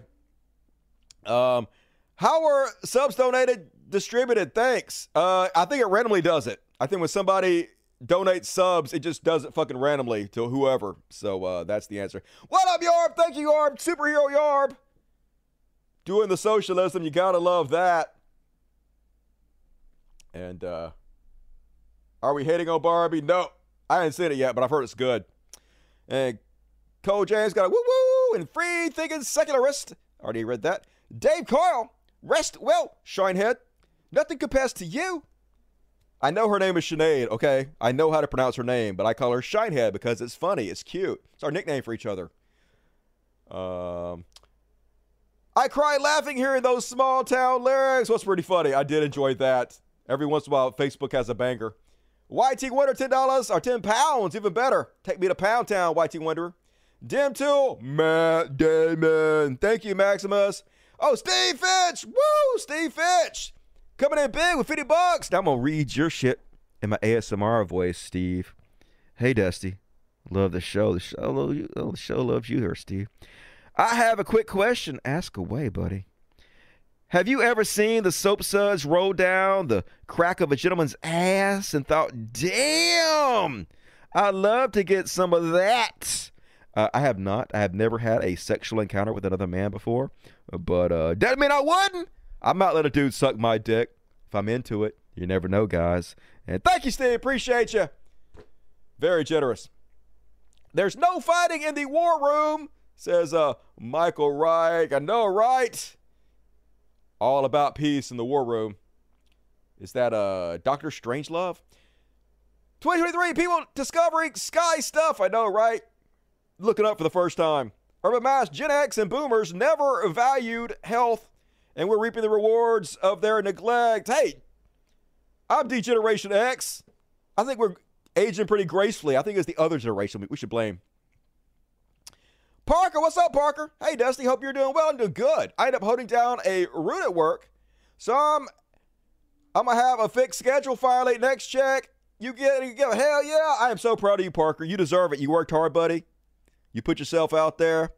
um, how were subs donated distributed? Thanks. Uh, I think it randomly does it. I think when somebody donates subs, it just does it fucking randomly to whoever. So uh, that's the answer. What up, Yarb? Thank you, Yarb. Superhero Yarb. Doing the socialism, you gotta love that. And uh, are we hating on Barbie? No, I haven't seen it yet, but I've heard it's good. And Cole James got a woo woo and free thinking secularist. Already read that. Dave Coyle, rest well, Shinehead. Nothing compares to you. I know her name is Sinead, okay? I know how to pronounce her name, but I call her Shinehead because it's funny, it's cute. It's our nickname for each other. Um, I cry laughing hearing those small town lyrics. What's pretty funny? I did enjoy that. Every once in a while, Facebook has a banger. YT Wonder, $10 or 10 pounds, even better. Take me to Pound Town, YT Wonder. Dim Tool, Matt Damon. Thank you, Maximus. Oh, Steve Fitch. Woo, Steve Fitch. Coming in big with 50 bucks. Now I'm going to read your shit in my ASMR voice, Steve. Hey, Dusty. Love the show. The show, love you. Oh, the show loves you here, Steve. I have a quick question. Ask away, buddy. Have you ever seen the soap suds roll down the crack of a gentleman's ass and thought, damn, I'd love to get some of that? Uh, I have not. I have never had a sexual encounter with another man before, but uh, doesn't mean I wouldn't. I might let a dude suck my dick if I'm into it. You never know, guys. And thank you, Steve. Appreciate you. Very generous. There's no fighting in the war room, says uh, Michael Reich. I know, right? All about peace in the war room. Is that uh, Doctor Strangelove? 2023 people discovering sky stuff. I know, right? Looking up for the first time. Urban Mass, Gen X, and Boomers never valued health, and we're reaping the rewards of their neglect. Hey, I'm D Generation X. I think we're aging pretty gracefully. I think it's the other generation we should blame. Parker, what's up, Parker? Hey, Dusty, hope you're doing well and doing good. I end up holding down a root at work, so I'm I'm gonna have a fixed schedule finally. Next check, you get you get hell yeah! I am so proud of you, Parker. You deserve it. You worked hard, buddy. You put yourself out there,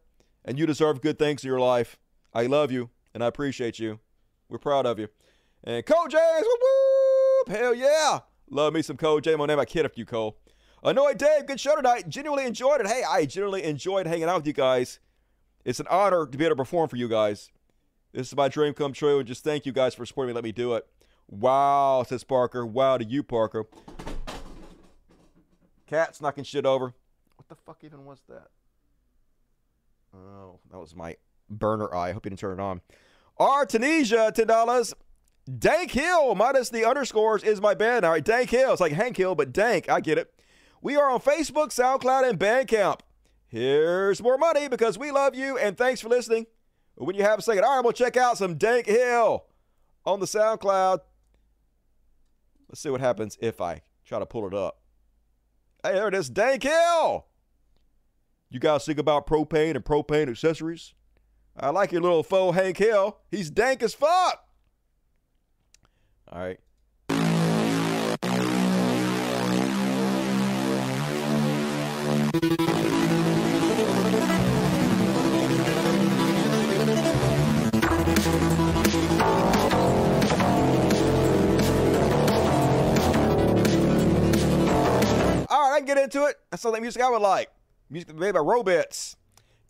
and you deserve good things in your life. I love you, and I appreciate you. We're proud of you. And Cole James, whoop whoop, hell yeah! Love me some Cole. I'm name my kid after you, Cole. Annoyed Dave, good show tonight. Genuinely enjoyed it. Hey, I genuinely enjoyed hanging out with you guys. It's an honor to be able to perform for you guys. This is my dream come true, and just thank you guys for supporting me. Let me do it. Wow, says Parker. Wow to you, Parker. Cat's knocking shit over. What the fuck even was that? Oh, that was my burner eye. I hope you didn't turn it on. R Tunisia, ten dollars. Dank Hill minus the underscores is my band. All right, Dank Hill. It's like Hank Hill, but Dank. I get it. We are on Facebook, SoundCloud, and Bandcamp. Here's more money because we love you and thanks for listening. When you have a second, all right, we'll check out some Dank Hill on the SoundCloud. Let's see what happens if I try to pull it up. Hey, there it is, Dank Hill. You guys think about propane and propane accessories? I like your little faux Hank Hill. He's dank as fuck. All right. All right, I can get into it. That's all that music I would like. Music made by Robits.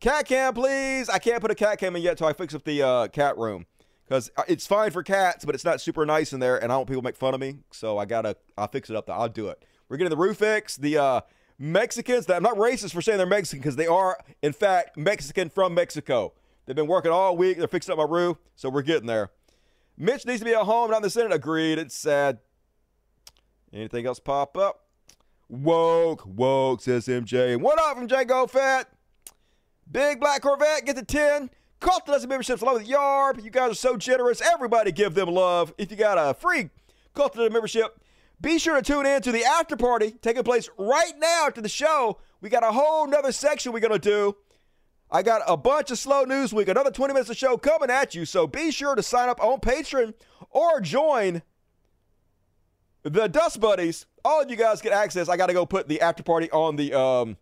Cat cam, please. I can't put a cat cam in yet until I fix up the uh, cat room because it's fine for cats, but it's not super nice in there, and I don't want people to make fun of me. So I gotta, I'll fix it up. Though. I'll do it. We're getting the roof fix. The uh, Mexicans. I'm not racist for saying they're Mexican because they are, in fact, Mexican from Mexico. They've been working all week. They're fixing up my roof, so we're getting there. Mitch needs to be at home, not in the Senate. Agreed. It's sad. Anything else pop up? Woke, woke, says MJ. What up, MJ Go Fat? Big Black Corvette, get the 10. Cult doesn't memberships along with Yarb. You guys are so generous. Everybody give them love. If you got a free Cult membership, be sure to tune in to the after party taking place right now after the show. We got a whole nother section we're going to do. I got a bunch of slow news week, another 20 minutes of show coming at you. So be sure to sign up on Patreon or join the Dust Buddies. All of you guys get access. I got to go put the after party on the um,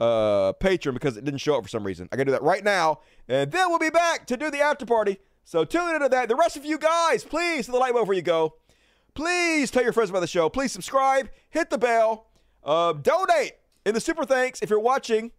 uh, Patreon because it didn't show up for some reason. I got to do that right now, and then we'll be back to do the after party. So tune into that. The rest of you guys, please, to the light before you go. Please tell your friends about the show. Please subscribe, hit the bell, uh, donate in the super thanks if you're watching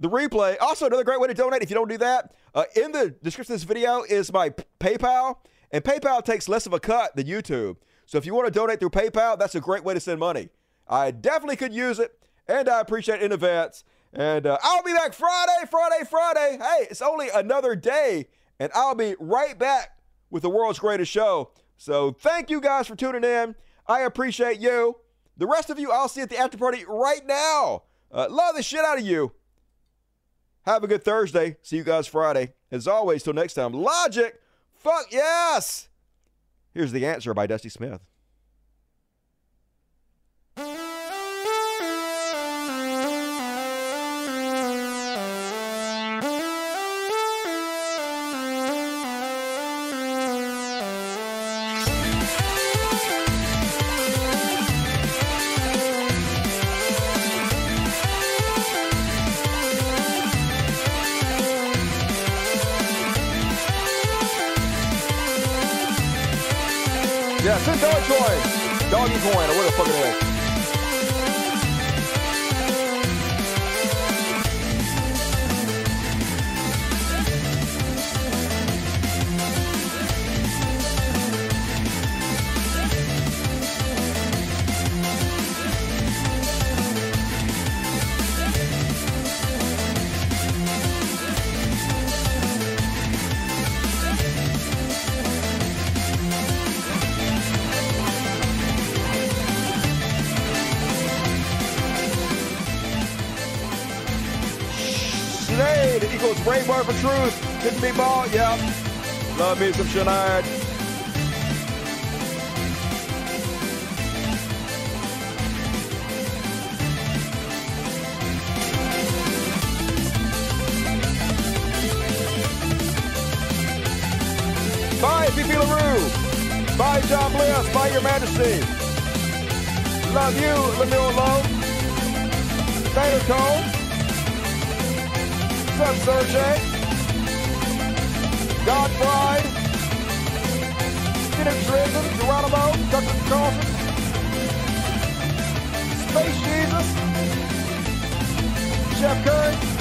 the replay. Also, another great way to donate if you don't do that. Uh, in the description of this video is my PayPal, and PayPal takes less of a cut than YouTube. So if you want to donate through PayPal, that's a great way to send money. I definitely could use it, and I appreciate in advance. And uh, I'll be back Friday, Friday, Friday. Hey, it's only another day, and I'll be right back with the world's greatest show. So thank you guys for tuning in. I appreciate you. The rest of you, I'll see at the after party right now. Uh, love the shit out of you. Have a good Thursday. See you guys Friday. As always, till next time, Logic, fuck yes. Here's the answer by Dusty Smith. Yeah, send Dogecoin. Doggy coin, or whatever the fuck it is. Equals Braveheart for Truth. Didn't be bought, yep. Love me some Sinead. Bye, Fifi LaRue. Bye, John Bliss. Bye, Your Majesty. Love you, Lemuel Lowe. Taylor Cole. What's up, Sergey? God Pride. Phoenix Risen, Geronimo, Tucker Carlson. Space Jesus. Jeff Curry.